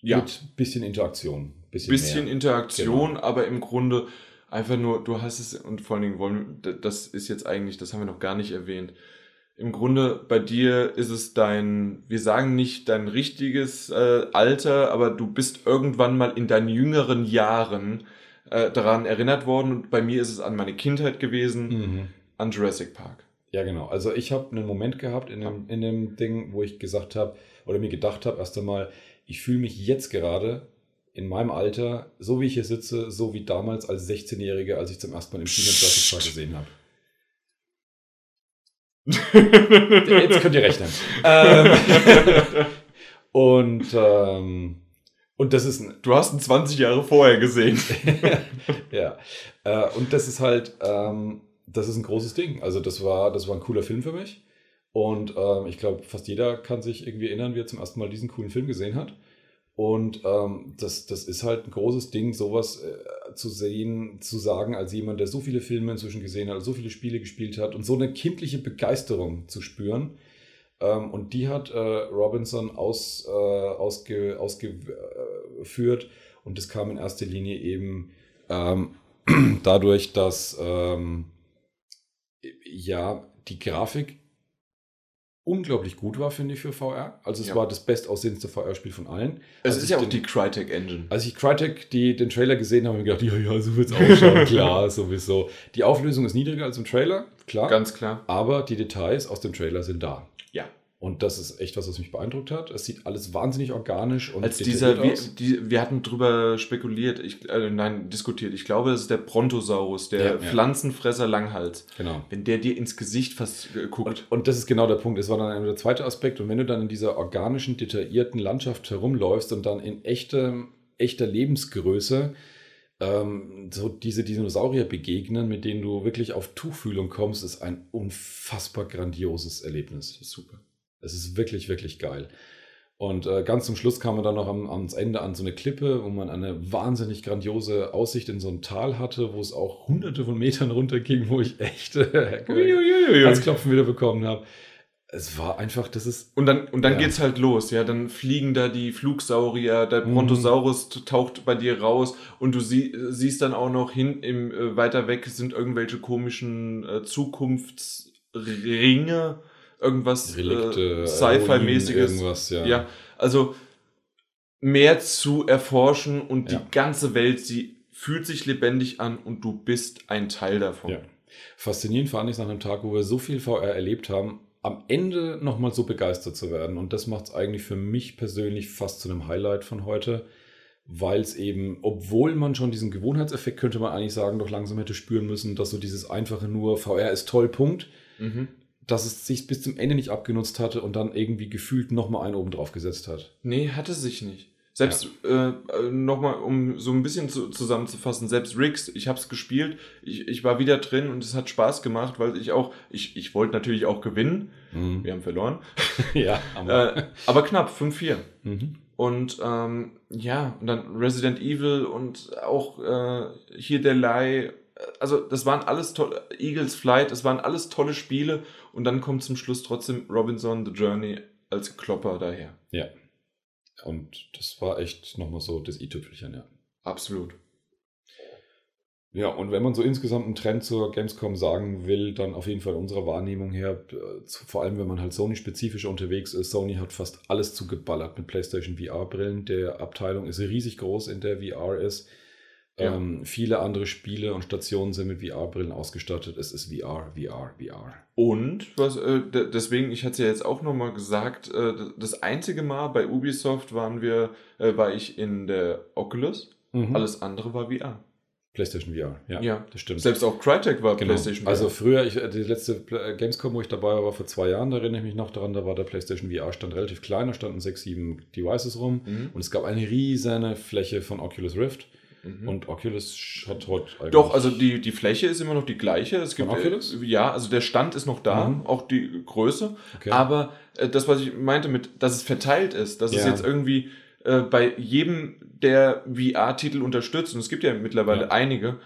Ja. Mit bisschen Interaktion. Bisschen, bisschen Interaktion, genau. aber im Grunde einfach nur, du hast es, und vor allen Dingen wollen, das ist jetzt eigentlich, das haben wir noch gar nicht erwähnt. Im Grunde bei dir ist es dein, wir sagen nicht dein richtiges äh, Alter, aber du bist irgendwann mal in deinen jüngeren Jahren äh, daran erinnert worden. Und bei mir ist es an meine Kindheit gewesen, mhm. an Jurassic Park. Ja, genau. Also ich habe einen Moment gehabt in dem, in dem Ding, wo ich gesagt habe, oder mir gedacht habe, erst einmal, ich fühle mich jetzt gerade in meinem Alter, so wie ich hier sitze, so wie damals als 16-Jähriger, als ich zum ersten Mal im Kino Jurassic Park gesehen habe. Jetzt könnt ihr rechnen. ähm, und, ähm, und das ist ein, Du hast ihn 20 Jahre vorher gesehen. ja. Äh, und das ist halt, ähm, das ist ein großes Ding. Also das war, das war ein cooler Film für mich. Und ähm, ich glaube, fast jeder kann sich irgendwie erinnern, wie er zum ersten Mal diesen coolen Film gesehen hat. Und ähm, das, das ist halt ein großes Ding, sowas äh, zu sehen, zu sagen, als jemand, der so viele Filme inzwischen gesehen hat, so viele Spiele gespielt hat und so eine kindliche Begeisterung zu spüren. Ähm, und die hat äh, Robinson aus, äh, ausge, ausgeführt. Und das kam in erster Linie eben ähm, dadurch, dass ähm, ja die Grafik unglaublich gut war, finde ich, für VR. Also es ja. war das bestaussehendste VR-Spiel von allen. Es ist ja auch den, die Crytek Engine. Als ich Crytek die, den Trailer gesehen habe, habe ich gedacht, ja, ja, so wird es ausschauen, klar, sowieso. Die Auflösung ist niedriger als im Trailer, klar. Ganz klar. Aber die Details aus dem Trailer sind da. Ja. Und das ist echt was, was mich beeindruckt hat. Es sieht alles wahnsinnig organisch und Als dieser, wir, die, wir hatten drüber spekuliert, ich, äh, nein, diskutiert. Ich glaube, es ist der Brontosaurus, der ja, Pflanzenfresser Langhals. Genau. Wenn der dir ins Gesicht fast äh, guckt. Und, und, das ist genau der Punkt. Das war dann der zweite Aspekt. Und wenn du dann in dieser organischen, detaillierten Landschaft herumläufst und dann in echter, echter Lebensgröße ähm, so diese Dinosaurier begegnen, mit denen du wirklich auf Tuchfühlung kommst, ist ein unfassbar grandioses Erlebnis. Super. Es ist wirklich, wirklich geil. Und äh, ganz zum Schluss kam man dann noch am, ans Ende an so eine Klippe, wo man eine wahnsinnig grandiose Aussicht in so ein Tal hatte, wo es auch hunderte von Metern runterging, wo ich echt äh, Herzklopfen wieder bekommen habe. Es war einfach, das ist. Und dann, und dann ja. geht's halt los, ja. Dann fliegen da die Flugsaurier, der mhm. Brontosaurus mhm. taucht bei dir raus und du sie, siehst dann auch noch hin, im, äh, weiter weg sind irgendwelche komischen äh, Zukunftsringe irgendwas äh, Sci-Fi-mäßiges. Irgendwas, ja. ja. Also mehr zu erforschen und ja. die ganze Welt, sie fühlt sich lebendig an und du bist ein Teil davon. Ja. Faszinierend fand ich es nach einem Tag, wo wir so viel VR erlebt haben, am Ende nochmal so begeistert zu werden. Und das macht es eigentlich für mich persönlich fast zu einem Highlight von heute, weil es eben, obwohl man schon diesen Gewohnheitseffekt, könnte man eigentlich sagen, doch langsam hätte spüren müssen, dass so dieses einfache nur VR ist toll, Punkt, mhm dass es sich bis zum Ende nicht abgenutzt hatte und dann irgendwie gefühlt nochmal einen oben drauf gesetzt hat. Nee, hatte sich nicht. Selbst ja. äh, nochmal, um so ein bisschen zu, zusammenzufassen, selbst Riggs, ich habe es gespielt, ich, ich war wieder drin und es hat Spaß gemacht, weil ich auch, ich, ich wollte natürlich auch gewinnen. Mhm. Wir haben verloren. ja, aber, äh, aber knapp, 5-4. Mhm. Und ähm, ja, und dann Resident Evil und auch äh, hier der Lie also das waren alles tolle, Eagles Flight, es waren alles tolle Spiele und dann kommt zum Schluss trotzdem Robinson The Journey als Klopper daher. Ja. Und das war echt nochmal so das i-Tüpfelchen, ja. Absolut. Ja, und wenn man so insgesamt einen Trend zur Gamescom sagen will, dann auf jeden Fall unserer Wahrnehmung her, äh, vor allem wenn man halt Sony-spezifisch unterwegs ist. Sony hat fast alles zugeballert mit PlayStation VR-Brillen. Der Abteilung ist riesig groß, in der VR ist. Ja. Ähm, viele andere Spiele und Stationen sind mit VR-Brillen ausgestattet. Es ist VR, VR, VR. Und was äh, deswegen, ich hatte es ja jetzt auch nochmal gesagt, äh, das einzige Mal bei Ubisoft waren wir, äh, war ich in der Oculus. Mhm. Alles andere war VR. PlayStation VR, ja, ja, das stimmt. Selbst auch Crytek war genau. PlayStation VR. Also früher, ich, die letzte äh, Gamescom, wo ich dabei war, war vor zwei Jahren, da erinnere ich mich noch daran, da war der PlayStation VR stand relativ klein, da standen sechs, sieben Devices rum mhm. und es gab eine riesige Fläche von Oculus Rift. Mhm. Und Oculus hat heute eigentlich. Doch, also die, die Fläche ist immer noch die gleiche. Es gibt, Oculus? Äh, ja, also der Stand ist noch da, mhm. auch die Größe. Okay. Aber äh, das, was ich meinte mit, dass es verteilt ist, dass ja. es jetzt irgendwie äh, bei jedem der VR-Titel unterstützt, und es gibt ja mittlerweile ja. einige,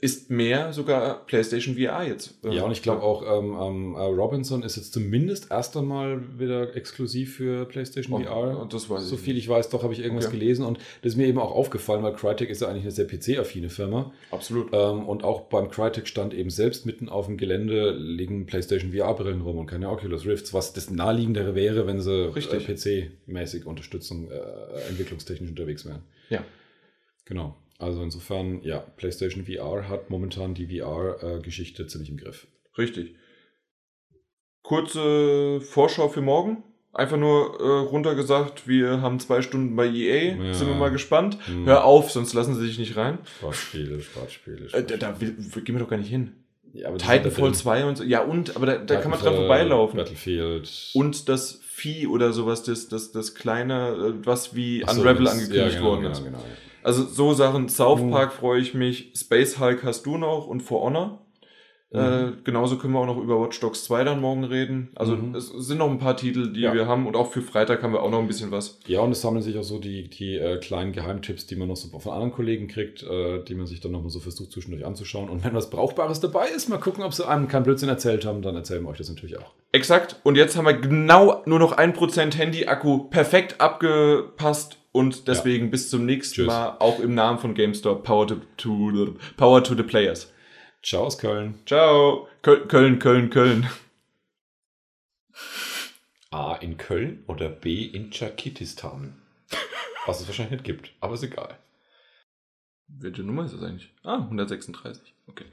ist mehr sogar PlayStation VR jetzt. Äh, ja, und ich glaube auch, ähm, ähm, äh, Robinson ist jetzt zumindest erst einmal wieder exklusiv für PlayStation oh, VR. Das weiß so viel ich weiß, doch habe ich irgendwas okay. gelesen und das ist mir eben auch aufgefallen, weil Crytek ist ja eigentlich eine sehr PC-affine Firma. Absolut. Ähm, und auch beim Crytek stand eben selbst mitten auf dem Gelände liegen PlayStation VR-Brillen rum und keine Oculus Rifts, was das naheliegendere wäre, wenn sie äh, PC-mäßig Unterstützung äh, entwicklungstechnisch unterwegs wären. Ja. Genau. Also insofern, ja, PlayStation VR hat momentan die VR-Geschichte ziemlich im Griff. Richtig. Kurze Vorschau für morgen. Einfach nur äh, runtergesagt, wir haben zwei Stunden bei EA, ja. sind wir mal gespannt. Hm. Hör auf, sonst lassen sie dich nicht rein. Sportspiele, Sportspiele. Äh, da, da will, gehen wir doch gar nicht hin. Ja, Titanfall 2 und so. Ja, und, aber da, da kann man dran vorbeilaufen. Battlefield. Und das Vieh oder sowas, das, das, das kleine, äh, was wie so, Unravel das, angekündigt ja, genau, worden ist. Genau, genau. Also so Sachen, South mhm. Park freue ich mich, Space Hulk hast du noch und For Honor. Mhm. Äh, genauso können wir auch noch über Watch Dogs 2 dann morgen reden. Also mhm. es sind noch ein paar Titel, die ja. wir haben und auch für Freitag haben wir auch noch ein bisschen was. Ja, und es sammeln sich auch so die, die äh, kleinen Geheimtipps, die man noch so von anderen Kollegen kriegt, äh, die man sich dann nochmal so versucht zwischendurch anzuschauen. Und wenn was Brauchbares dabei ist, mal gucken, ob sie einem keinen Blödsinn erzählt haben, dann erzählen wir euch das natürlich auch. Exakt. Und jetzt haben wir genau nur noch 1% Handy-Akku perfekt abgepasst und deswegen ja. bis zum nächsten Tschüss. Mal, auch im Namen von GameStop, Power to, to, Power to the Players. Ciao aus Köln. Ciao. Köln, Köln, Köln. A in Köln oder B in Tschakistan? Was es wahrscheinlich nicht gibt, aber ist egal. Welche Nummer ist das eigentlich? Ah, 136. Okay.